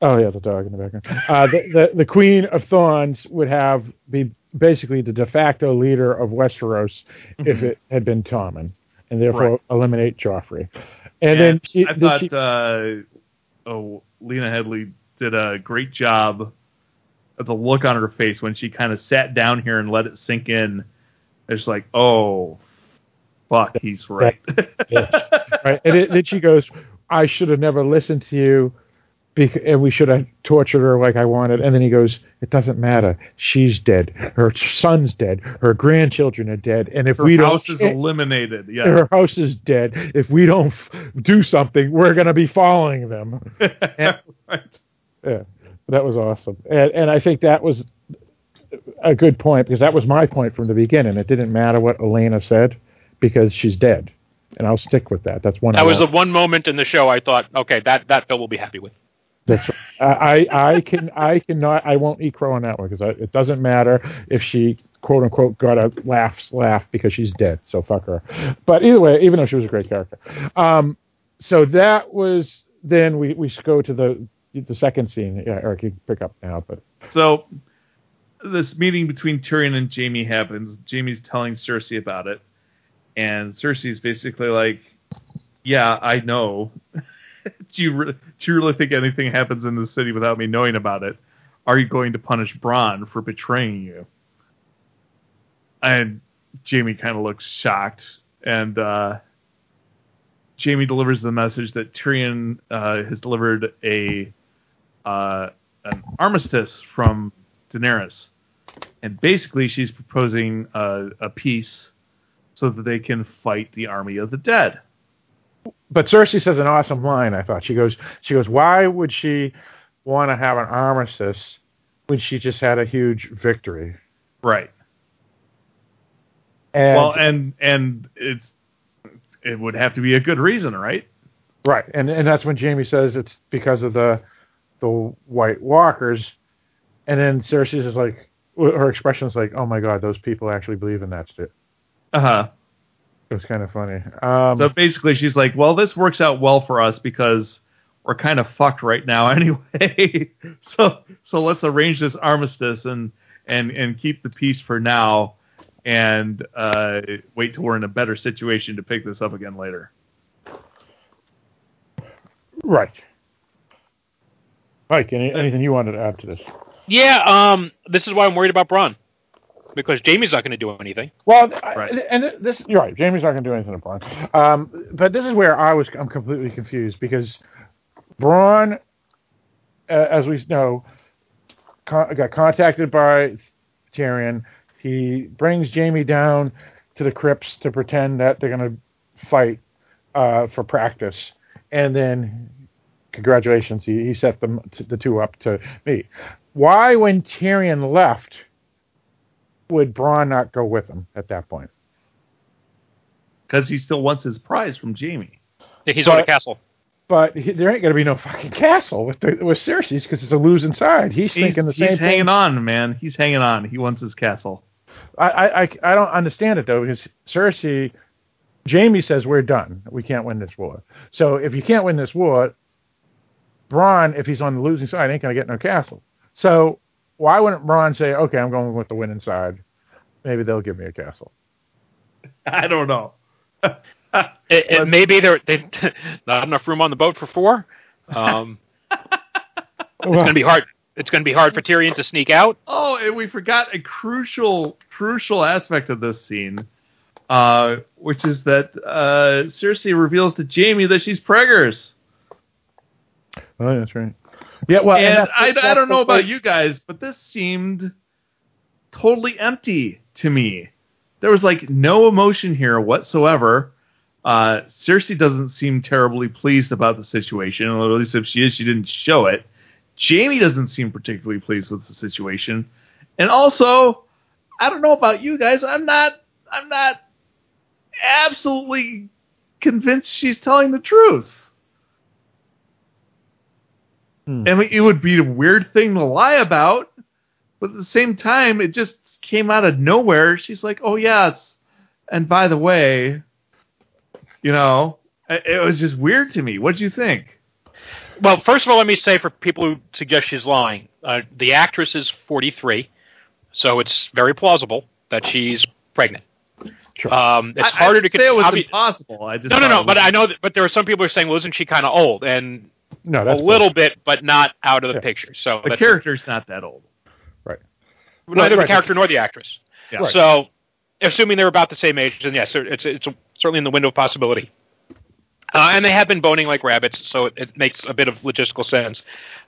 Oh yeah, the dog in the background. Uh, the, the the Queen of Thorns would have be basically the de facto leader of Westeros if it had been Tommen, and therefore Mm-hmm. Right. eliminate Joffrey. And, then she, I thought she- uh, oh, Lena Headey did a great job of the look on her face when she kind of sat down here and let it sink in. It's like, oh, fuck, he's right. Yes. right, and it, then she goes, "I should have never listened to you." Bec- And we should have tortured her like I wanted. And then he goes, "It doesn't matter. She's dead. Her son's dead. Her grandchildren are dead. And if Her we house don't, house is eh, eliminated. Yeah. her house is dead. If we don't f- do something, we're going to be following them. right. Yeah, that was awesome, and and I think that was a good point because that was my point from the beginning. It didn't matter what Olenna said because she's dead, and I'll stick with that. That's one. I That was the one moment in the show I thought, okay, that that Phil will be happy with. That's, I I I can I cannot I won't eat crow on that one because it doesn't matter if she quote unquote got a laughs laugh because she's dead. So fuck her. But either way, even though she was a great character, um, so that was then we we go to the the second scene. Yeah, Eric, you can pick up now, but So this meeting between Tyrion and Jaime happens. Jaime's telling Cersei about it, and Cersei's basically like, "Yeah, I know. do you re- do you really think anything happens in the city without me knowing about it? Are you going to punish Bronn for betraying you?" And Jaime kind of looks shocked, and uh, Jaime delivers the message that Tyrion uh, has delivered a uh, an armistice from Daenerys, and basically she's proposing a, a peace so that they can fight the army of the dead. But Cersei says an awesome line. I thought she goes, she goes, why would she want to have an armistice when she just had a huge victory? Right. And well, and and it's it would have to be a good reason, right? right, and and that's when Jaime says it's because of the the White Walkers, and then Cersei's is like, her expression is like, oh my god, those people actually believe in that shit. Uh huh. It was kind of funny. Um, So basically, she's like, "Well, this works out well for us because we're kind of fucked right now anyway. so so let's arrange this armistice and and and keep the peace for now, and uh, wait till we're in a better situation to pick this up again later." right. Mike, any, anything you wanted to add to this? Yeah, um, this is why I'm worried about Bronn. Because Jaime's not going to do anything. Well, Right. and this you're right. Jaime's not going to do anything to Bronn. Um, but this is where I was I'm completely confused because Bronn, uh, as we know, con- got contacted by Tyrion. He brings Jaime down to the crypts to pretend that they're going to fight uh, for practice, and then congratulations, he, he set them the two up to meet. Why, when Tyrion left? Would Bronn not go with him at that point? Because he still wants his prize from Jaime. Yeah, He's But- on a castle. But he, there ain't going to be no fucking castle with the, with Cersei's because it's a losing side. He's, He's, thinking the he's same He's hanging thing. on, man. He's hanging on. He wants his castle. I, I, I, I don't understand it though because Cersei, Jaime says we're done. We can't win this war. So if you can't win this war, Bronn, if he's on the losing side, ain't going to get no castle. So why wouldn't Bronn say, okay, I'm going with the winning side? Maybe they'll give me a castle. I don't know. It, it, maybe there they not enough room on the boat for four. Um, it's going to be hard. It's going to be hard for Tyrion to sneak out. Oh, and we forgot a crucial, crucial aspect of this scene, uh, which is that uh, Cersei reveals to Jaime that she's preggers. Oh, that's right. Yeah, well, and that's- I, I don't know about you guys, but this seemed totally empty to me. there was like no emotion here whatsoever. Uh, Cersei doesn't seem terribly pleased about the situation, or at least if she is, she didn't show it. Jaime doesn't seem particularly pleased with the situation, and also, I don't know about you guys, I'm not, I'm not absolutely convinced she's telling the truth. Hmm. And it would be a weird thing to lie about, but at the same time, it just came out of nowhere. She's like, "Oh yes," and by the way, you know, it it was just weird to me. What do you think? Well, first of all, let me say for people who suggest she's lying, uh, the actress is 43, so it's very plausible that she's pregnant. Sure. Um, it's I- harder I to didn't say it was obvi- impossible. I just No, no, no. But I know, that, but there are some people who are saying, well, isn't she kind of old? And no, a that's little bit, but not out of the Yeah. picture. So the that's- character's not that old. Right? Neither right. the character nor the actress. Yeah. Right. So, assuming they're about the same age, then yes, it's it's certainly in the window of possibility. Uh, and they have been boning like rabbits, so it, it makes a bit of logistical sense.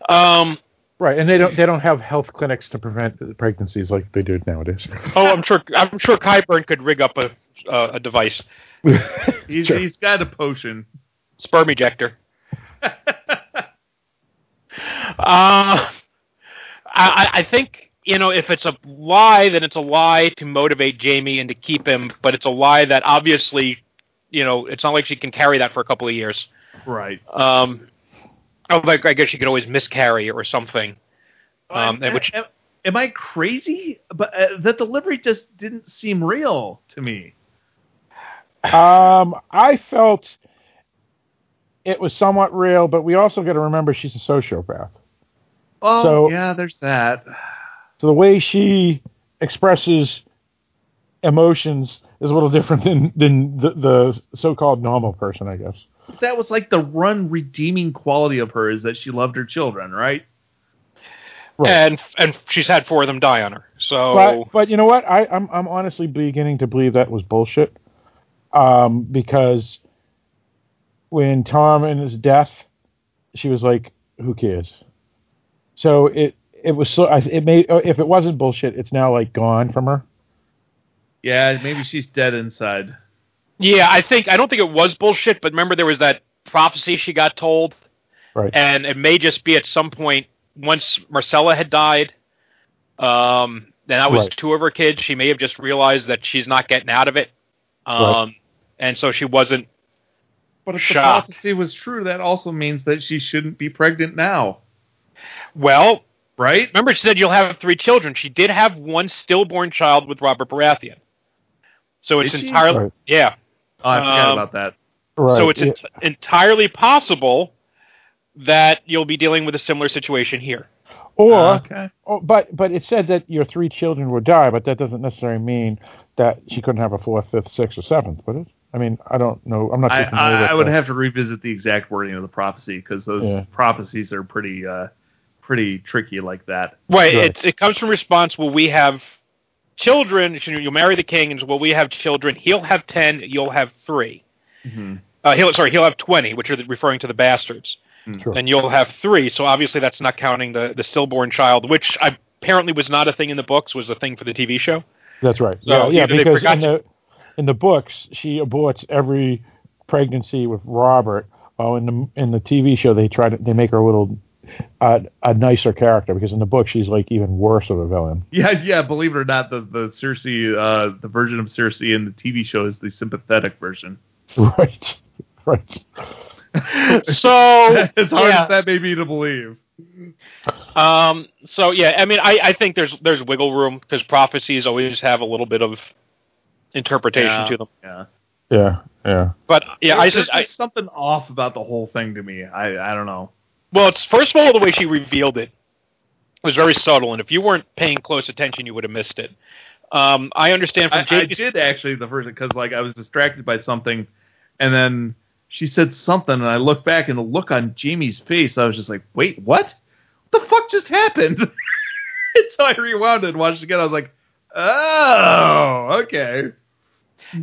Um, right. And they don't they don't have health clinics to prevent pregnancies like they do nowadays. oh, I'm sure I'm sure Qyburn could rig up a uh, a device, He's, Sure. he's got a potion. sperm ejector. Uh, I, I- I think you know if it's a lie, then it's a lie to motivate Jaime and to keep him, but it's a lie that obviously, you know, it's not like she can carry that for a couple of years. Right. Um, like I guess she could always miscarry or something. Um, and which am, am I crazy? But uh, the delivery just didn't seem real to me. Um, I felt it was somewhat real, but we also got to remember she's a sociopath. Oh, So- yeah, there's that. So the way she expresses emotions is a little different than than the, the so-called normal person, I guess. That was like the run redeeming quality of her is that she loved her children, right? Right. and and she's had four of them die on her. So But but you know what? I, I'm I'm honestly beginning to believe that was bullshit. Um, because when Tom and his death, she was like, "Who cares?" So it it was so it made if it wasn't bullshit, it's now like gone from her. Yeah, maybe she's dead inside. yeah, I think I don't think it was bullshit. But remember, there was that prophecy she got told, Right. and it may just be at some point once Myrcella had died. Um, then that was Right. two of her kids. She may have just realized that she's not getting out of it. Um, Right. and so she wasn't. But if Shocked. the prophecy was true, that also means that she shouldn't be pregnant now, Well, right? remember she said you'll have three children. She did have one stillborn child with Robert Baratheon. So it's entirely Right. yeah. Oh, I forgot Um, about that. Right. So it's yeah. ent- entirely possible that you'll be dealing with a similar situation here. or okay. oh, but but it said that your three children would die, but that doesn't necessarily mean that she couldn't have a fourth, fifth, sixth, or seventh, would it? I mean, I don't know. I'm not. I, I, I would the- have to revisit the exact wording of the prophecy because those Yeah. prophecies are pretty, uh, pretty tricky like that. Right. Right. It's, it comes from response. Will we have children? You'll marry the king, and will we have children? He'll have ten. You'll have 3 Mm-hmm. Uh, he'll sorry. He'll have twenty, which are the, referring to the bastards, Sure. and you'll have three. So obviously that's not counting the the stillborn child, which apparently was not a thing in the books. Was a thing for the TV show. That's right. So yeah, yeah, they because forgot in the in the books she aborts every pregnancy with Robert. While in the in the TV show they try to they make her a little uh, a nicer character because in the book she's like even worse of a villain. Yeah, yeah. Believe it or not, the the Cersei, uh, the version of Cersei in the TV show is the sympathetic version. Right. Right. So as hard yeah. as that may be to believe. Um. So yeah, I mean, I, I think there's there's wiggle room because prophecies always have a little bit of interpretation Yeah, to them. Yeah. Yeah. Yeah. But yeah, I There's just I, something off about the whole thing to me. I I don't know. well, it's first of all the way she revealed it was very subtle, and if you weren't paying close attention, you would have missed it. Um, I understand from I, I did actually the first because like I was distracted by something, and then she said something, and I looked back, and the look on Jaime's face, I was just like, "Wait, what? What the fuck just happened?" and so I rewound it and watched it again. I was like, "Oh, okay."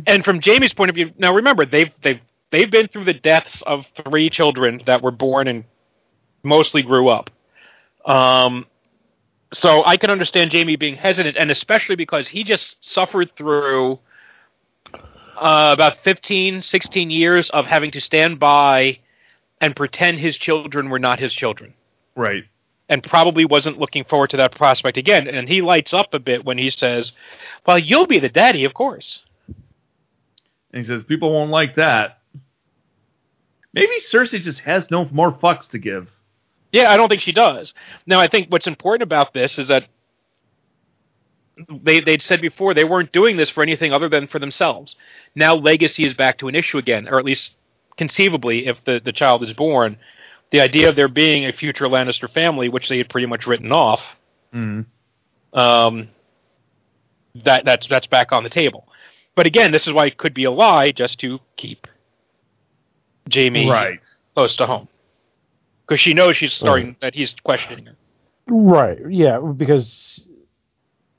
And from Jaime's point of view, now remember they've they've they've been through the deaths of three children that were born and mostly grew up. Um, so I can understand Jaime being hesitant, and especially because he just suffered through uh, about 15, 16 years of having to stand by and pretend his children were not his children. Right. And probably wasn't looking forward to that prospect again. And he lights up a bit when he says, Well, you'll be the daddy, of course. And he says people won't like that. Maybe Cersei just has no more fucks to give. Yeah, I don't think she does. Now, I think what's important about this is that they they'd said before they weren't doing this for anything other than for themselves. Now legacy is back to an issue again, or at least conceivably, if the, the child is born, the idea of there being a future Lannister family, which they had pretty much written off, Mm. um, that that's that's back on the table. But again, this is why it could be a lie, just to keep Jaime Right. close to home, because she knows she's starting that he's questioning her. Right. Yeah, because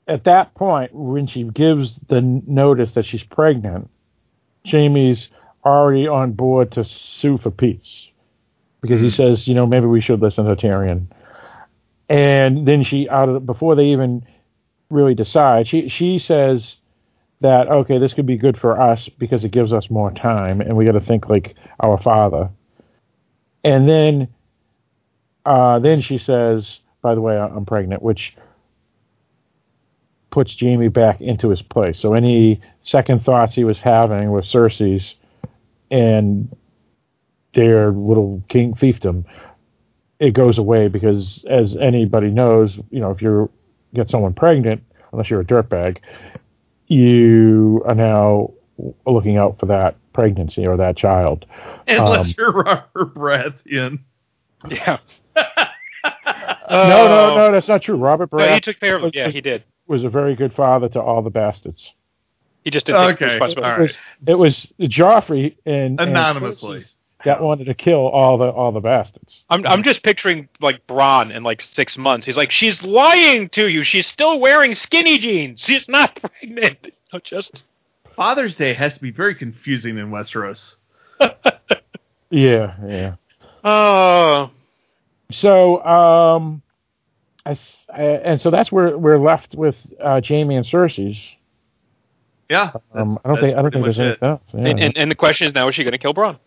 at that point, when she gives the notice that she's pregnant, Jaime's already on board to sue for peace because he mm. says, you know, maybe we should listen to Tyrion. And then she out of before they even really decide, she she says that okay, this could be good for us because it gives us more time, and we got to think like our father. And then, uh, then she says, by the way, I'm pregnant, which puts Jaime back into his place. So any second thoughts he was having with Cersei's and their little king fiefdom, it goes away because, as anybody knows, you know, if you get someone pregnant, unless you're a dirtbag, you are now looking out for that pregnancy or that child. Unless Um, you're Robert Baratheon. Yeah. no, no, no, that's not true. Robert No, he took care of it. Yeah, he did. was a very good father to all the bastards. He just didn't take Okay, responsibility. all right. It was Joffrey and and Anonymously. Cersei that wanted to kill all the all the bastards. I'm I'm just picturing like Bronn in like six months. He's like, she's lying to you. She's still wearing skinny jeans. She's not pregnant. No, just Father's Day has to be very confusing in Westeros. Yeah, yeah. oh, So, um, I, I and so that's where we're left with uh, Jaime and Cersei's. Yeah. Um, I don't think I don't think there's anything else. Yeah. and, and and the question is now, is she going to kill Bronn?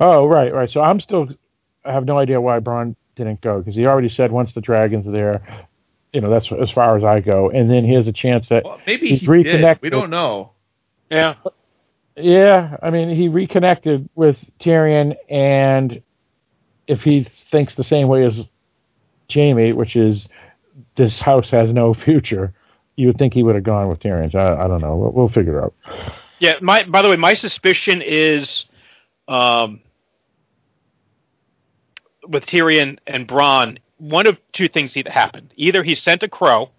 Oh, right, right. So I'm still I have no idea why Bronn didn't go because he already said once the dragons are there, you know, that's as far as I go. And then here's a chance that Well, maybe He's he did. reconnected. We don't know. Yeah, Yeah, I mean, he reconnected with Tyrion, and if he thinks the same way as Jaime, which is this house has no future, you would think he would have gone with Tyrion. I, I don't know. We'll, we'll figure it out. yeah. My by the way, my suspicion is, um, with Tyrion and Bronn, one of two things either happened. Either he sent a crow,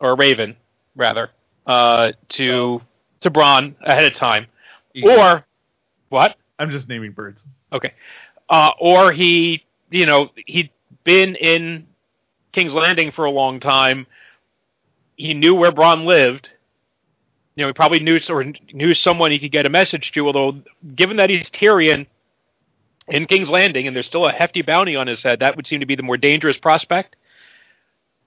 or a raven, rather, uh, to to Bronn ahead of time, or what? I'm just naming birds. Okay. Uh, or he, you know, he'd been in King's Landing for a long time. He knew where Bronn lived. You know, he probably knew or knew someone he could get a message to. Although, given that he's Tyrion in King's Landing and there's still a hefty bounty on his head, that would seem to be the more dangerous prospect.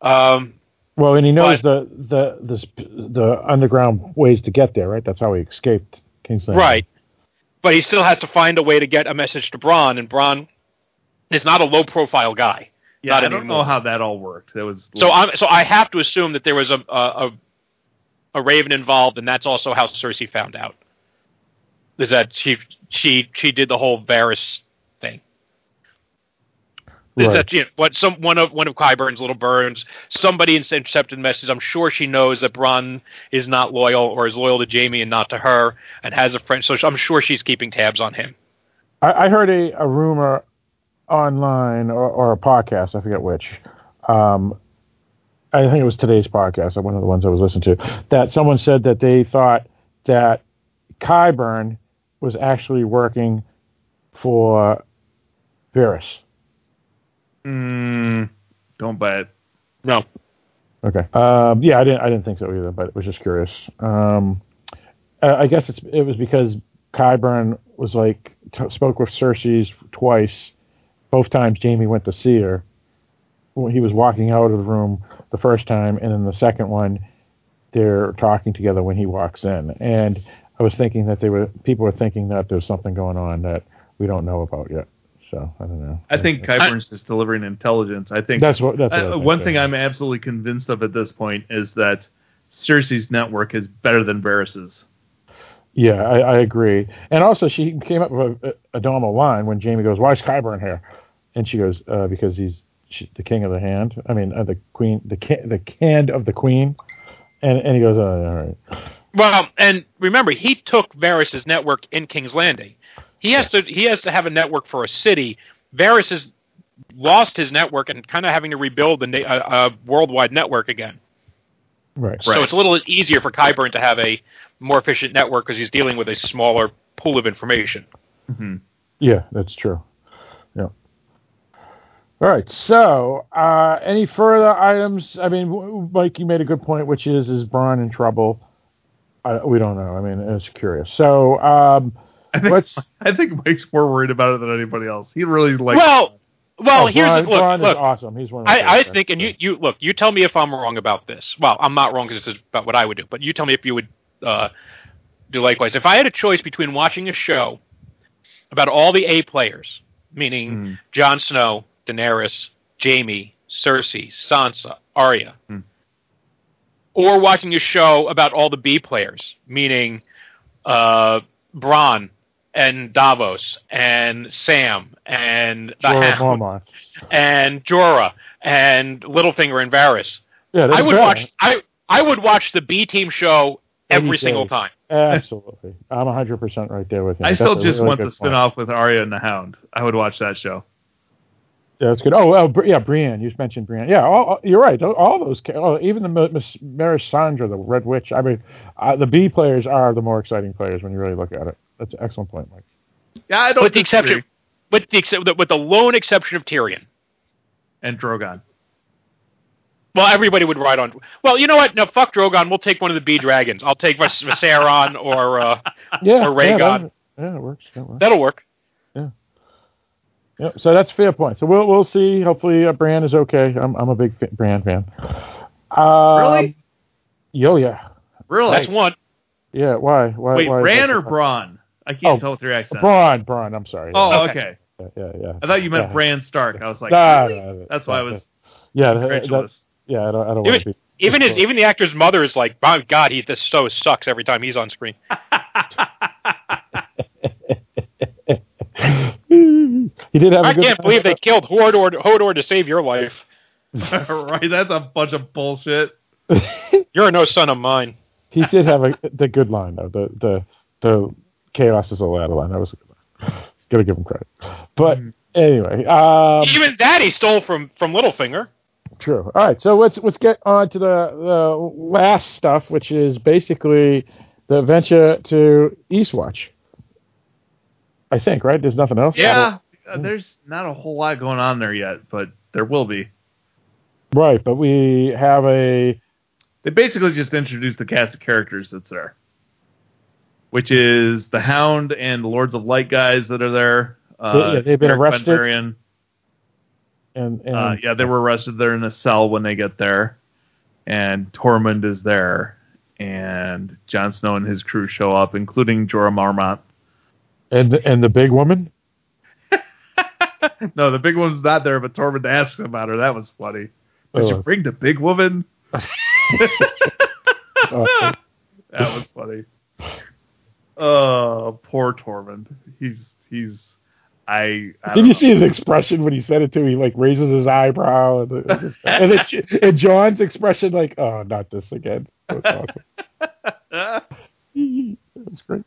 Um, Well, and he knows But- the, the the the underground ways to get there, right? That's how he escaped King's Landing. Right. But he still has to find a way to get a message to Bronn, and Bronn is not a low profile guy. Yeah, Not I don't anymore. know how that all worked. That was So I'm so I have to assume that there was a a, a, a Raven involved, and that's also how Cersei found out. Is that she she she did the whole Varys thing? Is Right. that you know, what some one of one of Qyburn's little burns? Somebody intercepted the message. I'm sure she knows that Bronn is not loyal or is loyal to Jaime and not to her, and has a friend. So I'm sure she's keeping tabs on him. I, I heard a, a rumor online or, or a podcast, I forget which. Um, I think it was today's podcast, one of the ones I was listening to, that someone said that they thought that Qyburn was actually working for Varys. Mm, don't buy it. No, Okay. Um, yeah, I didn't. I didn't think so either, but was just curious. Um, I I guess it's it was because Qyburn was like t- spoke with Cersei's twice. Both times Jaime went to see her. When he was walking out of the room the first time, and then the second one, they're talking together when he walks in. And I was thinking that they were people were thinking that there's something going on that we don't know about yet. So I don't know. I think Qyburn's just delivering intelligence. I think that's what. That's what I uh, think, one yeah. thing I'm absolutely convinced of at this point is that Cersei's network is better than Varys's. Yeah, I, I agree. And also, she came up with a, a normal line when Jaime goes, "Why is Qyburn here?" And she goes, uh, "Because he's she, the king of the hand. I mean, uh, the queen, the ca- the hand of the queen." And and he goes, oh, "All right." Well, and remember, he took Varys' network in King's Landing. He has to he has to have a network for a city. Varys has lost his network and kind of having to rebuild a, na- a, a worldwide network again. Right. So it's a little easier for Qyburn to have a more efficient network because he's dealing with a smaller pool of information. hmm Yeah, that's true. Yeah. All right. So, uh, any further items? I mean, Mike, you made a good point, which is is Bronn in trouble? I, we don't know. I mean, it's curious. So, um, I think let's. I think Mike's more worried about it than anybody else. He really likes. well, well, oh, here's Bronn, look, Bronn is look. awesome. He's one. Of I, I think, and you, you look, you tell me if I'm wrong about this. Well, I'm not wrong because it's about what I would do, but you tell me if you would uh, do likewise. If I had a choice between watching a show about all the A players, meaning Mm. Jon Snow, Daenerys, Jaime, Cersei, Sansa, Arya, Hmm. or watching a show about all the B players, meaning uh, Bronn and Davos and Sam and the Jorah Hound Mormont. and Jorah and Littlefinger and Varys. Yeah, I they're would better. watch I I would watch the B team show every Any single day. time. Absolutely, I'm 100 percent right there with you. I still That's a just really want good the point. spin off with Arya and the Hound. I would watch that show. Yeah, that's good. Oh, well, yeah, Brienne. You mentioned Brienne. Yeah, all, all- you're right. All, all those, oh, even the M- Miss Melisandre, the Red Witch. I mean, uh, the B players are the more exciting players when you really look at it. That's an excellent point, Mike. Yeah, I don't. With the exception with the except with the lone exception of Tyrion. And Drogon. Well, everybody would ride on. Well, you know what? No, fuck Drogon. We'll take one of the B dragons. I'll take Vis- Viserion or uh, Yeah, Or yeah, Rhaegal. that, yeah, it works. That works. that'll work. Yeah, so that's a fair point. So we'll we'll see. Hopefully, uh, Bran is okay. I'm I'm a big fa- Bran fan. Um, Really? Yo, yeah, Really? That's one. yeah. Why? Why? Wait, why Bran or so- Bronn? I can't Oh, tell with your accent. Bronn, Bronn. I'm sorry. Oh, Okay. okay. yeah, yeah, yeah. I thought you meant Yeah. Bran Stark. I was like, Nah, really? nah, nah, that's nah, why I was Yeah, that, that, yeah. I don't. I don't Even want to be. even his even the actor's mother is like, my God, he this so sucks every time he's on screen. he did have. a I good can't believe they killed Hodor Hodor to save your life. right? That's a bunch of bullshit. You're no son of mine. he did have a the good line though. The the the chaos is all out of line. That was a good line. Gotta give him credit. But anyway, um, Even that he stole from from Littlefinger. true. All right, so let's let's get on to the the last stuff, which is basically the venture to Eastwatch. I think right. There's nothing else. Yeah, uh, there's not a whole lot going on there yet, but there will be. Right, but we have a They basically just introduced the cast of characters that's there, which is the Hound and the Lords of Light guys that are there. Uh, Yeah, they've been Eric arrested. Bendarian. and, and Uh, yeah, they were arrested. They're in a cell when they get there, and Tormund is there, and Jon Snow and his crew show up, including Jorah Mormont. and the, and the big woman. No, the big one's not there, but Tormund asks about her. That was funny. Did you Oh. bring the big woman? That was funny. Oh, poor Tormund. He's he's. I. I Did you know. see his expression when he said it to? He like raises his eyebrow, and, and, then- and Jon's expression like, "Oh, not this again." That was awesome. It was great.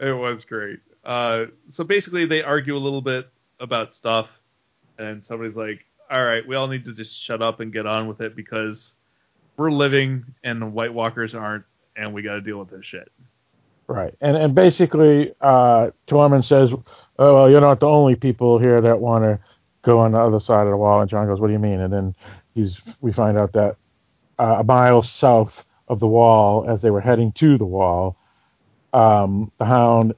It was great. Uh, so basically, they argue a little bit about stuff, and somebody's like, "All right, we all need to just shut up and get on with it because we're living and the White Walkers aren't, and we got to deal with this shit." Right, and and basically, uh, Tormund says, "Oh, well, you're not the only people here that want to go on the other side of the wall." And Jon goes, "What do you mean?" And then he's we find out that uh, a mile south of the wall, as they were heading to the wall, um, the Hound,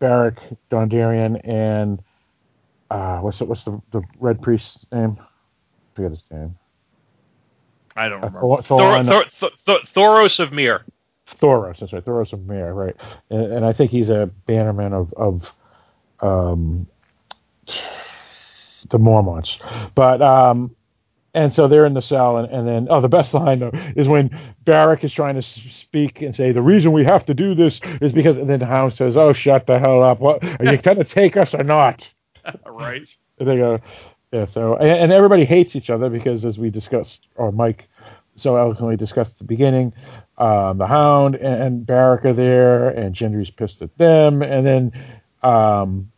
Beric, Dondarrion, and uh, what's the, what's the the Red Priest's name? I forget his name. I don't Uh, remember. Thor, Thor, Thor, Thor, Thor, Thoros of Myr. Thoros. That's right, Thoros of Myr, right? And, and I think he's a bannerman of of um, the Mormonts. But um, and so they're in the cell, and, and then oh, the best line though is when Beric is trying to speak and say the reason we have to do this is because, and then Hound says, "Oh, shut the hell up! What are you going to take us or not?" right. And they go, yeah. So and, and everybody hates each other because, as we discussed, or Mike so eloquently discussed at the beginning, um, the Hound and, and Beric are there, and Gendry's pissed at them, and then um,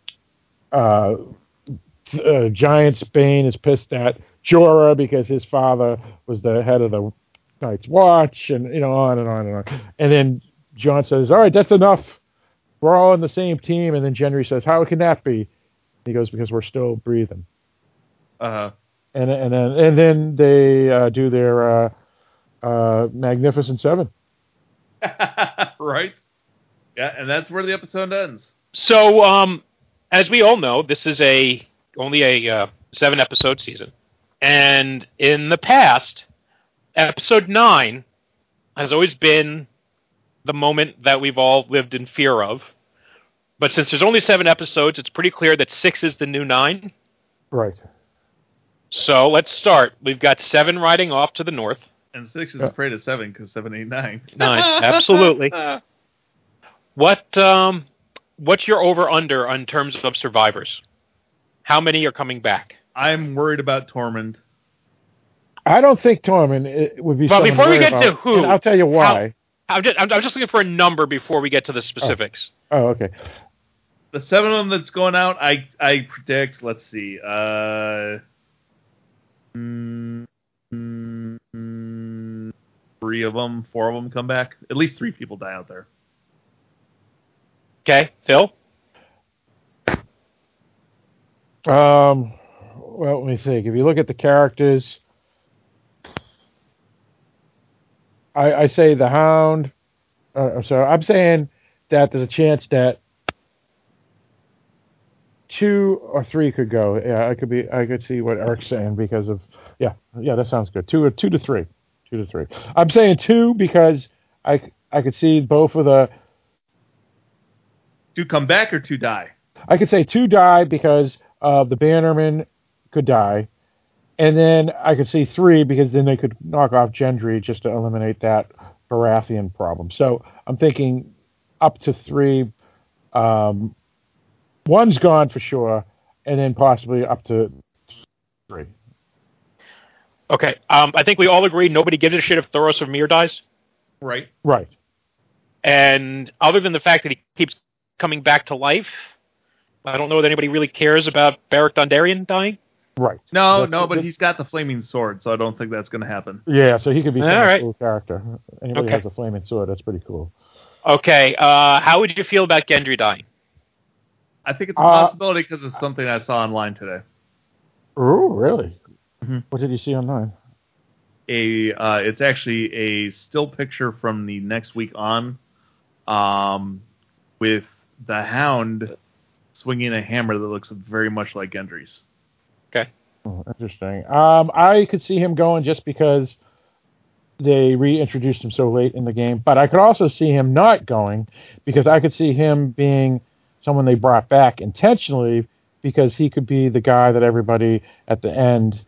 uh, uh, Giantsbane is pissed at Jorah because his father was the head of the Night's Watch, and you know on and on and on. And then Jon says, "All right, that's enough. We're all on the same team." And then Gendry says, "How can that be?" He goes, "Because we're still breathing." Uh, And and then and then they uh, do their uh, uh, Magnificent Seven. right. Yeah, and that's where the episode ends. So, um, as we all know, this is a only a uh, seven episode season, and in the past, episode nine has always been the moment that we've all lived in fear of. But since there's only seven episodes, it's pretty clear that six is the new nine. Right. So let's start. We've got seven riding off to the north. And six is Yeah. afraid of seven because seven, eight, nine. Nine, absolutely. What um, what's your over under on terms of survivors? How many are coming back? I'm worried about Tormund. I don't think Tormund would be. Well, someone before we worry get to who, and I'll tell you why. I'm just, I'm, I'm just looking for a number before we get to the specifics. Oh, okay. The seven of them that's going out, I I predict. Let's see. Uh, mm, mm, mm, three of them, four of them come back. At least three people die out there. Okay, Phil. Um, well, let me think. If you look at the characters, I, I say the Hound. Uh, so I'm saying that there's a chance that two or three could go. Yeah, I could be. I could see what Eric's saying because of. Yeah, yeah, that sounds good. Two or two to three, two to three. I'm saying two because I I could see both of the. Two come back or two die. I could say two die because uh, the Bannerman could die, and then I could see three because then they could knock off Gendry just to eliminate that Baratheon problem. So I'm thinking up to three. Um, one's gone for sure, and then possibly up to three. Okay, um, I think we all agree nobody gives a shit if Thoros of Myr dies. Right. Right. And other than the fact that he keeps coming back to life, I don't know that anybody really cares about Beric Dondarrion dying. Right. No, That's- no, but he's got the flaming sword, so I don't think that's going to happen. Yeah, so he could be All kind right. a cool character. Anybody Okay. has a flaming sword, that's pretty cool. Okay, uh, how would you feel about Gendry dying? I think it's a Uh, possibility because it's something I saw online today. Oh, really? Mhm. What did you see online? a uh, it's actually a still picture from the next week on um with the hound swinging a hammer that looks very much like Gendry's. Oh, interesting. Um, I could see him going just because they reintroduced him so late in the game, but I could also see him not going because I could see him being someone they brought back intentionally because he could be the guy that everybody at the end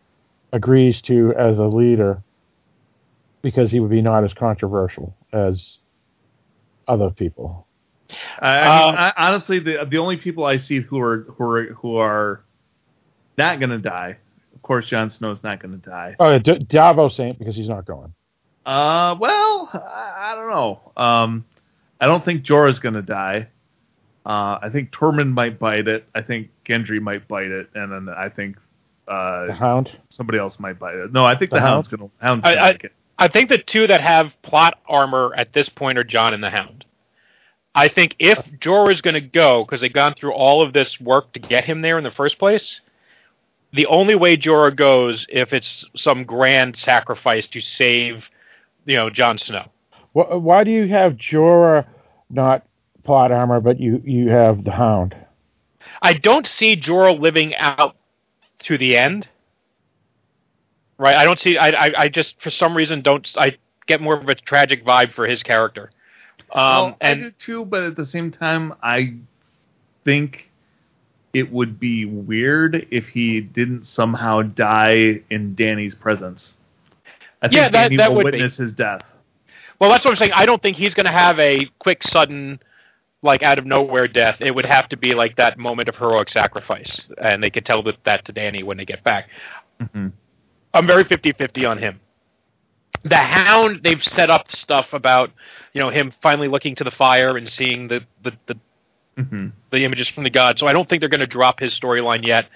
agrees to as a leader because he would be not as controversial as other people. I, I mean, Um, I, honestly, the the only people I see who are who are who are not going to die. Of course, Jon Snow's not going to die. Oh, D- Davos ain't because he's not going. Uh, well, I, I don't know. Um, I don't think Jorah's going to die. Uh, I think Tormund might bite it. I think Gendry might bite it, and then I think The uh, Hound. somebody else might bite it. No, I think the, The Hound's going to Hound's I- going I- to it. I think the two that have plot armor at this point are Jon and the Hound. I think if Jorah is going to go because they've gone through all of this work to get him there in the first place, the only way Jorah goes if it's some grand sacrifice to save, you know, Jon Snow. Why do you have Jorah not plot armor, but you you have the Hound? I don't see Jorah living out to the end. Right? I don't see. I, I. I just for some reason don't. I get more of a tragic vibe for his character. Um, well, and I do too, but at the same time, I think it would be weird if he didn't somehow die in Dany's presence. I think Yeah, that- Dany that will would be. witness his death. well, that's what I'm saying. I don't think he's going to have a quick, sudden, like out of nowhere death. It would have to be like that moment of heroic sacrifice, and they could tell that, that to Dany when they get back. Mhm. I'm very 50-50 on him. The Hound, they've set up stuff about you know him finally looking to the fire and seeing the the, the Mhm. the images from the god. So I don't think they're going to drop his storyline yet,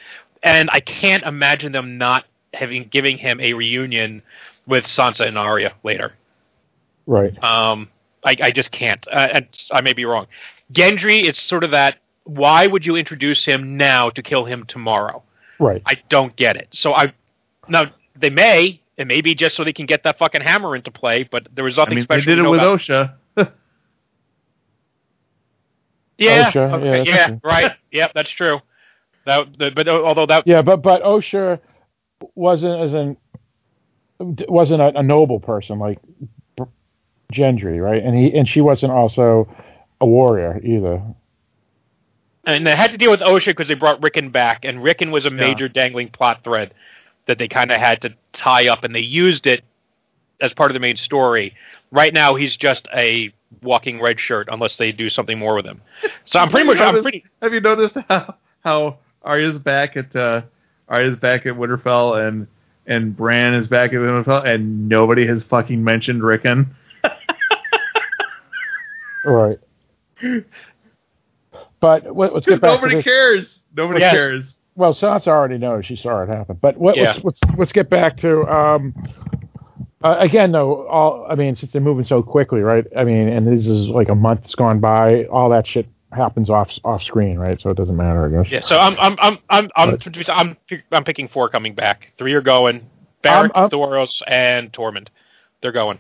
and I can't imagine them not having giving him a reunion with Sansa and Arya later. Right. Um, I, I just can't. Uh, and I may be wrong. Gendry, it's sort of that. Why would you introduce him now to kill him tomorrow? Right. I don't get it. So I now they may. It may be just so they can get that fucking hammer into play, but there was nothing I mean, they special. did it with about. Osha. Yeah, Osha, okay, yeah, yeah, right. Yep, that's true. That, the, but uh, although that, Yeah, but but Osha wasn't as an wasn't a, a noble person like Gendry, right? And he and she wasn't also a warrior either. and they had to deal with Osha because they brought Rickon back, and Rickon was a Yeah. major dangling plot thread that they kind of had to tie up, and they used it as part of the main story. Right now, he's just a walking red shirt, unless they do something more with him. So I'm pretty much, Have you I'm noticed- pretty. Have you noticed how how Arya's back at uh, Arya's back at Winterfell and and Bran is back at Winterfell and nobody has fucking mentioned Rickon. Right. But let, let's get back to nobody this. cares. Nobody Yes. cares. Well, Sansa already knows. She saw it happen. But what, Yeah. let's, let's let's get back to um, uh, again though. All I mean, since they're moving so quickly, right? I mean, and this is like a month's gone by. All that shit happens off off screen, right? So it doesn't matter, I guess. Yeah, so I'm, I'm, I'm, I'm, I'm, But- I'm, I'm picking four coming back. Three are going. Beric, Thoros, and Tormund. They're going.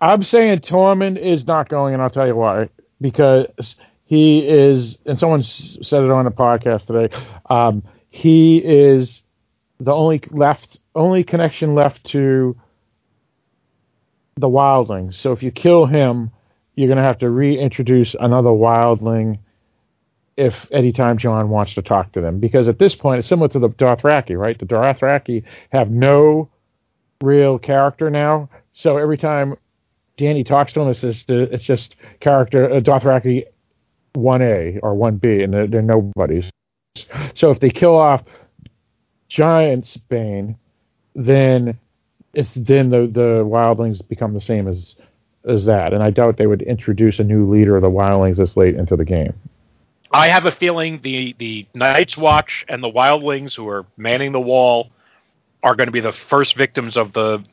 I'm saying Tormund is not going, and I'll tell you why. Because he is, and someone said it on the podcast today. Um, he is the only left, only connection left to the wildlings. So if you kill him, you're going to have to reintroduce another wildling. If anytime Jon wants to talk to them, because at this point it's similar to the Dothraki, right? The Dothraki have no real character now. So every time Dany talks to him, it's just it's just character uh, Dothraki one A or one B, and they're, they're nobodies. So if they kill off Giant's Bane, then it's then the the wildlings become the same as as that, and I doubt they would introduce a new leader of the wildlings this late into the game. I have a feeling the the Night's Watch and the Wildlings who are manning the wall are going to be the first victims of the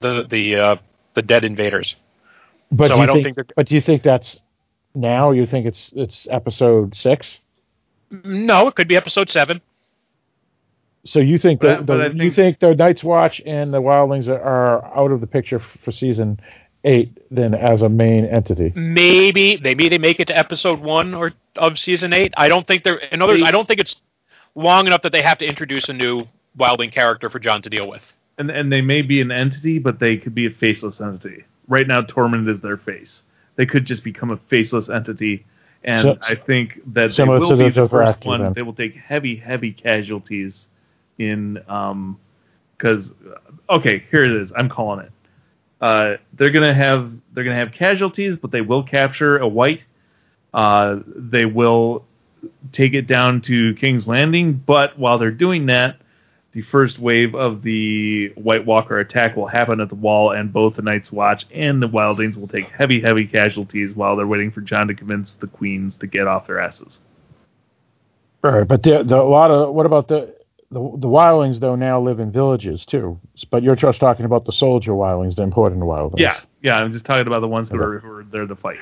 the the uh, the dead invaders. But So do you I don't think, think but do you think that's now? You think it's it's episode six? No, it could be episode seven. So you think that But- but the, I you think- the Night's Watch and the Wildlings are, out of the picture for season eight then as a main entity? Maybe maybe they make it to episode one or of season eight. I don't think they're. In other words, I don't think it's long enough that they have to introduce a new Wildling character for Jon to deal with. And and they may be an entity, but they could be a faceless entity. Right now, Tormund is their face. They could just become a faceless entity, and So- I think that they will be the first one. They will take heavy, heavy casualties in um because okay, here it is. I'm calling it. Uh, they're gonna have they're gonna have casualties, but they will capture a white. Uh, they will take it down to King's Landing, but while they're doing that, the first wave of the White Walker attack will happen at the wall, and both the Night's Watch and the Wildlings will take heavy, heavy casualties while they're waiting for Jon to convince the queens to get off their asses. Right, but the, the, a lot of what about the, the the Wildlings though now live in villages too? But you're just talking about the soldier Wildlings, the important Wildlings. Yeah, yeah. I'm just talking about the ones who are, who are there to fight.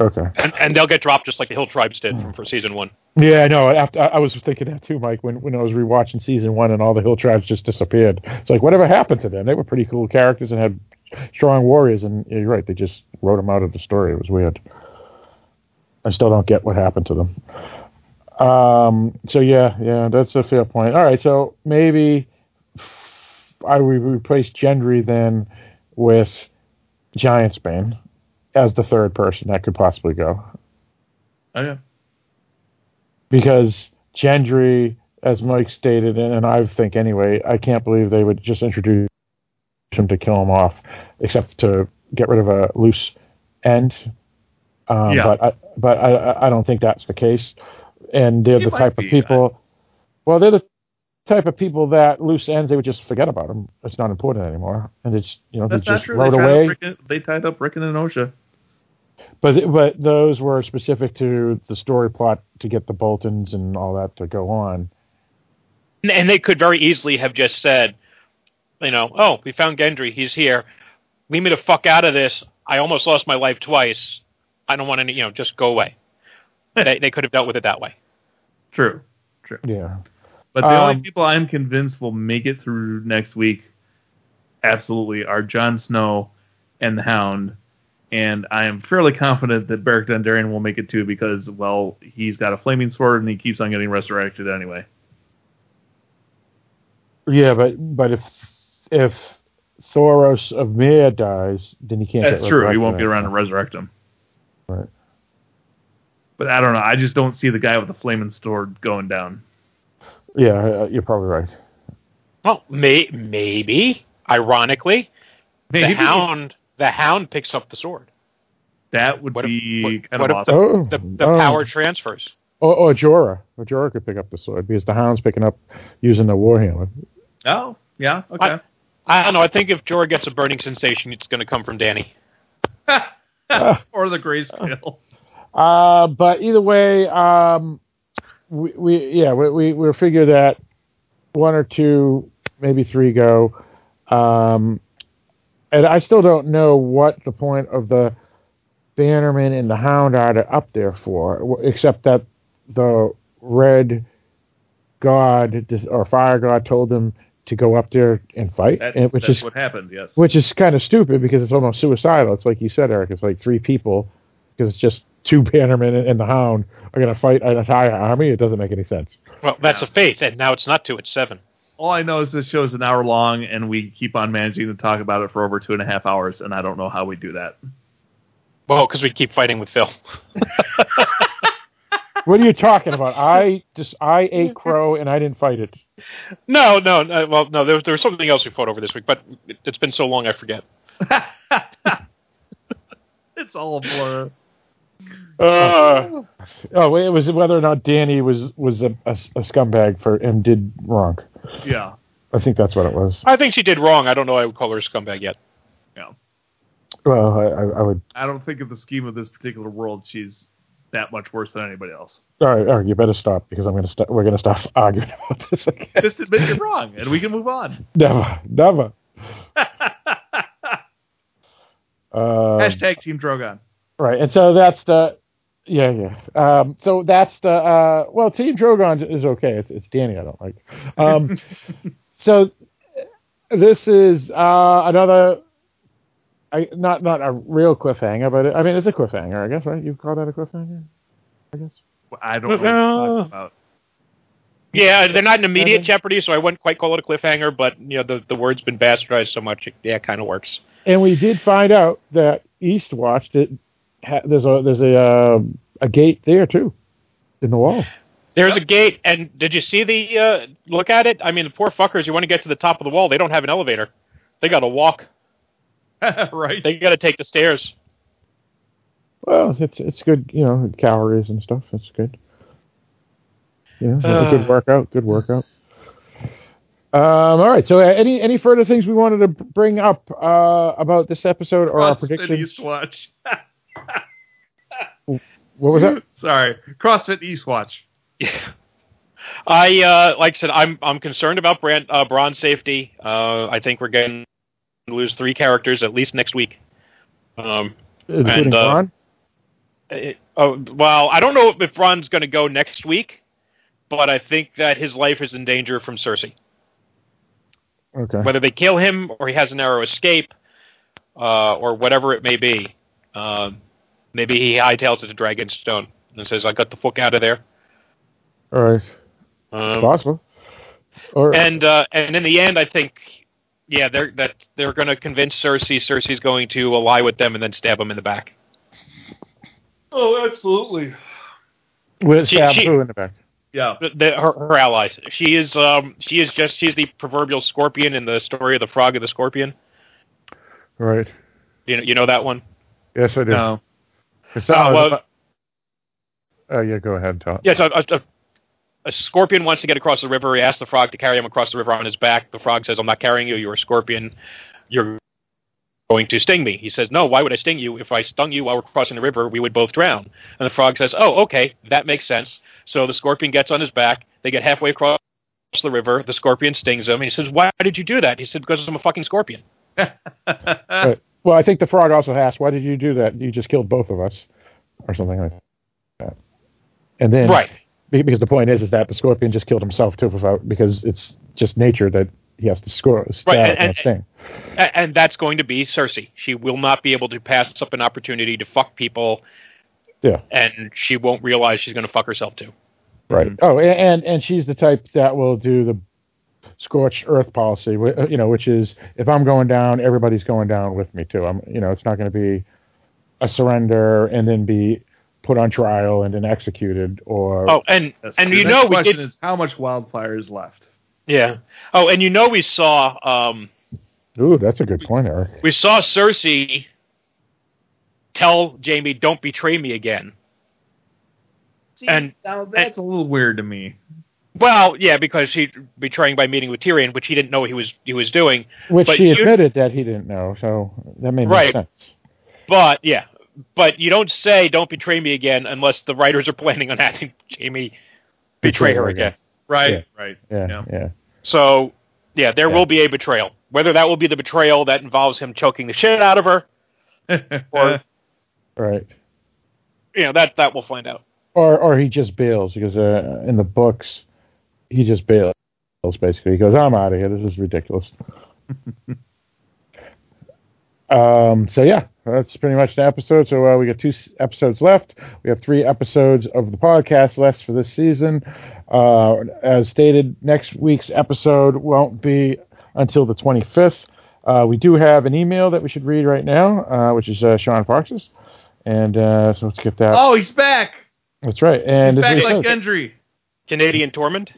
Okay. And, and they'll get dropped just like the Hill Tribes did from for season one. Yeah, I know. After I, was thinking that too, Mike, when when I was rewatching season one and all the hill tribes just disappeared. It's like whatever happened to them? They were pretty cool characters and had strong warriors, and yeah, you're right, they just wrote them out of the story. It was weird. I still don't get what happened to them. Um. So yeah, yeah, that's a fair point. All right, so maybe I would replace Gendry then with Giantsbane. As the third person that could possibly go Okay. because Gendry, as Mike stated, and I think anyway, I can't believe they would just introduce him to kill him off, except to get rid of a loose end. Um, Yeah. But I, but I, I- don't think that's the case. And they're It the type of people. Well, they're the type of people that loose ends they would just forget about them. It's not important anymore, and it's you know That's they just true. rode They tied, away. up Rickon, they tied up Rickon and Osha. But but those were specific to the story plot to get the Boltons and all that to go on. And- And they could very easily have just said, you know, oh, we found Gendry. He's here. Leave me the fuck out of this. I almost lost my life twice. I don't want any, you know, just go away. they, they could have dealt with it that way. True. True. Yeah. But the Um, only people I'm convinced will make it through next week, absolutely, are Jon Snow and the Hound. And I am fairly confident that Beric Dondarrion will make it too because, well, he's got a flaming sword and he keeps on getting resurrected anyway. Yeah, but but if if Thoros of Myr dies, then he can't. That's true. He won't get around to resurrect him. Right. But I don't know. I just don't see the guy with the flaming sword going down. Yeah, uh, you're probably right. Well, may, maybe, ironically, Maybe. the hound the hound picks up the sword. That would What if- be what- kind what of if the- awesome. Oh, The, the oh. power transfers. Or, or Jorah. Or Jorah could pick up the sword because the Hound's picking up using the Warhammer. Oh, yeah. Okay. I don't know. I think if Jorah gets a burning sensation, it's going to come from Dany. or the grayscale. Uh, but either way, um, we, we yeah we we we figure that one or two, maybe three go. Um, and I still don't know what the point of the Bannerman and the Hound are to up there for, except that the Red God or Fire God told them to go up there and fight, That's, and- which that's is what happened. Yes. which is kind of stupid because it's almost suicidal. It's like you said, Eric. It's like three people because it's just two Bannermen and, and the Hound are going to fight an entire army. It doesn't make any sense. Well, that's a faith, and now it's not two; it's seven. All I know is this show's an hour long, and we keep on managing to talk about it for over two and a half hours, and I don't know how we do that. Well, because we keep fighting with Phil. What are you talking about? I just I ate crow and I didn't fight it. no, no, no. Well, no. There was, there was something else we fought over this week, but it, it's been so long I forget. it's all a blur. Uh, Oh, it was whether or not Dany was was a, a, a scumbag for and did wrong. Yeah. I think that's what it was. I think she did wrong. I don't know. I would call her a scumbag yet. Yeah. Well, I, I, I would. I don't think in the scheme of this particular world she's that much worse than anybody else. All right, all right, you better stop because I'm gonna start. We're gonna stop arguing about this again. Just admit you're wrong, and we can move on. Never, never. Um, Hashtag Team Drogon. Right, and so that's the, yeah, yeah. Um, so that's the, uh, well, Team Drogon is okay. It's, it's Dany I don't like. Um, so this is uh, another, I, not not a real cliffhanger, but it, I mean it's a cliffhanger, I guess, right? You call that a cliffhanger? I guess. I don't know what you're about. Yeah, they're not in immediate jeopardy, so I wouldn't quite call it a cliffhanger. But you know, the the word's been bastardized so much, it, yeah, it kind of works. And we did find out that Eastwatch did. Ha, there's a there's a uh, a gate there too, in the wall. There's a gate, and did you see the uh, look at it? I mean, the poor fuckers. You want to get to the top of the wall? They don't have an elevator. They got to walk. right. They got to take the stairs. Well, it's it's good, you know, calories and stuff. It's good. Yeah, Uh. good workout. Good workout. Um, all right. So, uh, any any further things we wanted to bring up uh, about this episode or our CrossFit predictions? Eastwatch. What was that? Sorry, CrossFit Eastwatch. I uh, like I said, I'm I'm concerned about brand uh, Bronn's safety. Uh, I think we're going to lose three characters at least next week. Um, Including And, uh, it- oh, well, I don't know if Ron's going to go next week, but I think that his life is in danger from Cersei. Okay. Whether they kill him or he has a narrow escape, uh, or whatever it may be, um, maybe he hightails it to Dragonstone and says, "I got the fuck out of there." All right. Um, Possible. Or and uh, and in the end, I think, yeah, they're that they're going to convince Cersei. Cersei's going to ally with them and then stab him in the back. Oh, absolutely. With She- Sabu she- in the back. Yeah. The, the, her, her allies. She is um she is just she's the proverbial scorpion in the story of the frog and the scorpion. Right. You know you know that one. Yes, I do. No. It's Uh, not- well- oh, yeah, go ahead, Todd. Yeah, so a, a, a scorpion wants to get across the river. He asks the frog to carry him across the river on his back. The frog says, "I'm not carrying you. You're a scorpion. You're going to sting me." He says, "No. Why would I sting you? If I stung you while we're crossing the river, we would both drown." And the frog says, "Oh, okay, that makes sense." So the scorpion gets on his back. They get halfway across the river. The scorpion stings him, and he says, "Why did you do that?" He said, "Because I'm a fucking scorpion." Right. Well, I think the frog also asked, "Why did you do that? You just killed both of us," or something like that. And then, Right. Because the point is, is that the scorpion just killed himself too, without because it's just nature that he has to score stab Right, and, and- sting. A- and that's going to be Cersei. She will not be able to pass up an opportunity to fuck people, Yeah. and she won't realize she's going to fuck herself too. Right. Mm-hmm. Oh, and and she's the type that will do the scorched earth policy. You know, which is if I'm going down, everybody's going down with me too. I'm, you know, it's not going to be a surrender and then be put on trial and then executed or Oh, and Yes. and The you next know we did. is how much wildfire is left? Yeah. Oh, and you know we saw um Ooh, that's a good point, Eric. we saw Cersei tell Jaime, "Don't betray me again." And- now that's a little weird to me. Well, yeah, because she betraying by meeting with Tyrion, which he didn't know he was he was doing. Which But she admitted that he didn't know, so that made Right. sense. But yeah, but you don't say "Don't betray me again" unless the writers are planning on having Jaime betray her again. Right. Yeah. Right. Yeah, Yeah. yeah. So yeah, there Yeah. will be a betrayal. Whether that will be the betrayal that involves him choking the shit out of her, or Right. you know that that we'll find out. Or or he just bails because uh, in the books he just bails basically. He goes, "I'm out of here. This is ridiculous." um. So yeah, that's pretty much the episode. So uh, we got two episodes left. We have three episodes of the podcast left for this season. Uh, as stated, next week's episode won't be until the 25th. Uh, we do have an email that we should read right now, uh, which is uh, Sean Fox's. And uh, so let's get that. oh, he's back. That's right. And He's back like said- Gendry. Canadian Tormund.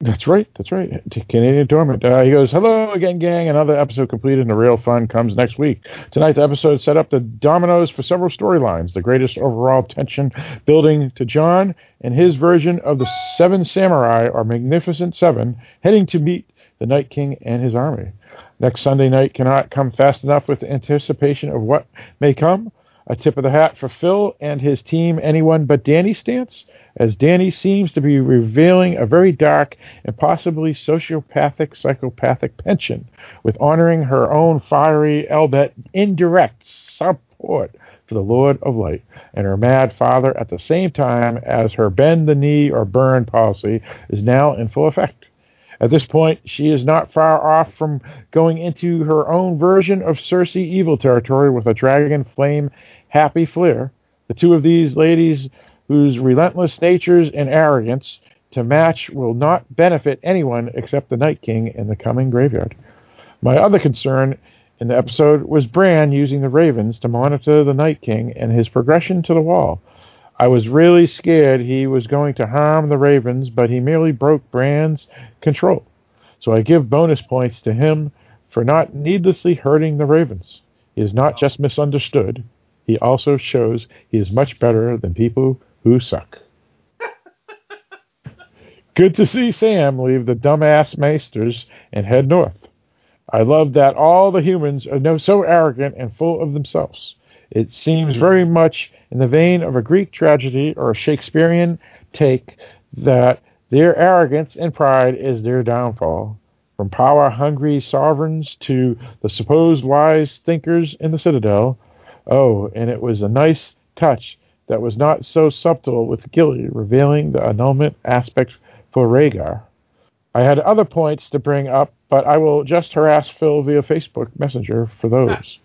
That's right. That's right. Canadian Tormund. Uh, he goes, Hello again, gang. Another episode completed and the real fun comes next week. Tonight, the episode set up the dominoes for several storylines. The greatest overall tension building to Jon and his version of the Seven Samurai or Magnificent Seven heading to meet the Night King and his army. Next Sunday night cannot come fast enough with anticipation of what may come. A tip of the hat for Phil and his team, anyone but Dany stance, as Dany seems to be revealing a very dark and possibly sociopathic, psychopathic penchant with honoring her own fiery, albeit indirect support for the Lord of Light and her mad father at the same time as her bend the knee or burn policy is now in full effect. At this point, she is not far off from going into her own version of Cersei evil territory with a dragon flame happy flair. The two of these ladies, whose relentless natures and arrogance to match will not benefit anyone except the Night King in the coming graveyard. My other concern in the episode was Bran using the ravens to monitor the Night King and his progression to the wall. I was really scared he was going to harm the ravens, but he merely broke Bran's control. So I give bonus points to him for not needlessly hurting the ravens. He is not just misunderstood, he also shows he is much better than people who suck. Good to see Sam leave the dumbass maesters and head north. I love that all the humans are so arrogant and full of themselves. It seems very much in the vein of a Greek tragedy or a Shakespearean take that their arrogance and pride is their downfall. From power hungry sovereigns to the supposed wise thinkers in the citadel. Oh, and it was a nice touch that was not so subtle with Gilly revealing the annulment aspect for Rhaegar. I had other points to bring up, but I will just harass Phil via Facebook Messenger for those.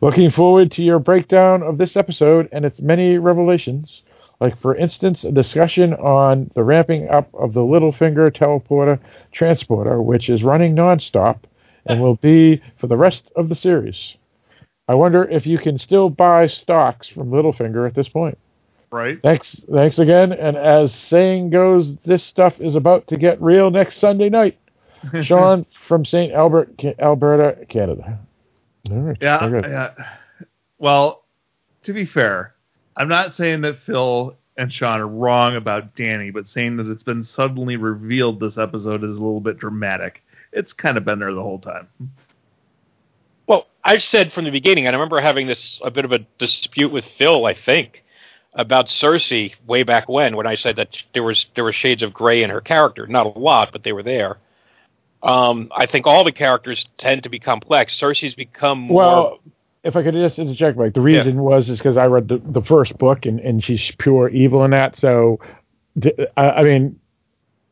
Looking forward to your breakdown of this episode and its many revelations, like, for instance, a discussion on the ramping up of the Littlefinger teleporter transporter, which is running nonstop and will be for the rest of the series. I wonder if you can still buy stocks from Littlefinger at this point. Right? Thanks, thanks again. And as saying goes, this stuff is about to get real next Sunday night. Sean from St. Albert, Alberta, Canada. All right. Yeah, yeah. Well, to be fair, I'm not saying that Phil and Sean are wrong about Dany, but saying that it's been suddenly revealed this episode is a little bit dramatic. It's kind of been there the whole time. I've said from the beginning, and I remember having this a bit of a dispute with Phil, I think, about Cersei way back when, when I said that there was there were shades of gray in her character. Not a lot, but they were there. Um, I think all the characters tend to be complex. Cersei's become more. Well, if I could just interject, Mike, the reason was is because I read the, the first book and, and she's pure evil in that. So, I mean,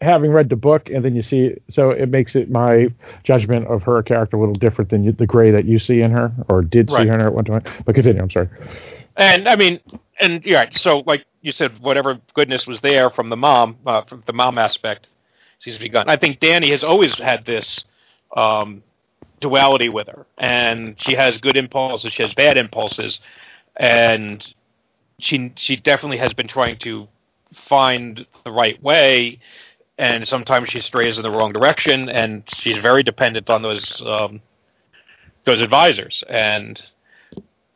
having read the book and then you see, so it makes it my judgment of her character a little different than you, the gray that you see in her or did see Right. her in her at one time. But continue. I'm sorry. And I mean, and yeah, so like you said, whatever goodness was there from the mom, uh, from the mom aspect, seems to be gone. I think Dany has always had this um, duality with her, and she has good impulses, she has bad impulses, and she she definitely has been trying to find the right way, and sometimes she strays in the wrong direction, and she's very dependent on those um, those advisors, and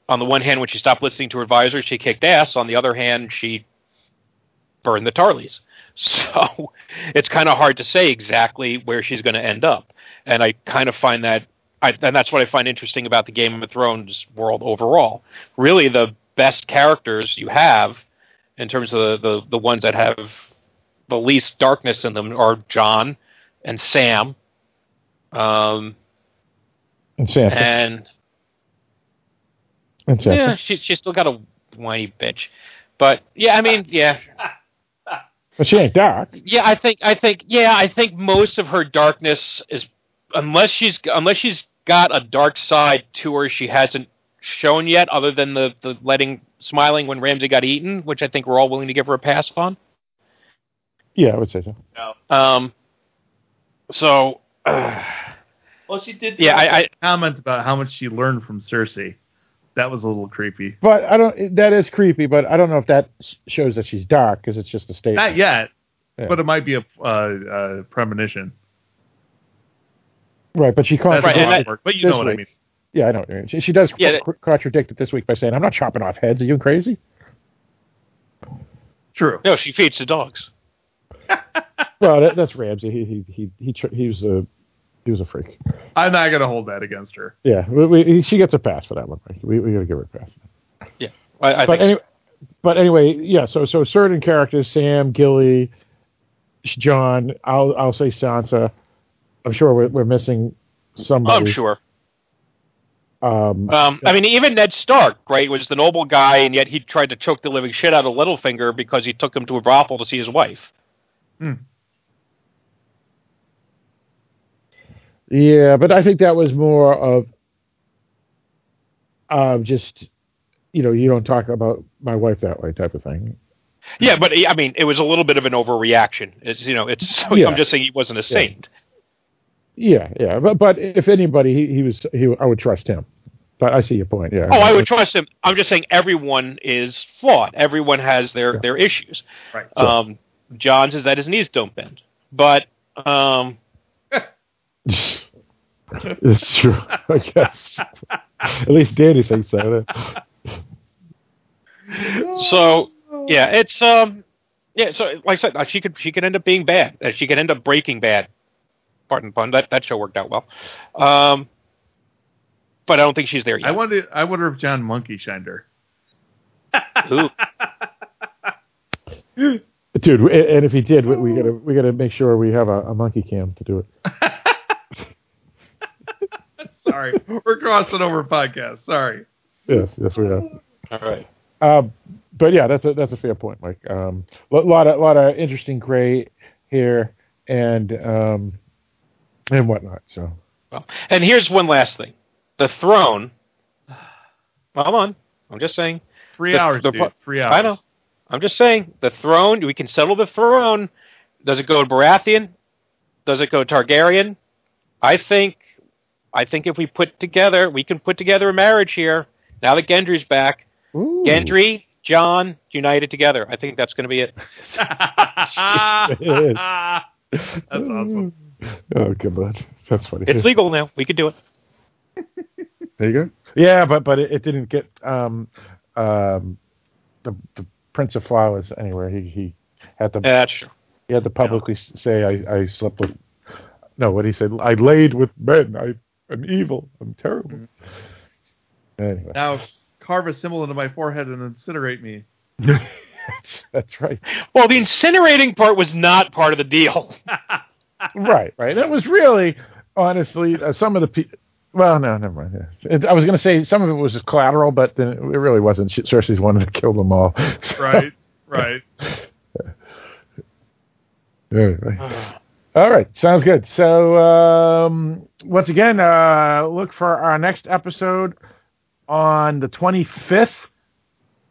on the one hand, when she stopped listening to her advisors, she kicked ass. On the other hand, she burned the Tarlys. So it's kind of hard to say exactly where she's going to end up. And I kind of find that, I, and that's what I find interesting about the Game of Thrones world overall. Really, the best characters you have, in terms of the, the, the ones that have the least darkness in them, are Jon and Sam. Um, And Sansa. and and Sansa. yeah, she she's still got a whiny bitch. But yeah, I mean, yeah, But she ain't dark. yeah. I think I think yeah, I think most of her darkness is unless she's unless she's got a dark side to her she hasn't shown yet, other than the the letting smiling when Ramsay got eaten, which I think we're all willing to give her a pass on. Yeah, I would say so. Um, so. Uh, Well, she did. Yeah, I- I- comment about how much she learned from Cersei. That was a little creepy. But I don't. That is creepy. But I don't know if that shows that she's dark because it's just a statement. Not yet, Yeah. but it might be a uh, uh, premonition. Right, but she That's contradicted. Right, and wrong that- word, but you know what I mean. Yeah, I know. what you mean. She, she does Yeah, co- contradict it this week by saying, "I'm not chopping off heads. Are you crazy?" True. no, she feeds the dogs. Well, that, that's Ramsay. He he he he, tr- he was a he was a freak. I'm not going to hold that against her. Yeah, we, we, she gets a pass for that one. Mike. We we got to give her a pass. Yeah, I, I but think anyway, but anyway, yeah. So so certain characters: Sam, Gilly, Jon. I'll I'll say Sansa. I'm sure we're, we're missing somebody. I'm sure. Um, Um, I mean, even Ned Stark, right, was the noble guy, and yet he tried to choke the living shit out of Littlefinger because he took him to a brothel to see his wife. Yeah, but I think that was more of uh, just you know you don't talk about my wife that way type of thing. Yeah, but I mean, it was a little bit of an overreaction. It's you know, it's Yeah. I'm just saying he wasn't a saint. Yeah, yeah, but but if anybody, he, he was he I would trust him. But I see your point. Yeah. Oh, I would trust him. I'm just saying everyone is flawed. Everyone has their Yeah. their issues. Right. Um, Jon says that his knees don't bend, but um, it's true. I guess. At least Dany thinks so. so yeah, it's um, yeah. So like I said, uh, she could she could end up being bad. Uh, She could end up breaking bad. Pardon the pun. That that show worked out well. Um, but I don't think she's there yet. I wonder. I wonder if Jon Monkey shined her. Who? Dude, and if he did, we, we gotta we gotta make sure we have a, a monkey cam to do it. Sorry, we're crossing over podcast. Sorry. Yes, yes, we are. All right. Um, but yeah, that's a that's a fair point, Mike. Um, a lot of lot of interesting gray here and um, and whatnot. So Well, and here's one last thing: the throne. Hold on, I'm just saying. Three The- hours, the dude. pro- Three hours. I know. I'm just saying the throne. We can settle the throne. Does it go to Baratheon? Does it go Targaryen? I think I think if we put together, we can put together a marriage here. Now that Gendry's back, Ooh. Gendry, Jon, united together. I think that's going to be it. That's awesome. Oh, come on. That's funny. It's legal now. We could do it. There you go. Yeah, but but it, it didn't get um um the the Prince of Flowers anywhere. He he had to That's true. he had to publicly s say I I slept with no what he said I laid with men. I am evil. I'm terrible. Anyway, Now carve a symbol into my forehead and incinerate me. that's, that's right. Well, the incinerating part was not part of the deal. Right, right. That was really honestly uh, some of the people. Well, no, never mind. It, I was going to say some of it was collateral, but then it really wasn't. She- Cersei's wanted to kill them all. So- Right, right. Anyway. All right, sounds good. So um, once again, uh, look for our next episode on the 25th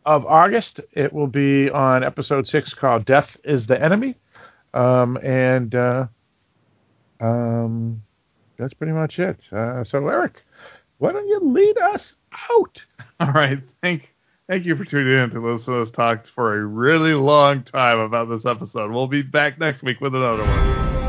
of August. It will be on episode six called "Death Is the Enemy," um, and uh, um, that's pretty much it. Uh, so Eric, why don't you lead us out? All right. Thank thank you for tuning in to listen to us talk for a really long time about this episode. We'll be back next week with another one.